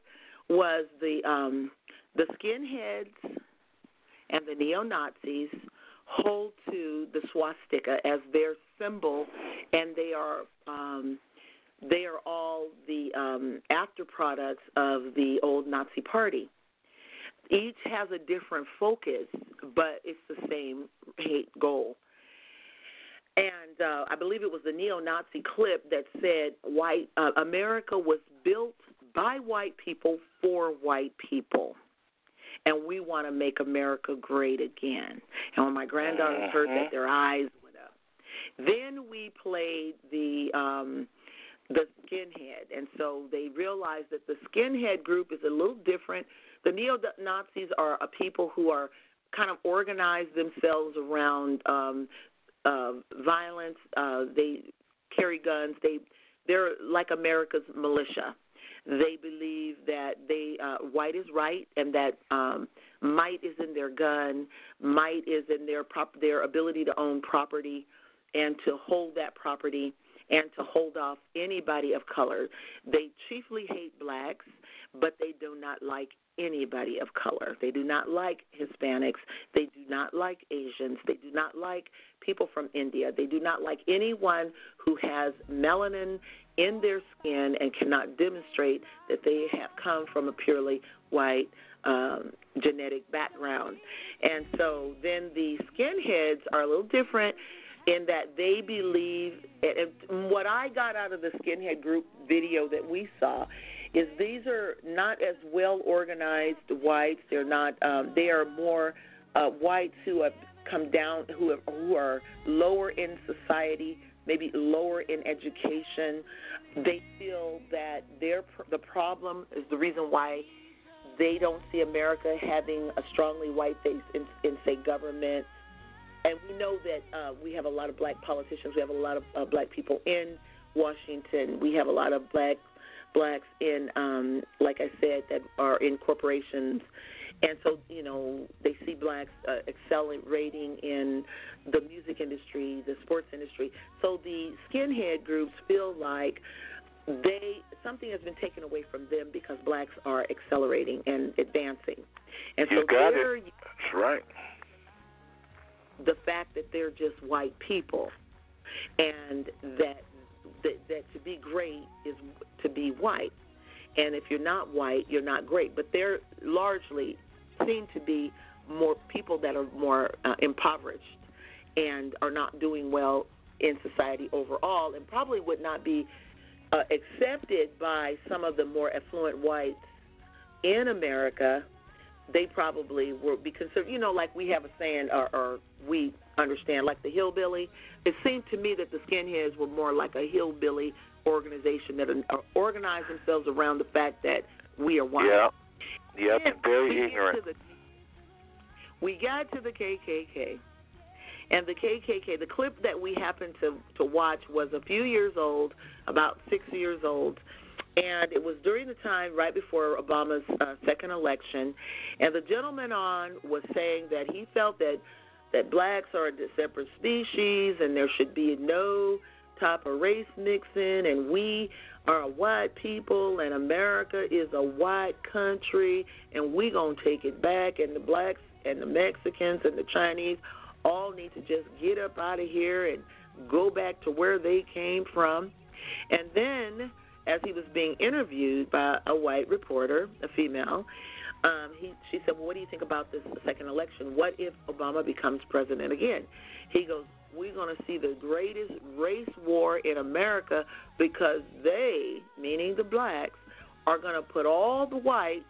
was the um, the skinheads and the neo Nazis hold to the swastika as their symbol, and they are um, they are all the um, after products of the old Nazi Party. Each has a different focus, but it's the same hate goal. And uh, I believe it was the neo-Nazi clip that said, "White uh, America was built by white people for white people." and we want to make America great again. And when my granddaughters heard that, mm-hmm. their eyes went up. Then we played the um the skinhead, and so they realized that the skinhead group is a little different. The neo Nazis are a people who are kind of organize themselves around um uh violence. Uh they carry guns. They they're like America's militia they believe that they uh, white is right and that um, might is in their gun, might is in their prop- their ability to own property and to hold that property and to hold off anybody of color. They chiefly hate blacks, but they do not like anybody of color. They do not like Hispanics. They do not like Asians. They do not like people from India. They do not like anyone who has melanin in their skin and cannot demonstrate that they have come from a purely white um, genetic background. And so then the skinheads are a little different in that they believe, and what I got out of the skinhead group video that we saw is these are not as well organized whites. They're not. Um, they are more uh, whites who have come down, who have, who are lower in society, maybe lower in education. They feel that their the problem is the reason why they don't see America having a strongly white face in, in say government. And we know that uh, we have a lot of black politicians. We have a lot of uh, black people in Washington. We have a lot of black blacks in, um, like I said, that are in corporations and so you know they see blacks uh, accelerating in the music industry, the sports industry. So the skinhead groups feel like they something has been taken away from them because blacks are accelerating and advancing. And you so got it. That's right. The fact that they're just white people, and that that, that to be great is to be white. And if you're not white, you're not great. But they're largely seem to be more people that are more uh, impoverished and are not doing well in society overall, and probably would not be uh, accepted by some of the more affluent whites in America. They probably would be considered, you know, like we have a saying, or, or we understand, like the hillbilly. It seemed to me that the skinheads were more like a hillbilly organization that uh, are, organize themselves around the fact that we are white. Yeah. Yep, very we ignorant. The, we got to the KKK, And the KKK, the clip that we happened to to watch was a few years old, about six years old, and it was during the time right before Obama's uh, second election, and the gentleman on was saying that he felt that that blacks are a separate species and there should be no type of race mixing, and we are a white people, and America is a white country, and we gonna take it back, and the blacks and the Mexicans and the Chinese all need to just get up out of here and go back to where they came from. And then, as he was being interviewed by a white reporter, a female, um, he, she said, well, "What do you think about this second election? What if Obama becomes president again?" He goes, "We're going to see the greatest race war in America because they, meaning the blacks, are going to put all the whites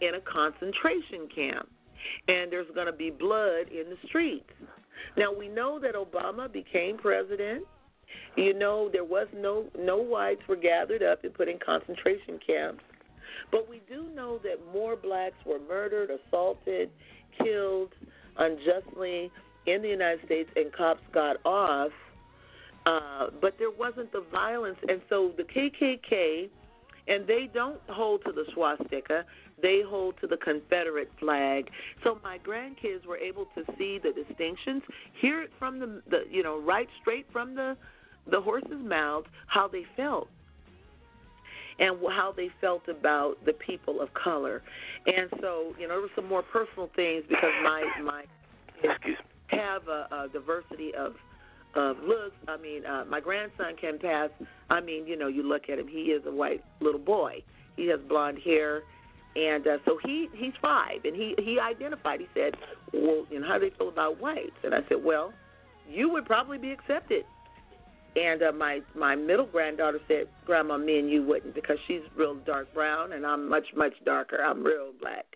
in a concentration camp, and there's going to be blood in the streets." Now we know that Obama became president. You know there was no no whites were gathered up and put in concentration camps. But we do know that more blacks were murdered, assaulted, killed unjustly in the United States, and cops got off. Uh, but there wasn't the violence, and so the KKK, and they don't hold to the swastika; they hold to the Confederate flag. So my grandkids were able to see the distinctions, hear it from the, the you know, right straight from the the horses' mouths, how they felt and how they felt about the people of color. And so, you know, there were some more personal things because my my Excuse me. have a, a diversity of of looks. I mean, uh, my grandson can pass. I mean, you know, you look at him; he is a white little boy. He has blonde hair, and uh, so he he's five, and he he identified. He said, "Well, you know, how do they feel about whites?" And I said, "Well, you would probably be accepted and uh, my my middle granddaughter said, "Grandma, me and you wouldn't because she's real dark brown and I'm much much darker. I'm real black."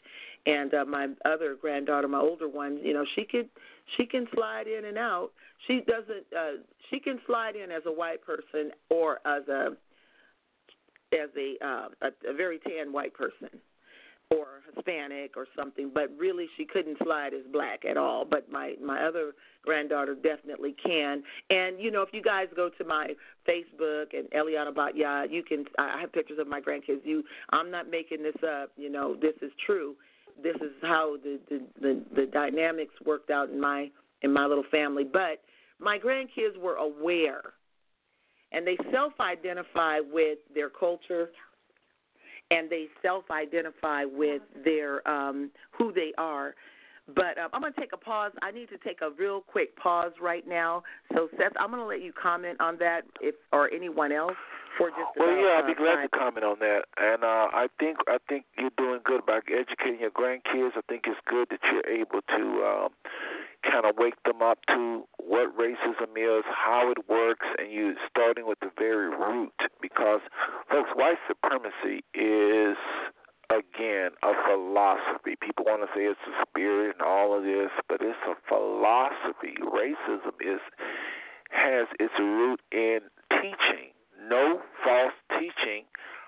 And uh, my other granddaughter, my older one, you know, she could she can slide in and out. She doesn't. Uh, she can slide in as a white person or as a as a uh, a, a very tan white person or Hispanic or something, but really she couldn't slide as black at all. But my my other granddaughter definitely can. And you know, if you guys go to my Facebook and Eliana Batya, you can. I have pictures of my grandkids. You, I'm not making this up. You know, this is true. This is how the the the, the dynamics worked out in my in my little family. But my grandkids were aware, and they self-identify with their culture and they self-identify with their um, who they are. But um, I'm going to take a pause. I need to take a real quick pause right now. So Seth, I'm going to let you comment on that, if or anyone else for just. Well, about, yeah, I'd be uh, glad five- to comment on that. And uh, I think I think you're doing good by educating your grandkids. I think it's good that you're able to um, kind of wake them up to what racism is, how it works, and you starting with the very root. Because, folks, white supremacy is again a philosophy. People want to say it's a spirit and all of this, but it's a philosophy. Racism is has its root in teaching. No false teaching.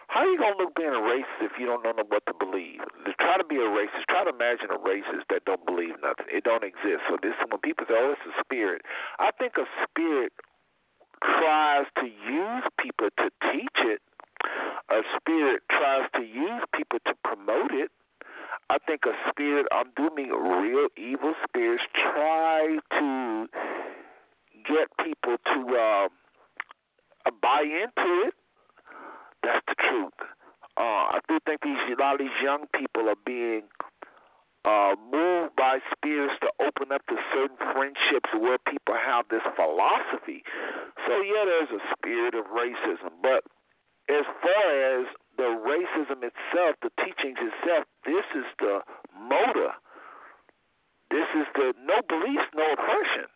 How are you gonna look being a racist if you don't know what to believe? To try to be a racist, try to imagine a racist that don't believe nothing. It don't exist. So this when people say, "Oh, it's a spirit," I think a spirit tries to use people to teach it. A spirit tries to use people to promote it. I think a spirit, I'm doing real evil spirits, try to get people to uh, buy into it. That's the truth. Uh, I do think these a lot of these young people are being uh, moved by spirits to open up to certain friendships where people have this philosophy. So yeah, there's a spirit of racism, but as far as the racism itself, the teachings itself, this is the motor. This is the no beliefs, no oppression.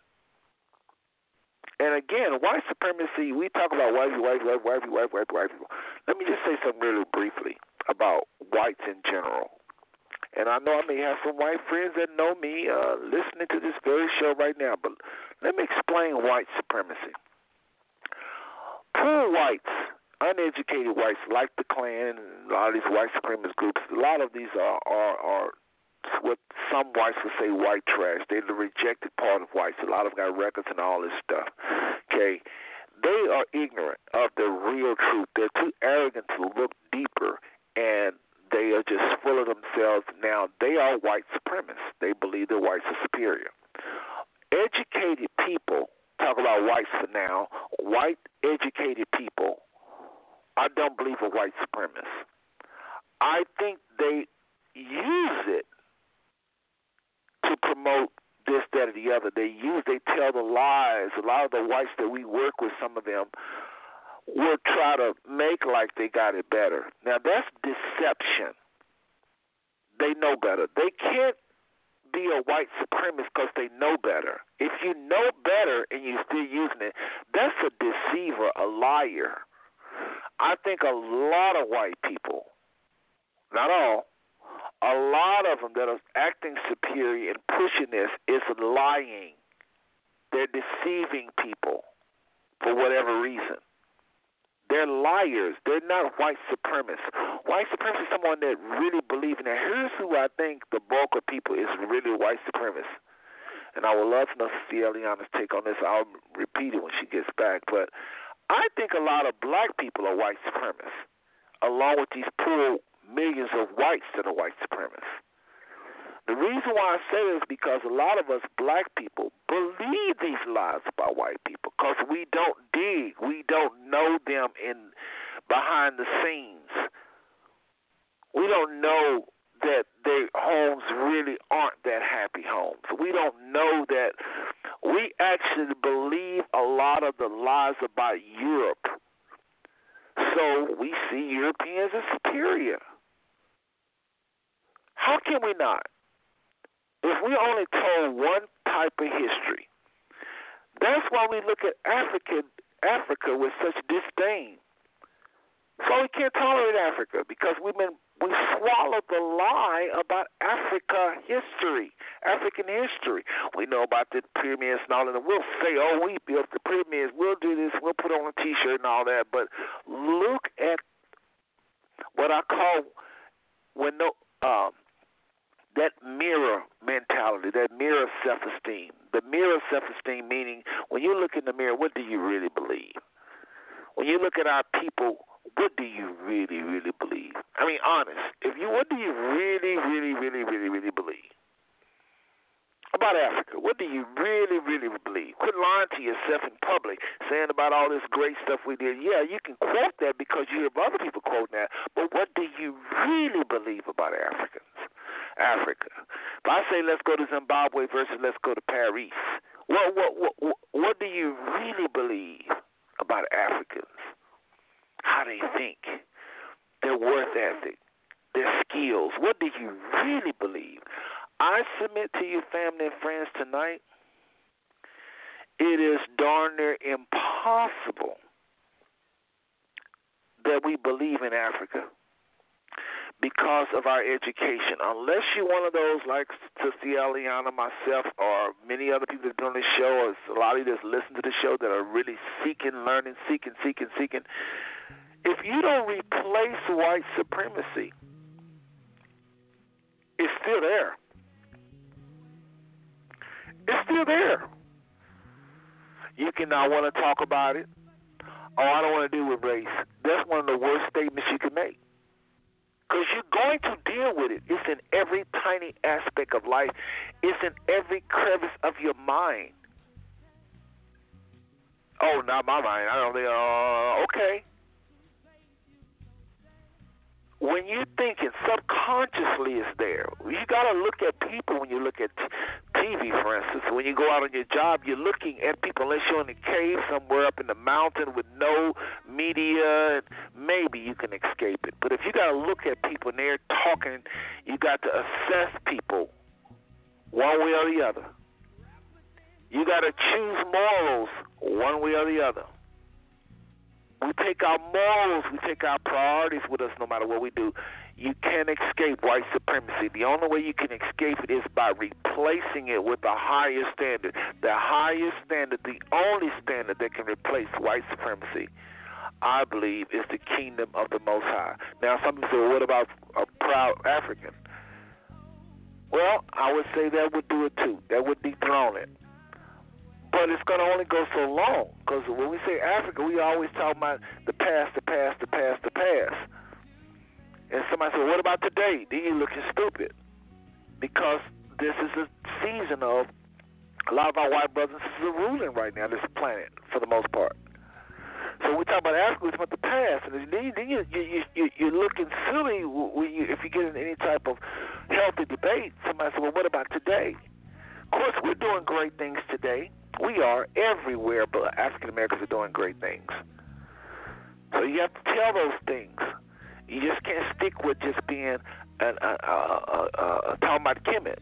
And again, white supremacy, we talk about white people, white people, white people, white people, white people. Let me just say something really briefly about whites in general. And I know I may have some white friends that know me uh, listening to this very show right now, but let me explain white supremacy. Poor whites, uneducated whites like the Klan and a lot of these white supremacist groups, a lot of these are, are, are what some whites would say white trash. They're the rejected part of whites. A lot of them got records and all this stuff. Okay, they are ignorant of the real truth. They're too arrogant to look deeper, and they are just full of themselves. Now they are white supremacists. They believe their whites are superior. Educated people talk about whites for now. White educated people, I don't believe are white supremacists. I think they use it to promote this, that, or the other. They use, they tell the lies. A lot of the whites that we work with, some of them, will try to make like they got it better. Now that's deception. They know better. They can't be a white supremacist because they know better. If you know better and you're still using it, that's a deceiver, a liar. I think a lot of white people, not all, a lot of them that are acting superior and pushing this is lying. They're deceiving people for whatever reason. They're liars. They're not white supremacists. White supremacists is someone that really believes in that. Here's who I think the bulk of people is really white supremacists. And I would love to know see Eliana's take on this. I'll repeat it when she gets back. But I think a lot of black people are white supremacists, along with these poor millions of whites that are white supremacists. The reason why I say this is because a lot of us black people believe these lies about white people because we don't dig, we don't know them in behind the scenes. We don't know that their homes really aren't that happy homes. We don't know that we actually believe a lot of the lies about Europe. So we see Europeans as superior. How can we not? If we only told one type of history, that's why we look at Africa, Africa with such disdain. So we can't tolerate Africa because we've been we swallowed the lie about Africa history, African history. We know about the pyramids and all that. We'll say, "Oh, we built the pyramids. We'll do this. We'll put on a T-shirt and all that." But look at what I call when no um, that mirror mentality, that mirror self esteem. The mirror self esteem meaning when you look in the mirror, what do you really believe? When you look at our people, what do you really, really believe? I mean, honest. If you, what do you really, really, really, really, really believe? about Africa? What do you really, really believe? Quit lying to yourself in public, saying about all this great stuff we did. Yeah, you can quote that because you hear other people quoting that, but what do you really believe about Africans? Africa. If I say let's go to Zimbabwe versus let's go to Paris, what what what what do you really believe about Africans? How they think, their worth ethic, their skills. What do you really believe? I submit to you, family and friends, tonight. It is darn near impossible that we believe in Africa because of our education. Unless you're one of those like Sister Eliana, myself, or many other people that are doing this show, or a lot of you that listen to the show that are really seeking, learning, seeking, seeking, seeking. If you don't replace white supremacy, it's still there. It's still there. You can not want to talk about it. Oh, I don't want to deal with race. That's one of the worst statements you can make. Because you're going to deal with it. It's in every tiny aspect of life, it's in every crevice of your mind. Oh, not my mind. I don't think, uh, okay. When you're thinking, subconsciously it's there. You got to look at people when you look at TV, for instance. When you go out on your job, you're looking at people, unless you're in a cave somewhere up in the mountain with no media, maybe you can escape it. But if you got to look at people and they're talking, you got to assess people one way or the other. You got to choose morals one way or the other. We take our morals, we take our priorities with us no matter what we do. You can't escape white supremacy. The only way you can escape it is by replacing it with a higher standard. The highest standard, the only standard that can replace white supremacy, I believe, is the kingdom of the Most High. Now, some people say, what about a proud African? Well, I would say that would do it too. That would dethrone it. But it's going to only go so long because when we say Africa, we always talk about the past, the past, the past, the past. And somebody said, "What about today?" Then you're looking stupid because this is a season of a lot of our white brothers are ruling right now this planet for the most part. So we talk about Africa, we about the past, and then, then you, you, you, you're looking silly when you, if you get in any type of healthy debate. Somebody said, "Well, what about today?" Of course, we're doing great things today. We are everywhere, but African Americans are doing great things. So you have to tell those things. You just can't stick with just being an, uh, uh, uh, talking about Kemet.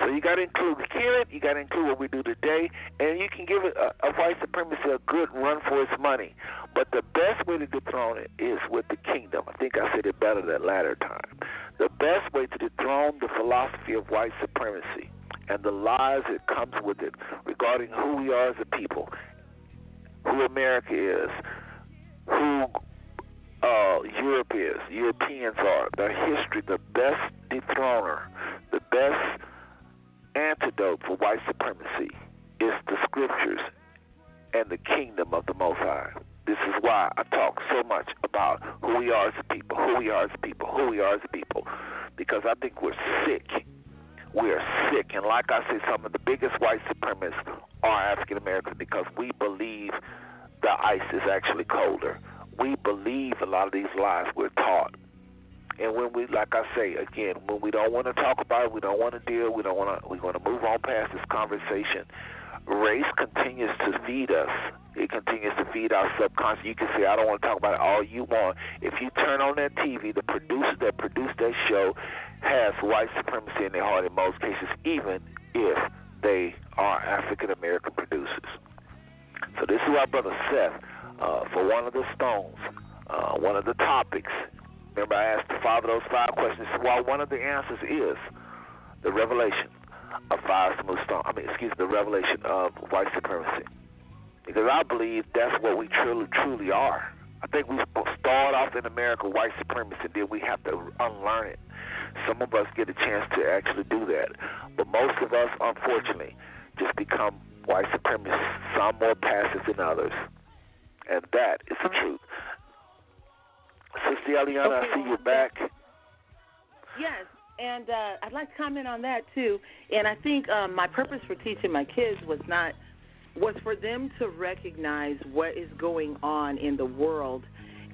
So you got to include Kemet, you got to include what we do today, and you can give a, a white supremacy a good run for its money. But the best way to dethrone it is with the kingdom. I think I said it better that latter time. The best way to dethrone the philosophy of white supremacy and the lies that comes with it regarding who we are as a people, who America is, who uh, Europe is, Europeans are, their history, the best dethroner, the best antidote for white supremacy is the scriptures and the kingdom of the Most High. This is why I talk so much about who we are as a people, who we are as a people, who we are as a people, because I think we're sick. We are sick. And like I say, some of the biggest white supremacists are African Americans because we believe the ice is actually colder. We believe a lot of these lies we're taught. And when we, like I say again, when we don't want to talk about it, we don't want to deal, we don't want to, we want to move on past this conversation. Race continues to feed us. It continues to feed our subconscious. You can say, I don't want to talk about it all you want. If you turn on that TV, the producer that produced that show has white supremacy in their heart in most cases, even if they are African American producers. So this is our brother Seth uh, for one of the stones, uh, one of the topics. Remember, I asked the father those five questions. Well, one of the answers is the revelation of five smooth stones. I mean, excuse me, the revelation of white supremacy. Because I believe that's what we truly, truly are. I think we start off in America white supremacy, then we have to unlearn it. Some of us get a chance to actually do that, but most of us, unfortunately, just become white supremacists. Some more passive than others, and that is the truth. Sister Eliana, Okay, I see well, you back. Yes, and uh, I'd like to comment on that too. And I think um, my purpose for teaching my kids was not was for them to recognize what is going on in the world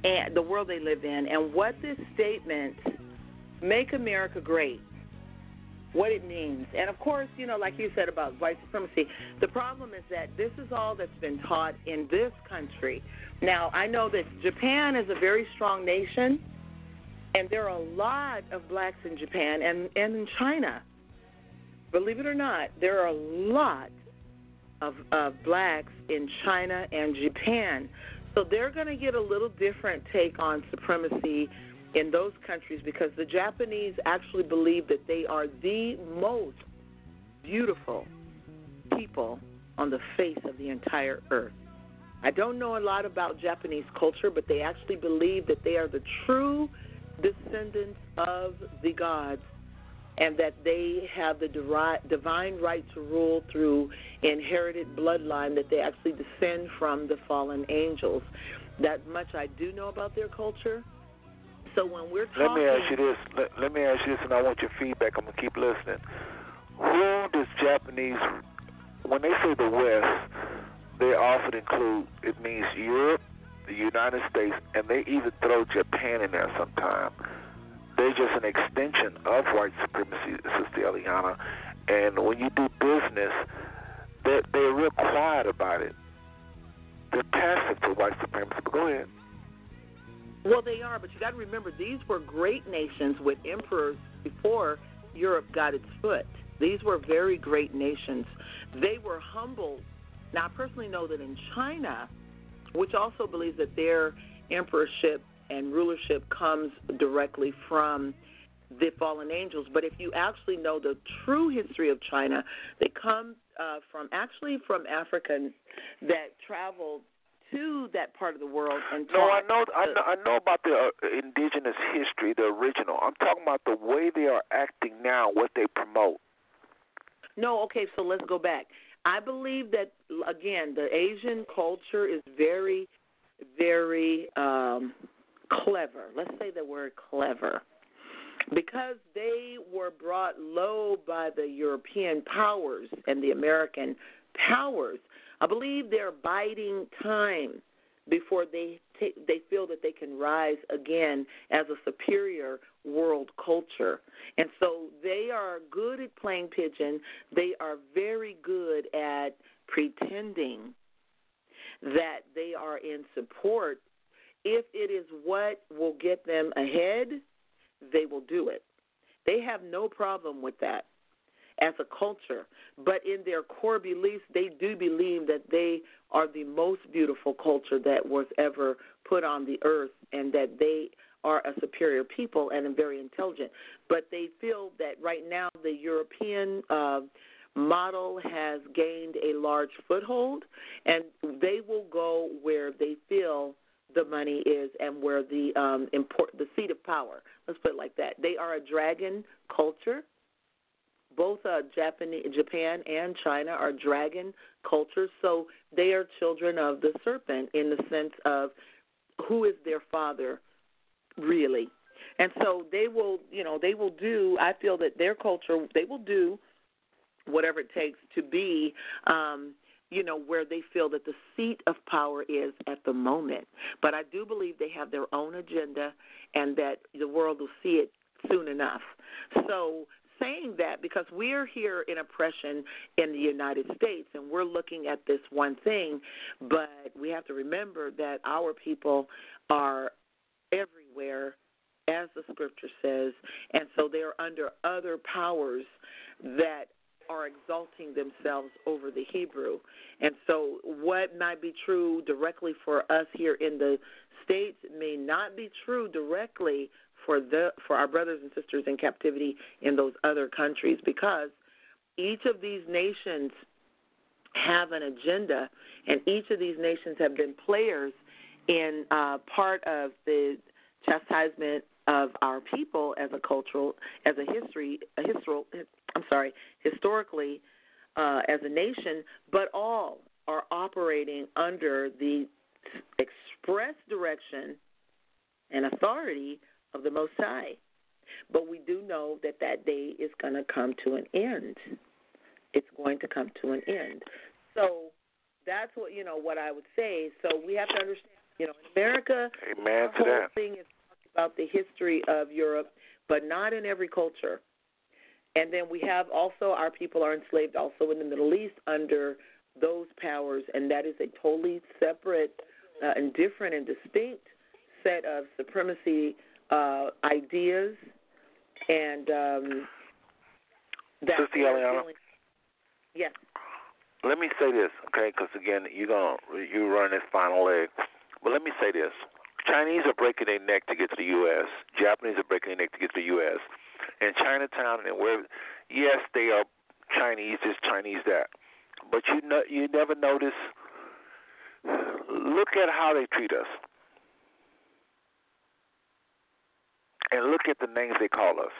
and the world they live in, and what this statement "Make America Great." What it means, and of course, you know, like you said about white supremacy, the problem is that this is all that's been taught in this country. Now, I know that Japan is a very strong nation, and there are a lot of blacks in Japan and, and in China. Believe it or not, there are a lot of, of blacks in China and Japan. So they're going to get a little different take on supremacy in those countries because the Japanese actually believe that they are the most beautiful people on the face of the entire earth. I don't know a lot about Japanese culture, but they actually believe that they are the true descendants of the gods and that they have the divine right to rule through inherited bloodline, that they actually descend from the fallen angels. That much I do know about their culture. So when we're talking, Let me ask you this. Let, let me ask you this, and I want your feedback. I'm gonna keep listening. Who does Japanese, when they say the West, they often include it means Europe, the United States, and they even throw Japan in there sometimes. They're just an extension of white supremacy, Sister Eliana. And when you do business, they're, they're real quiet about it. They're passive to white supremacy. But go ahead. Well, they are, but you got to remember these were great nations with emperors before Europe got its foot. These were very great nations. They were humble. Now, I personally know that in China, which also believes that their emperorship and rulership comes directly from the fallen angels. But if you actually know the true history of China, they come uh, from actually from Africa that traveled to that part of the world and No, I know, I know, I know about the uh, indigenous history, the original. I'm talking about the way they are acting now, what they promote. No, okay, so let's go back. I believe that again, the Asian culture is very, very um, clever. Let's say the word clever, because they were brought low by the European powers and the American powers. I believe they're biding time before they take, they feel that they can rise again as a superior world culture. And so they are good at playing pigeon. They are very good at pretending that they are in support. If it is what will get them ahead, they will do it. They have no problem with that as a culture. But in their core beliefs, they do believe that they are the most beautiful culture that was ever put on the earth and that they are a superior people and very intelligent. But they feel that right now the European uh, model has gained a large foothold, and they will go where they feel the money is and where the um import the seat of power. Let's put it like that. They are a dragon culture. Both uh, Japan, Japan and China are dragon cultures, so they are children of the serpent in the sense of who is their father, really. And so they will, you know, they will do. I feel that their culture, they will do whatever it takes to be um you know where they feel that the seat of power is at the moment but i do believe they have their own agenda and that the world will see it soon enough so saying that because we're here in oppression in the united states and we're looking at this one thing but we have to remember that our people are everywhere as the scripture says and so they're under other powers that are exalting themselves over the Hebrew. And so, what might be true directly for us here in the States may not be true directly for the for our brothers and sisters in captivity in those other countries because each of these nations have an agenda and each of these nations have been players in uh, part of the chastisement of our people as a cultural as a history a historical I'm sorry historically uh, as a nation, but all are operating under the express direction and authority of the Most High. But we do know that that day is going to come to an end. It's going to come to an end. So that's what you know what I would say. So we have to understand. You know, in America, Amen the whole that. thing is about the history of Europe, but not in every culture. And then we have also our people are enslaved also in the Middle East under those powers, and that is a totally separate uh, and different and distinct set of supremacy uh, ideas and um, that Sister Eliana? dealing- Yes. Let me say this, okay? Because again, you're gonna you run this final leg. But let me say this: Chinese are breaking their neck to get to the U.S. Japanese are breaking their neck to get to the U.S. In Chinatown and where, yes, they are Chinese. This Chinese that, but you know, you never notice. Look at how they treat us, and look at the names they call us.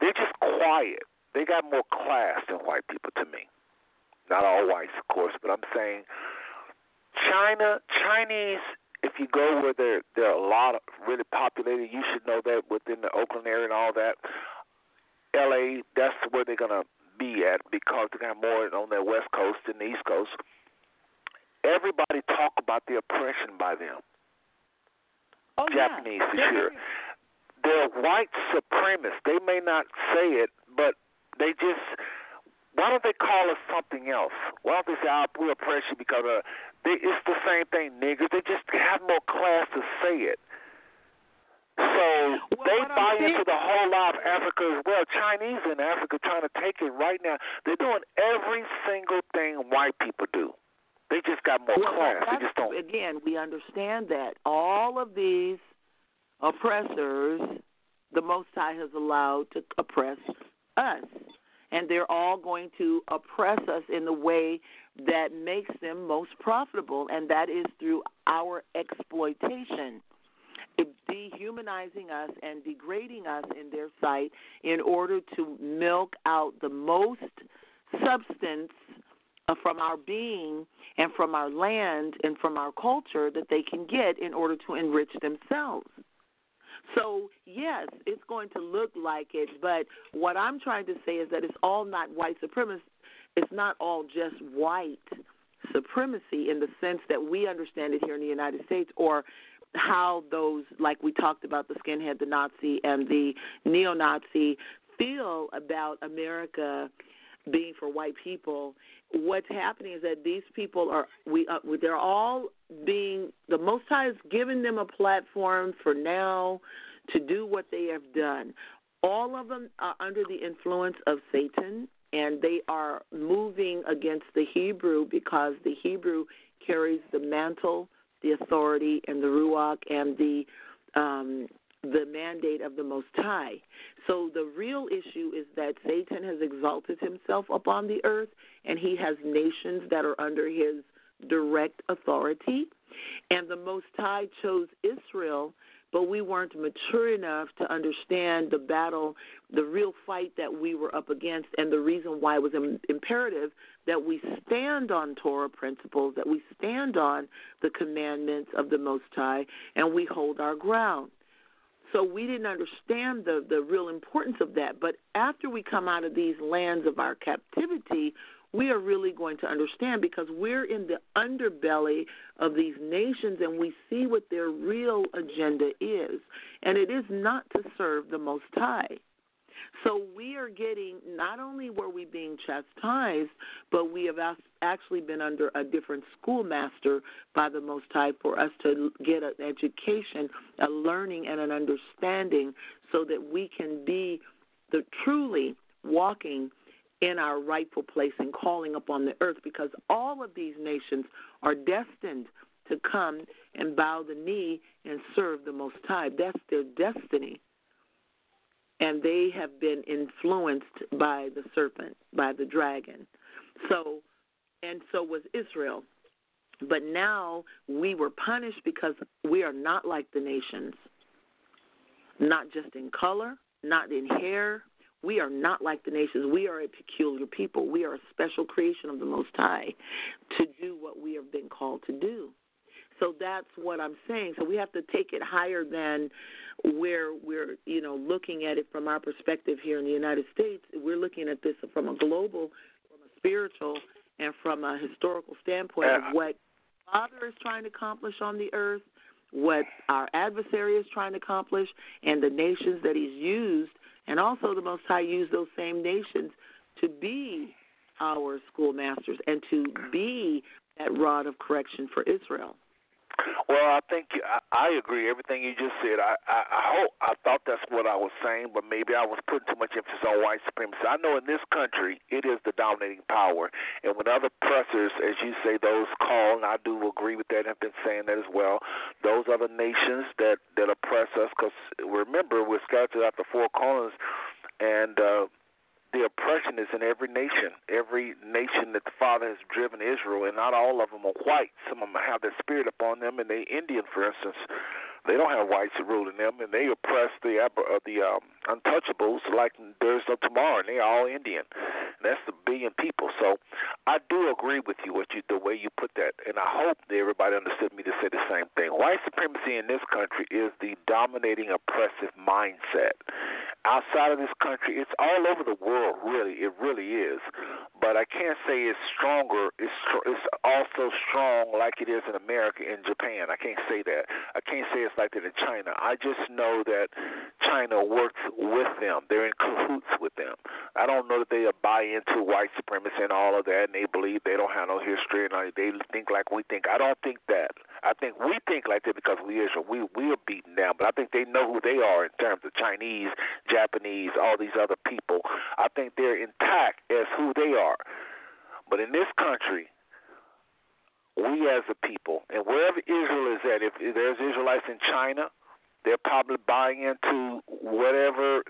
They're just quiet. They got more class than white people to me. Not all whites, of course, but I'm saying China, Chinese. If you go where there there are a lot of really populated, you should know that within the Oakland area and all that. L.A. That's where they're gonna be at because they got more on their west coast than the east coast. Everybody talk about the oppression by them. Oh, yeah. Japanese for They're sure. They're white supremacists. They may not say it, but they just. Why don't they call us something else? Why don't they say, "Ah, we oppress you because uh, they, it's the same thing, niggers." They just have more class to say it. So Well, they buy into the whole lot of Africa as well. Chinese in Africa trying to take it right now. They're doing every single thing white people do. They just got more Well, class. They just don't. Again, we understand that all of these oppressors, the Most High has allowed to oppress us, and they're all going to oppress us in the way that makes them most profitable, and that is through our exploitation dehumanizing us and degrading us in their sight in order to milk out the most substance Uh, from our being and from our land and from our culture that they can get in order to enrich themselves. So, yes, it's going to look like it, but what I'm trying to say is that it's all not white supremacy. It's not all just white supremacy in the sense that we understand it here in the United States or how those, like we talked about the skinhead, the Nazi, and the neo Nazi, feel about America being for white people. What's happening is that these people are we uh, they're all being the Most High is giving them a platform for now to do what they have done. All of them are under the influence of Satan, and they are moving against the Hebrew because the Hebrew carries the mantle the authority and the ruach and the um, the mandate of the Most High. So the real issue is that Satan has exalted himself upon the earth, and he has nations that are under his direct authority. And the Most High chose Israel but we weren't mature enough to understand the battle, the real fight that we were up against, and the reason why it was imperative that we stand on Torah principles, that we stand on the commandments of the Most High, and we hold our ground. So we didn't understand the the real importance of that. But after we come out of these lands of our captivity, we are really going to understand because we're in the underbelly of these nations and we see what their real agenda is. And it is not to serve the Most High. So we are getting, not only were we being chastised, but we have actually been under a different schoolmaster by the Most High for us to get an education, a learning, and an understanding so that we can be the truly walking in our rightful place and calling upon the earth because all of these nations are destined to come and bow the knee and serve the Most High. That's their destiny. And they have been influenced by the serpent, by the dragon. So, and so was Israel. But now we were punished because we are not like the nations, not just in color, not in hair, we are not like the nations. We are a peculiar people. We are a special creation of the Most High to do what we have been called to do. So that's what I'm saying. So we have to take it higher than where we're, you know, looking at it from our perspective here in the United States. We're looking at this from a global, from a spiritual, and from a historical standpoint of uh, what Father is trying to accomplish on the earth, what our adversary is trying to accomplish, and the nations that He's used and also, the Most High used those same nations to be our schoolmasters and to be that rod of correction for Israel. Well, I think I, I agree everything you just said. I, I I hope I thought that's what I was saying, but maybe I was putting too much emphasis on white supremacy. I know in this country it is the dominating power, and when other pressers, as you say, those call, and I do agree with that, and have been saying that as well. Those other nations that that oppress us, because remember we're scattered throughout the four corners, and uh, the oppression is in every nation. Every nation that the Father has driven Israel, and not all of them are white. Some of them have that spirit upon them, and they Indian, for instance. They don't have whites ruling them, and they oppress the uh, the um, untouchables like there's no tomorrow, and they're all Indian. And that's the billion people. So I do agree with you what you the way you put that, and I hope that everybody understood me to say the same thing. White supremacy in this country is the dominating oppressive mindset. Outside of this country, it's all over the world. Really, it really is. But I can't say it's stronger. It's it's also strong like it is in America and Japan. I can't say that. I can't say it's like that in China. I just know that China works with them. They're in cahoots with them. I don't know that they buy into white supremacy and all of that, and they believe they don't have no history and they think like we think. I don't think that. I think we think like that because we Israel. We we are beaten down, but I think they know who they are in terms of Chinese, Japanese, all these other people. I think they're intact as who they are. But in this country, we as a people, and wherever Israel is at, if there's Israelites in China, they're probably buying into whatever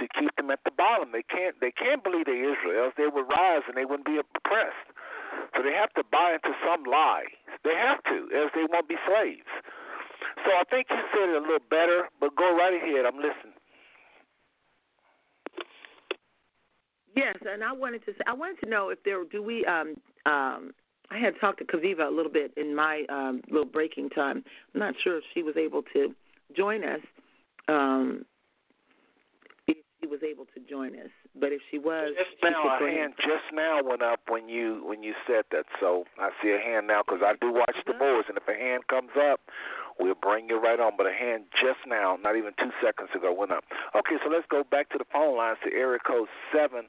to keep them at the bottom. They can't they can't believe they Israel, they would rise and they wouldn't be oppressed. So they have to buy into some lie. They have to, as they won't be slaves. So I think you said it a little better, but go right ahead. I'm listening. Yes, and I wanted to say, I wanted to know if there do we um um I had talked to Kaviva a little bit in my um little breaking time. I'm not sure if she was able to join us. Um if she was able to join us. But if she was just she now a hand just now went up when you when you said that. So I see a hand now because I do watch the Mhm. boards, and if a hand comes up, we'll bring you right on. But a hand just now, not even two seconds ago, went up. Okay, so let's go back to the phone lines to area code seven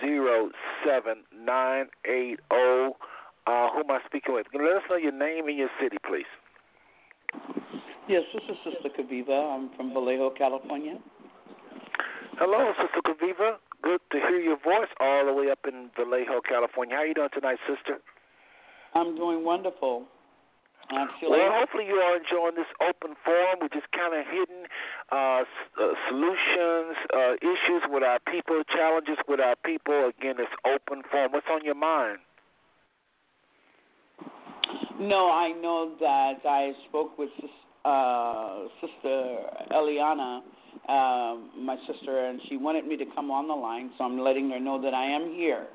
zero seven nine eight zero. Uh, who am I speaking with? Let us know your name and your city, please. Yes, this is Sister Kaviva. I'm from Vallejo, California. Hello, Sister Kaviva. Good to hear your voice all the way up in Vallejo, California. How are you doing tonight, sister? I'm doing wonderful. Actually, Well, hopefully you are enjoying this open forum. We're just kind of hitting uh, s- uh, solutions, uh, issues with our people, challenges with our people. Again, it's open forum. What's on your mind? no, I know that I spoke with sis, uh, Sister Eliana, um, my sister, and she wanted me to come on the line, so I'm letting her know that I am here.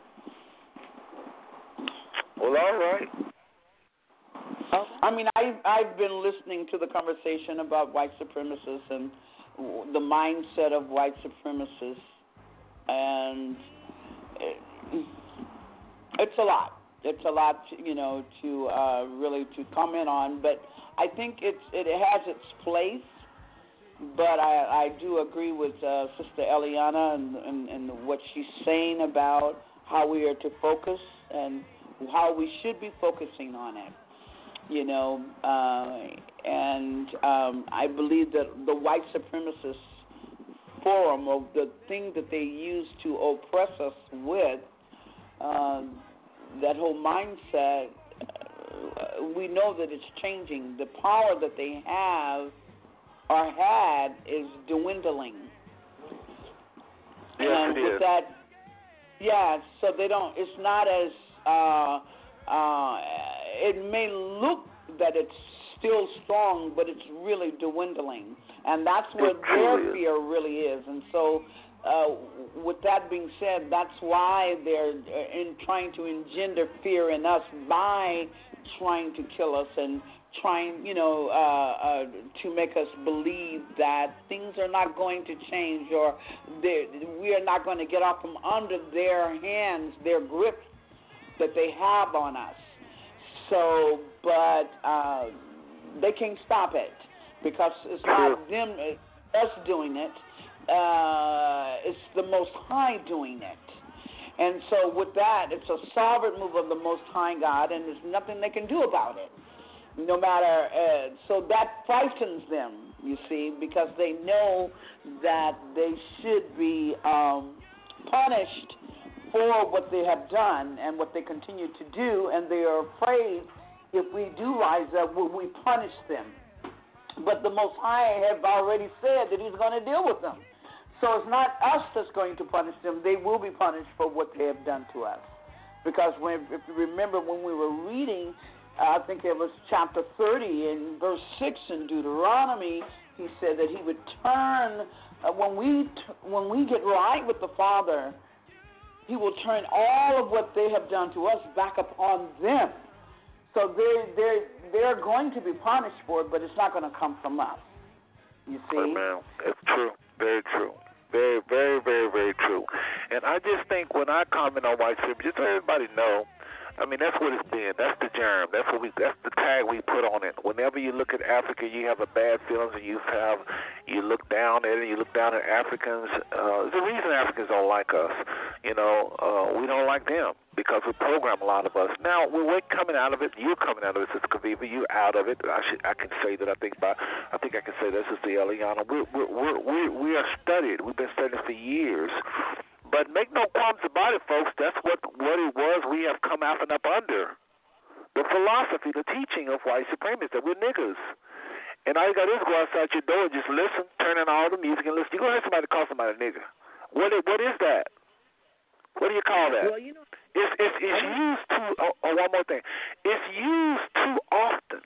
Well, all right. I mean, I I've been listening to the conversation about white supremacists and the mindset of white supremacists, and it, it's a lot. It's a lot, to, you know, to uh, really to comment on. But I think it's it has its place. But I I do agree with uh, Sister Eliana and, and and what she's saying about how we are to focus and how we should be focusing on it you know, uh, and um, I believe that the white supremacist forum of the thing that they use to oppress us with, um, that whole mindset, uh, we know that it's changing. The power that they have or had is dwindling. Yes, and it with is. that, yeah, so they don't. It's not as. Uh, uh, it may look that it's still strong, but it's really dwindling, and that's what It their fear really is. And so, uh, with that being said, that's why they're uh, in trying to engender fear in us by trying to kill us and trying, you know, uh, uh, to make us believe that things are not going to change or we are not going to get out from under their hands, their grip that they have on us. So, but uh, they can't stop it because it's not them, it's us doing it. Uh, it's the Most High doing it. And so, with that, it's a sovereign move of the Most High God, and there's nothing they can do about it. No matter, uh, so that frightens them, you see, because they know that they should be um, punished for what they have done and what they continue to do, and they are afraid if we do rise up, will we punish them? But the Most High have already said that He's going to deal with them. So it's not us that's going to punish them. They will be punished for what they have done to us. Because when, if you remember when we were reading, I think it was chapter 30 and verse 6 in Deuteronomy, he said that he would turn, uh, when, we when we get right with the Father, he will turn all of what they have done to us back upon them. So they're, they're, they're going to be punished for it, but it's not going to come from us. You see? Amen. It's true. Very true. Very, very, very, very true. And I just think when I comment on white supremacy, just so everybody know, I mean that's what it's been. That's the germ. That's what we. That's the tag we put on it. Whenever you look at Africa, you have a bad feelings, and you have you look down at it. You look down at Africans. Uh, a reason Africans don't like us. You know, uh, we don't like them because we program a lot of us. Now we're, coming out of it. You're coming out of it, Sister Kaviva. You out of it. I should. I can say that. I think by. I think I can say this is the Eliana. We're, we're, we're, we we are studied. We've been studying for years. But make no qualms about it, folks. That's what what it was. We have come out and up under the philosophy, the teaching of white supremacists that we're niggers. And all you got to do is go outside your door and just listen, turn on all the music and listen. You're gonna hear somebody call somebody a nigger. What what is that? What do you call that? Well, you know, It's it's, it's used too. Oh, oh, one more thing. It's used too often.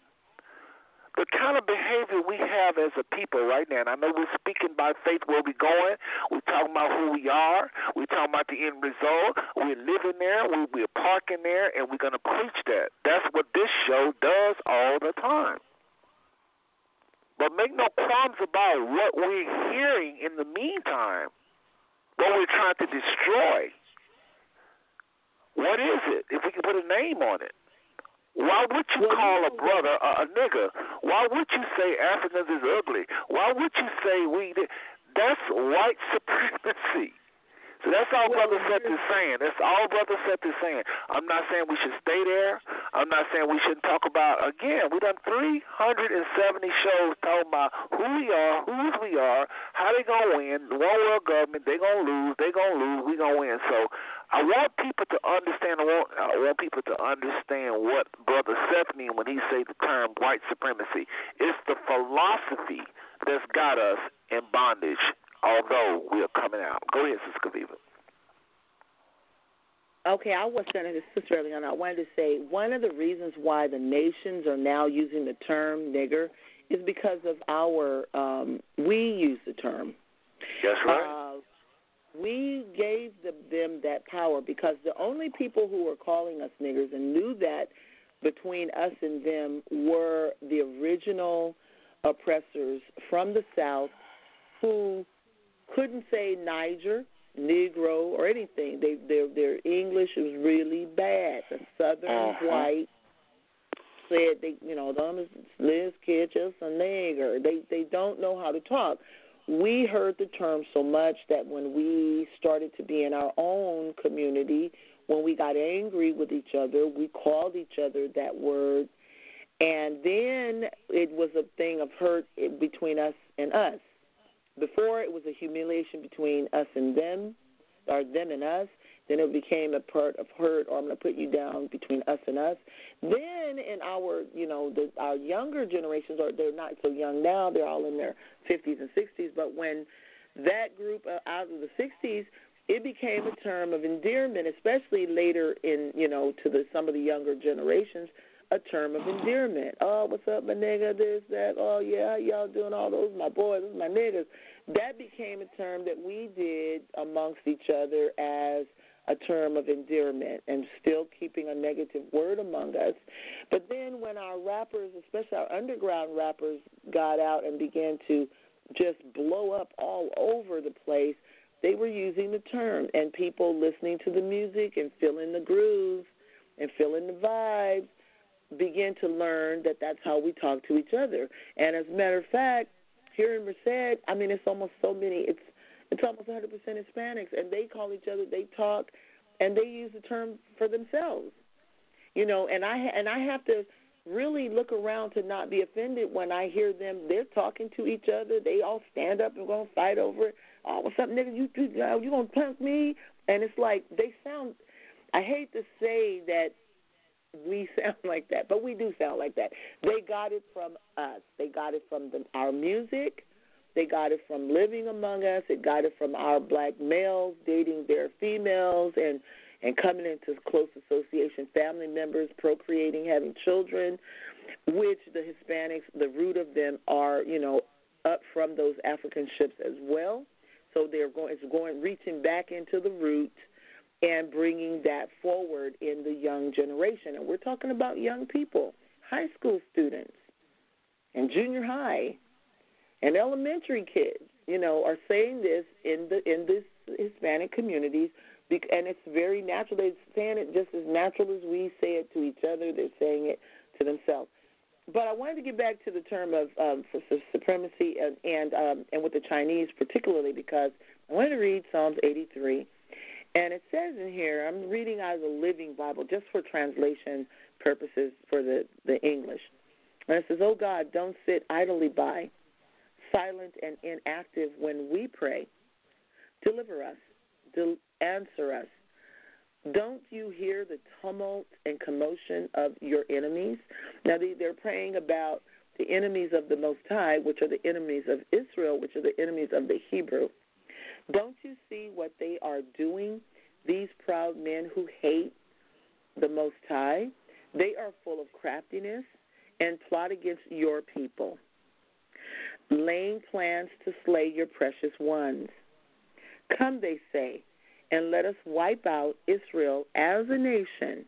The kind of behavior we have as a people right now, and I know we're speaking by faith where we're going. We're talking about who we are. We're talking about the end result. We're living there. We, we're parking there, and we're going to preach that. That's what this show does all the time. But make no qualms about what we're hearing in the meantime, what we're trying to destroy. What is it? If we can put a name on it. Why would you call a brother a, a nigger? Why would you say Africans is ugly? Why would you say we? That's white supremacy. So that's all Brother Seth is saying. That's all Brother Seth is saying. I'm not saying we should stay there. I'm not saying we shouldn't talk about, again, we done 370 shows talking about who we are, whose we are, how they going to win, the one world government, they going to lose, they going to lose, we going to win. So I want people to understand, I want, I want people to understand what Brother Seth means when he say the term white supremacy. It's the philosophy that's got us in bondage although we are coming out. Go ahead, Sister Kaviva. Okay, I was saying this sister on. I wanted to say one of the reasons why the nations are now using the term nigger is because of our um we use the term. That's right. Uh, we gave the, them that power because the only people who were calling us niggers and knew that between us and them were the original oppressors from the South who couldn't say Niger, Negro, or anything. They their their English was really bad. The Southern uh-huh. white said they you know them is Liz Kitchens a nigger. They they don't know how to talk. We heard the term so much that when we started to be in our own community, when we got angry with each other, we called each other that word. And then it was a thing of hurt between us and us. Before it was a humiliation between us and them, or them and us. Then it became a part of hurt, or I'm going to put you down between us and us. Then in our, you know, the, our younger generations, are they're not so young now, they're all in their 50s and 60s. But when that group uh, out of the 60s, it became a term of endearment, especially later in, you know, to the some of the younger generations, a term of endearment. Oh, what's up, my nigga? This, that. Oh, yeah, y'all doing? All those my boys, my niggas that became a term that we did amongst each other as a term of endearment and still keeping a negative word among us. But then when our rappers, especially our underground rappers, got out and began to just blow up all over the place, they were using the term and people listening to the music and feeling the grooves and feeling the vibes began to learn that that's how we talk to each other. And as a matter of fact, here in Merced, I mean, it's almost so many. It's it's almost 100% Hispanics, and they call each other. They talk, and they use the term for themselves. You know, and I and I have to really look around to not be offended when I hear them. They're talking to each other. They all stand up and going to fight over it. Oh, what's up, nigga? You you, uh, you gonna punk me? And it's like they sound. I hate to say that we sound like that, but we do sound like that. They got it from us. They got it from the, our music. They got it from living among us. It got it from our black males dating their females and and coming into close association, family members procreating, having children, which the Hispanics, the root of them are, you know, up from those African ships as well. So they're going, it's going, reaching back into the root and bringing that forward in the young generation. And we're talking about young people, high school students, and junior high, and elementary kids. You know, are saying this in the in this Hispanic communities, and it's very natural. They're saying it just as natural as we say it to each other. They're saying it to themselves. But I wanted to get back to the term of um, supremacy and and, um, and with the Chinese particularly because I wanted to read Psalms 83 and it says in here, I'm reading out of the Living Bible just for translation purposes for the, the English. And it says, Oh God, don't sit idly by, silent and inactive when we pray. Deliver us, answer us. Don't you hear the tumult and commotion of your enemies? Now, they're praying about the enemies of the Most High, which are the enemies of Israel, which are the enemies of the Hebrew. Don't you see what they are doing? these proud men who hate the Most High, they are full of craftiness and plot against your people, laying plans to slay your precious ones. Come, they say, and let us wipe out Israel as a nation,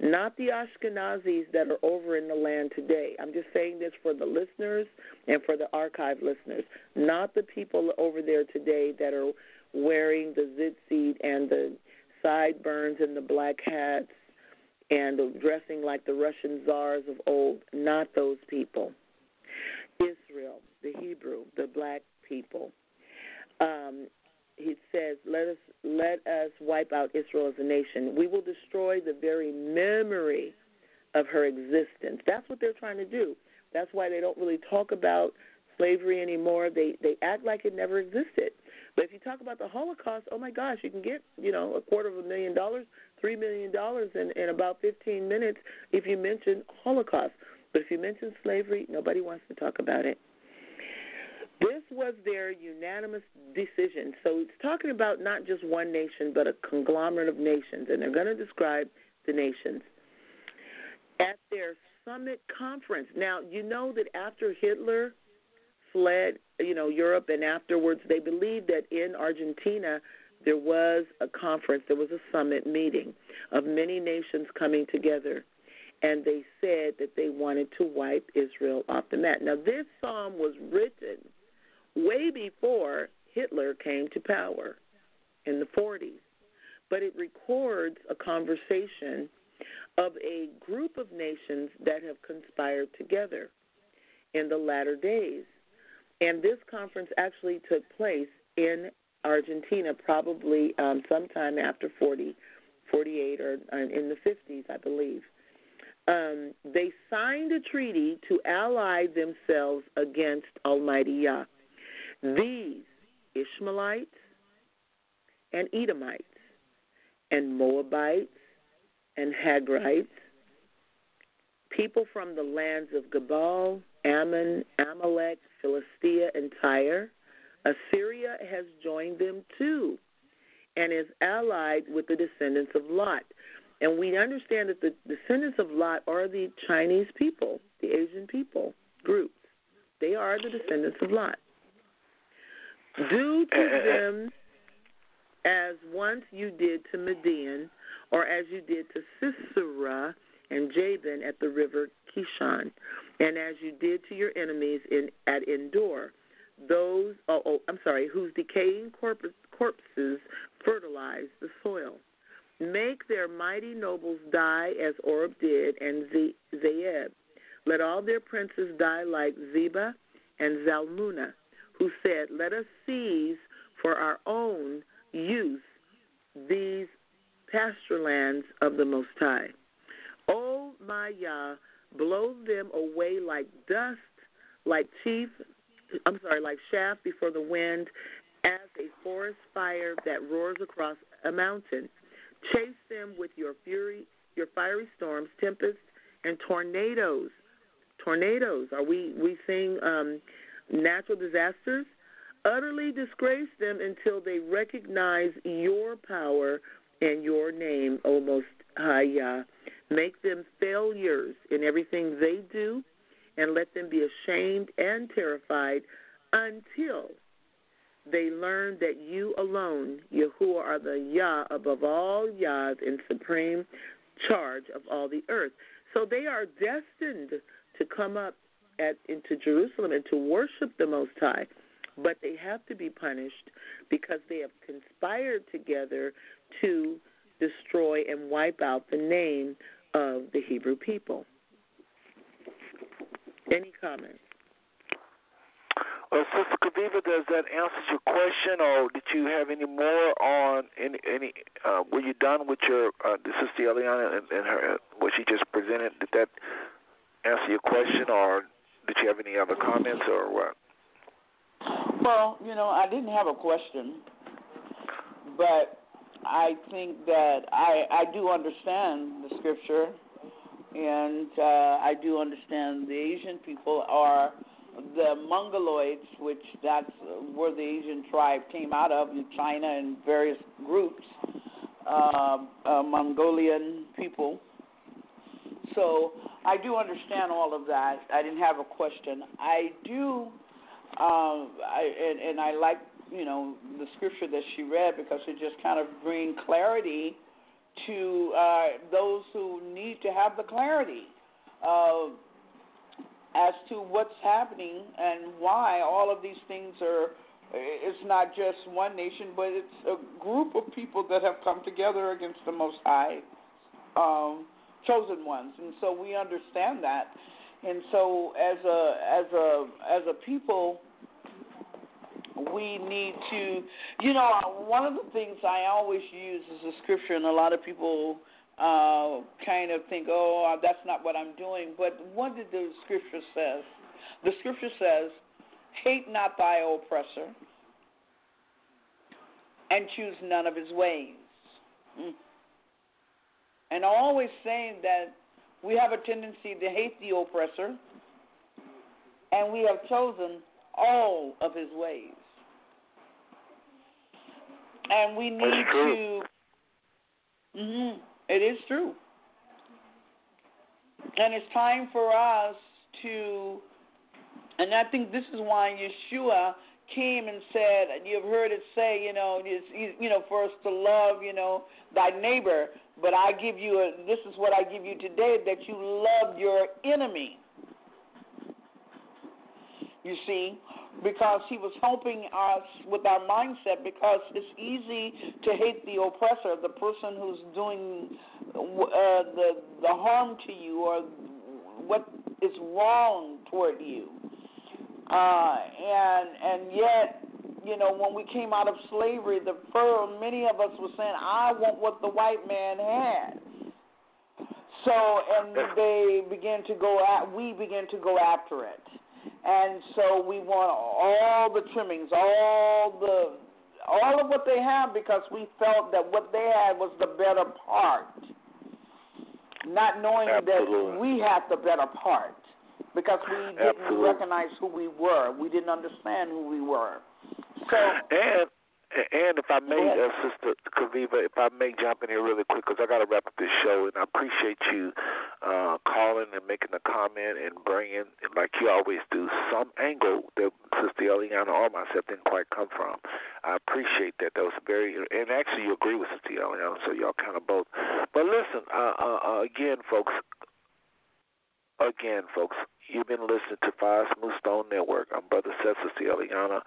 not the Ashkenazis that are over in the land today. I'm just saying this for the listeners and for the archive listeners, not the people over there today that are wearing the tzitzit and the sideburns and the black hats and dressing like the Russian czars of old. Not those people. Israel, the Hebrew, the black people. Um, he says, "Let us let us wipe out Israel as a nation. We will destroy the very memory of her existence." That's what they're trying to do. That's why they don't really talk about slavery anymore. They they act like it never existed. But if you talk about the Holocaust, oh my gosh, you can get you know a quarter of a million dollars, three million dollars in in about 15 minutes if you mention Holocaust. But if you mention slavery, nobody wants to talk about it. This was their unanimous decision. So it's talking about not just one nation, but a conglomerate of nations, and they're going to describe the nations at their summit conference. Now, you know that after Hitler fled, you know, Europe, and afterwards they believed that in Argentina there was a conference, there was a summit meeting of many nations coming together, and they said that they wanted to wipe Israel off the map. Now, this psalm was written way before Hitler came to power in the 40s, but it records a conversation of a group of nations that have conspired together in the latter days. And this conference actually took place in Argentina, probably um, sometime after 40, 48, or uh, in the 50s, I believe. Um, they signed a treaty to ally themselves against Almighty Yah. These Ishmaelites and Edomites and Moabites and Hagrites, people from the lands of Gebal, Ammon, Amalek, Philistia, and Tyre. Assyria has joined them too and is allied with the descendants of Lot. And we understand that the descendants of Lot are the Chinese people, the Asian people groups. They are the descendants of Lot. Do to eh, eh, eh. them as once you did to Midian, or as you did to Sisera and Jabin at the river Kishon, and as you did to your enemies in at Endor, those oh, oh I'm sorry, whose decaying corpus, corpses fertilize the soil. Make their mighty nobles die as Oreb did and Zeeb. Let all their princes die like Zeba and Zalmunna who said, Let us seize for our own use these pasture lands of the Most High. O my Yah, blow them away like dust, like chief, I'm sorry, like chaff before the wind, as a forest fire that roars across a mountain. Chase them with your fury, your fiery storms, tempests, and tornadoes. Tornadoes. Are we we seeing um, natural disasters, utterly disgrace them until they recognize your power and your name, O Most High Yah. Make them failures in everything they do, and let them be ashamed and terrified until they learn that you alone, Yahuwah, are the Yah above all Yahs in supreme charge of all the earth. So they are destined to come up at into Jerusalem and to worship the Most High, but they have to be punished because they have conspired together to destroy and wipe out the name of the Hebrew people. Any comments? Uh, Sister Kaviva, does that answer your question, or did you have any more on any? any uh, were you done with your uh, Sister Eliana and, and her what she just presented? Did that answer your question, or did you have any other comments or what? Well, you know, I didn't have a question, but I think that I I do understand the scripture, and uh, I do understand the Asian people are the Mongoloids, which that's where the Asian tribe came out of, in China and various groups. uh, uh, Mongolian people. So I do understand all of that. I didn't have a question. I do, um, I, and, and I like you know the scripture that she read because it just kind of bring clarity to uh, those who need to have the clarity uh, as to what's happening and why all of these things are. It's not just one nation, but it's a group of people that have come together against the Most High, um, chosen ones, and so we understand that. And so, as a as a as a people, we need to, you know, one of the things I always use is a scripture, and a lot of people uh, kind of think, oh, that's not what I'm doing. But what did the scripture says? The scripture says, hate not thy oppressor, and choose none of his ways. Mm. And always saying that we have a tendency to hate the oppressor, and we have chosen all of his ways and we need to. Mm-hmm, it is true, and it's time for us to. And I think this is why Yeshua came and said, "You've heard it say, you know, it's, you know, for us to love, you know, thy neighbor. But I give you a. This is what I give you today: that you love your enemy." You see, because he was helping us with our mindset because it's easy to hate the oppressor, the person who's doing uh, the the harm to you or what is wrong toward you. Uh, and and yet, you know, when we came out of slavery, the first, many of us were saying, "I want what the white man had." So, and they began to go at, we began to go after it and so we want all the trimmings, all the all of what they have because we felt that what they had was the better part. Not knowing Absolutely. that we had the better part because we didn't Absolutely. recognize who we were. We didn't understand who we were. So and and if I may, uh, Sister Kaviva, if I may jump in here really quick, because I got to wrap up this show, and I appreciate you uh, calling and making a comment and bringing, like you always do, some angle that Sister Eliana or myself didn't quite come from. I appreciate that. That was very, and actually you agree with Sister Eliana, so y'all kind of both. But listen, uh, uh, uh, again, folks, again, folks, you've been listening to Five Smooth Stone Network. I'm Brother Seth, Sister Eliana,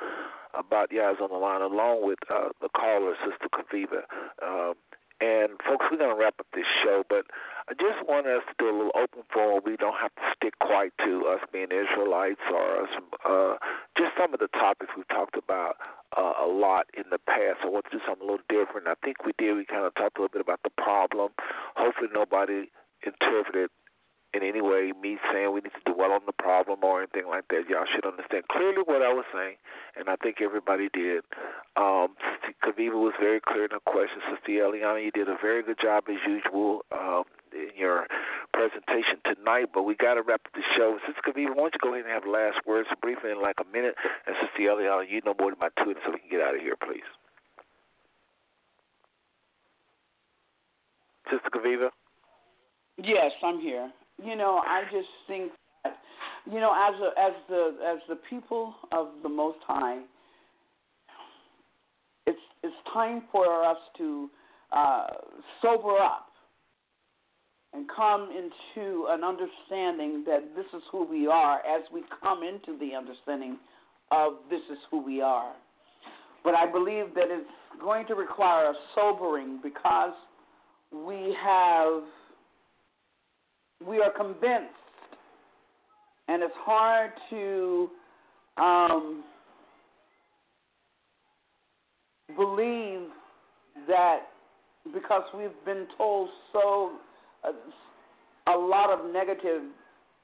about Yaz on the line, along with uh, the caller, Sister Kaviva. Um, and folks, we're going to wrap up this show, but I just want us to do a little open forum. We don't have to stick quite to us being Israelites or us, uh, just some of the topics we've talked about uh, a lot in the past. I want to do something a little different. I think we did. We kind of talked a little bit about the problem. Hopefully, nobody interpreted in any way me saying we need to dwell on the problem or anything like that. Y'all should understand clearly what I was saying, and I think everybody did. Um, Kaviva was very clear in her question. Sister Eliana, you did a very good job as usual um, in your presentation tonight, but we got to wrap up the show. Sister Kaviva, why don't you go ahead and have last words briefly in like a minute, and Sister Eliana, you know more than my two so we can get out of here, please. Sister Kaviva? Yes, I'm here. You know, I just think that you know, as a, as the as the people of the Most High, it's it's time for us to uh, sober up and come into an understanding that this is who we are. As we come into the understanding of this is who we are, but I believe that it's going to require a sobering because we have we are convinced, and it's hard to um, believe that because we've been told so uh, a lot of negative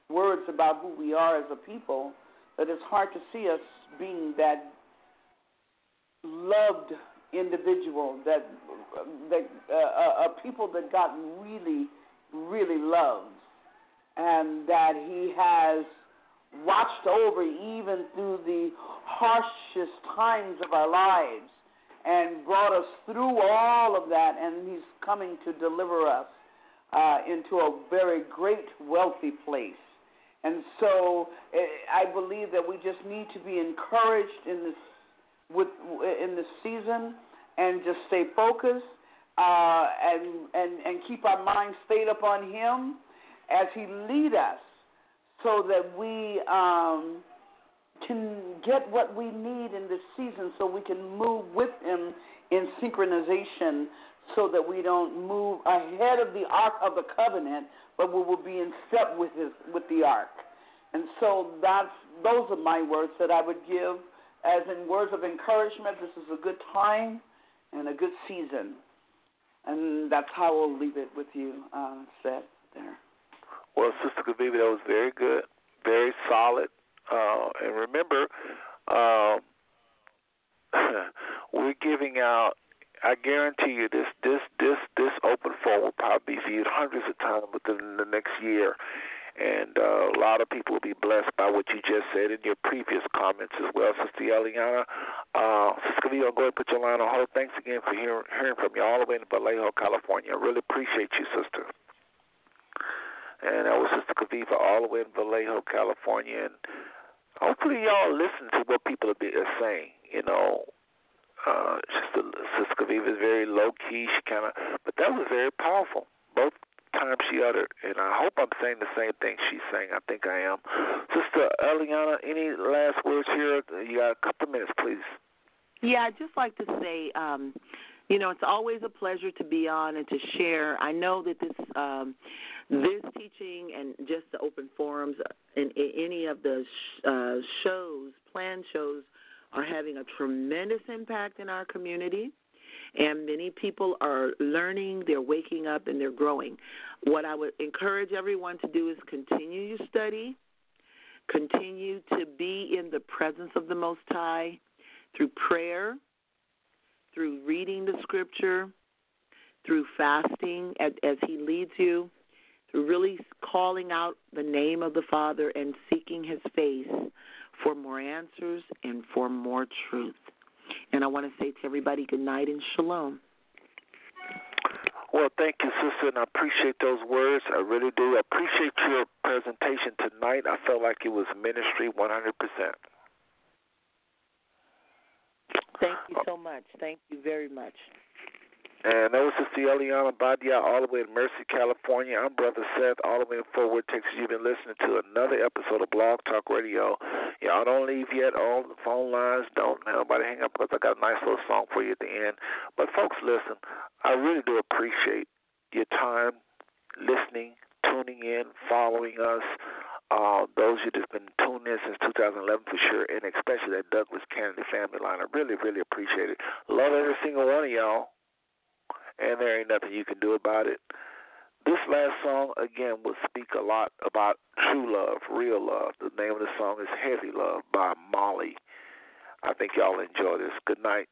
words about who we are as a people that it's hard to see us being that loved individual that that uh, a people that God really really loves and that He has watched over even through the harshest times of our lives and brought us through all of that, and He's coming to deliver us uh, into a very great, wealthy place. And so eh, I believe that we just need to be encouraged in this with in this season and just stay focused uh, and and and keep our minds stayed upon Him as He lead us, so that we um, can get what we need in this season, so we can move with Him in synchronization, so that we don't move ahead of the ark of the covenant, but we will be in step with His with the ark. And so that's those are my words that I would give as in words of encouragement. This is a good time and a good season. And that's how we'll leave it with you, uh, Seth, there. Well, Sister Kaviva, that was very good, very solid. Uh, and remember, uh, we're giving out. I guarantee you, this this this this open forum will probably be viewed hundreds of times within the next year and uh, a lot of people will be blessed by what you just said in your previous comments as well, Sister Eliana. Uh, Sister Kaviva, go ahead put your line on hold. Thanks again for hearing, hearing from you all the way in Vallejo, California. I really appreciate you, Sister. And that was Sister Kaviva all the way in Vallejo, California. And hopefully y'all listen to what people are, saying. You know, uh, Sister, Sister Kaviva is very low key. She kind of, but that was very powerful. Both time she uttered, and I hope I'm saying the same thing she's saying. I think I am. Sister Eliana, any last words here? You got a couple minutes, please. Yeah, I'd just like to say, um, you know, it's always a pleasure to be on and to share. I know that this um, this teaching and just the open forums in any of the sh- uh, shows, planned shows, are having a tremendous impact in our community and many people are learning, they're waking up, and they're growing. What I would encourage everyone to do is continue your study, continue to be in the presence of the Most High through prayer, through reading the Scripture, through fasting as, as He leads you, through really calling out the name of the Father and seeking His face for more answers and for more truth. And I want to say to everybody good night and shalom. Well, thank you, sister, and I appreciate those words. I really do. I appreciate your presentation tonight. I felt like it was ministry 100%. Thank you so much. Thank you very much. And that was Sister Eliana Badia, all the way in Merced, California. I'm Brother Seth, all the way in Fort Worth, Texas. You've been listening to another episode of Blog Talk Radio. Y'all don't leave yet All the phone lines. Don't nobody hang up because I got a nice little song for you at the end. But folks, listen, I really do appreciate your time listening, tuning in, following us. Uh, those have been tuned in since 2011 for sure, and especially that Douglas Kennedy family line. I really, really appreciate it. Love every single one of y'all and there ain't nothing you can do about it. This last song, again, will speak a lot about true love, real love. The name of the song is Heavy Love by Molly. I think y'all enjoy this. Good night.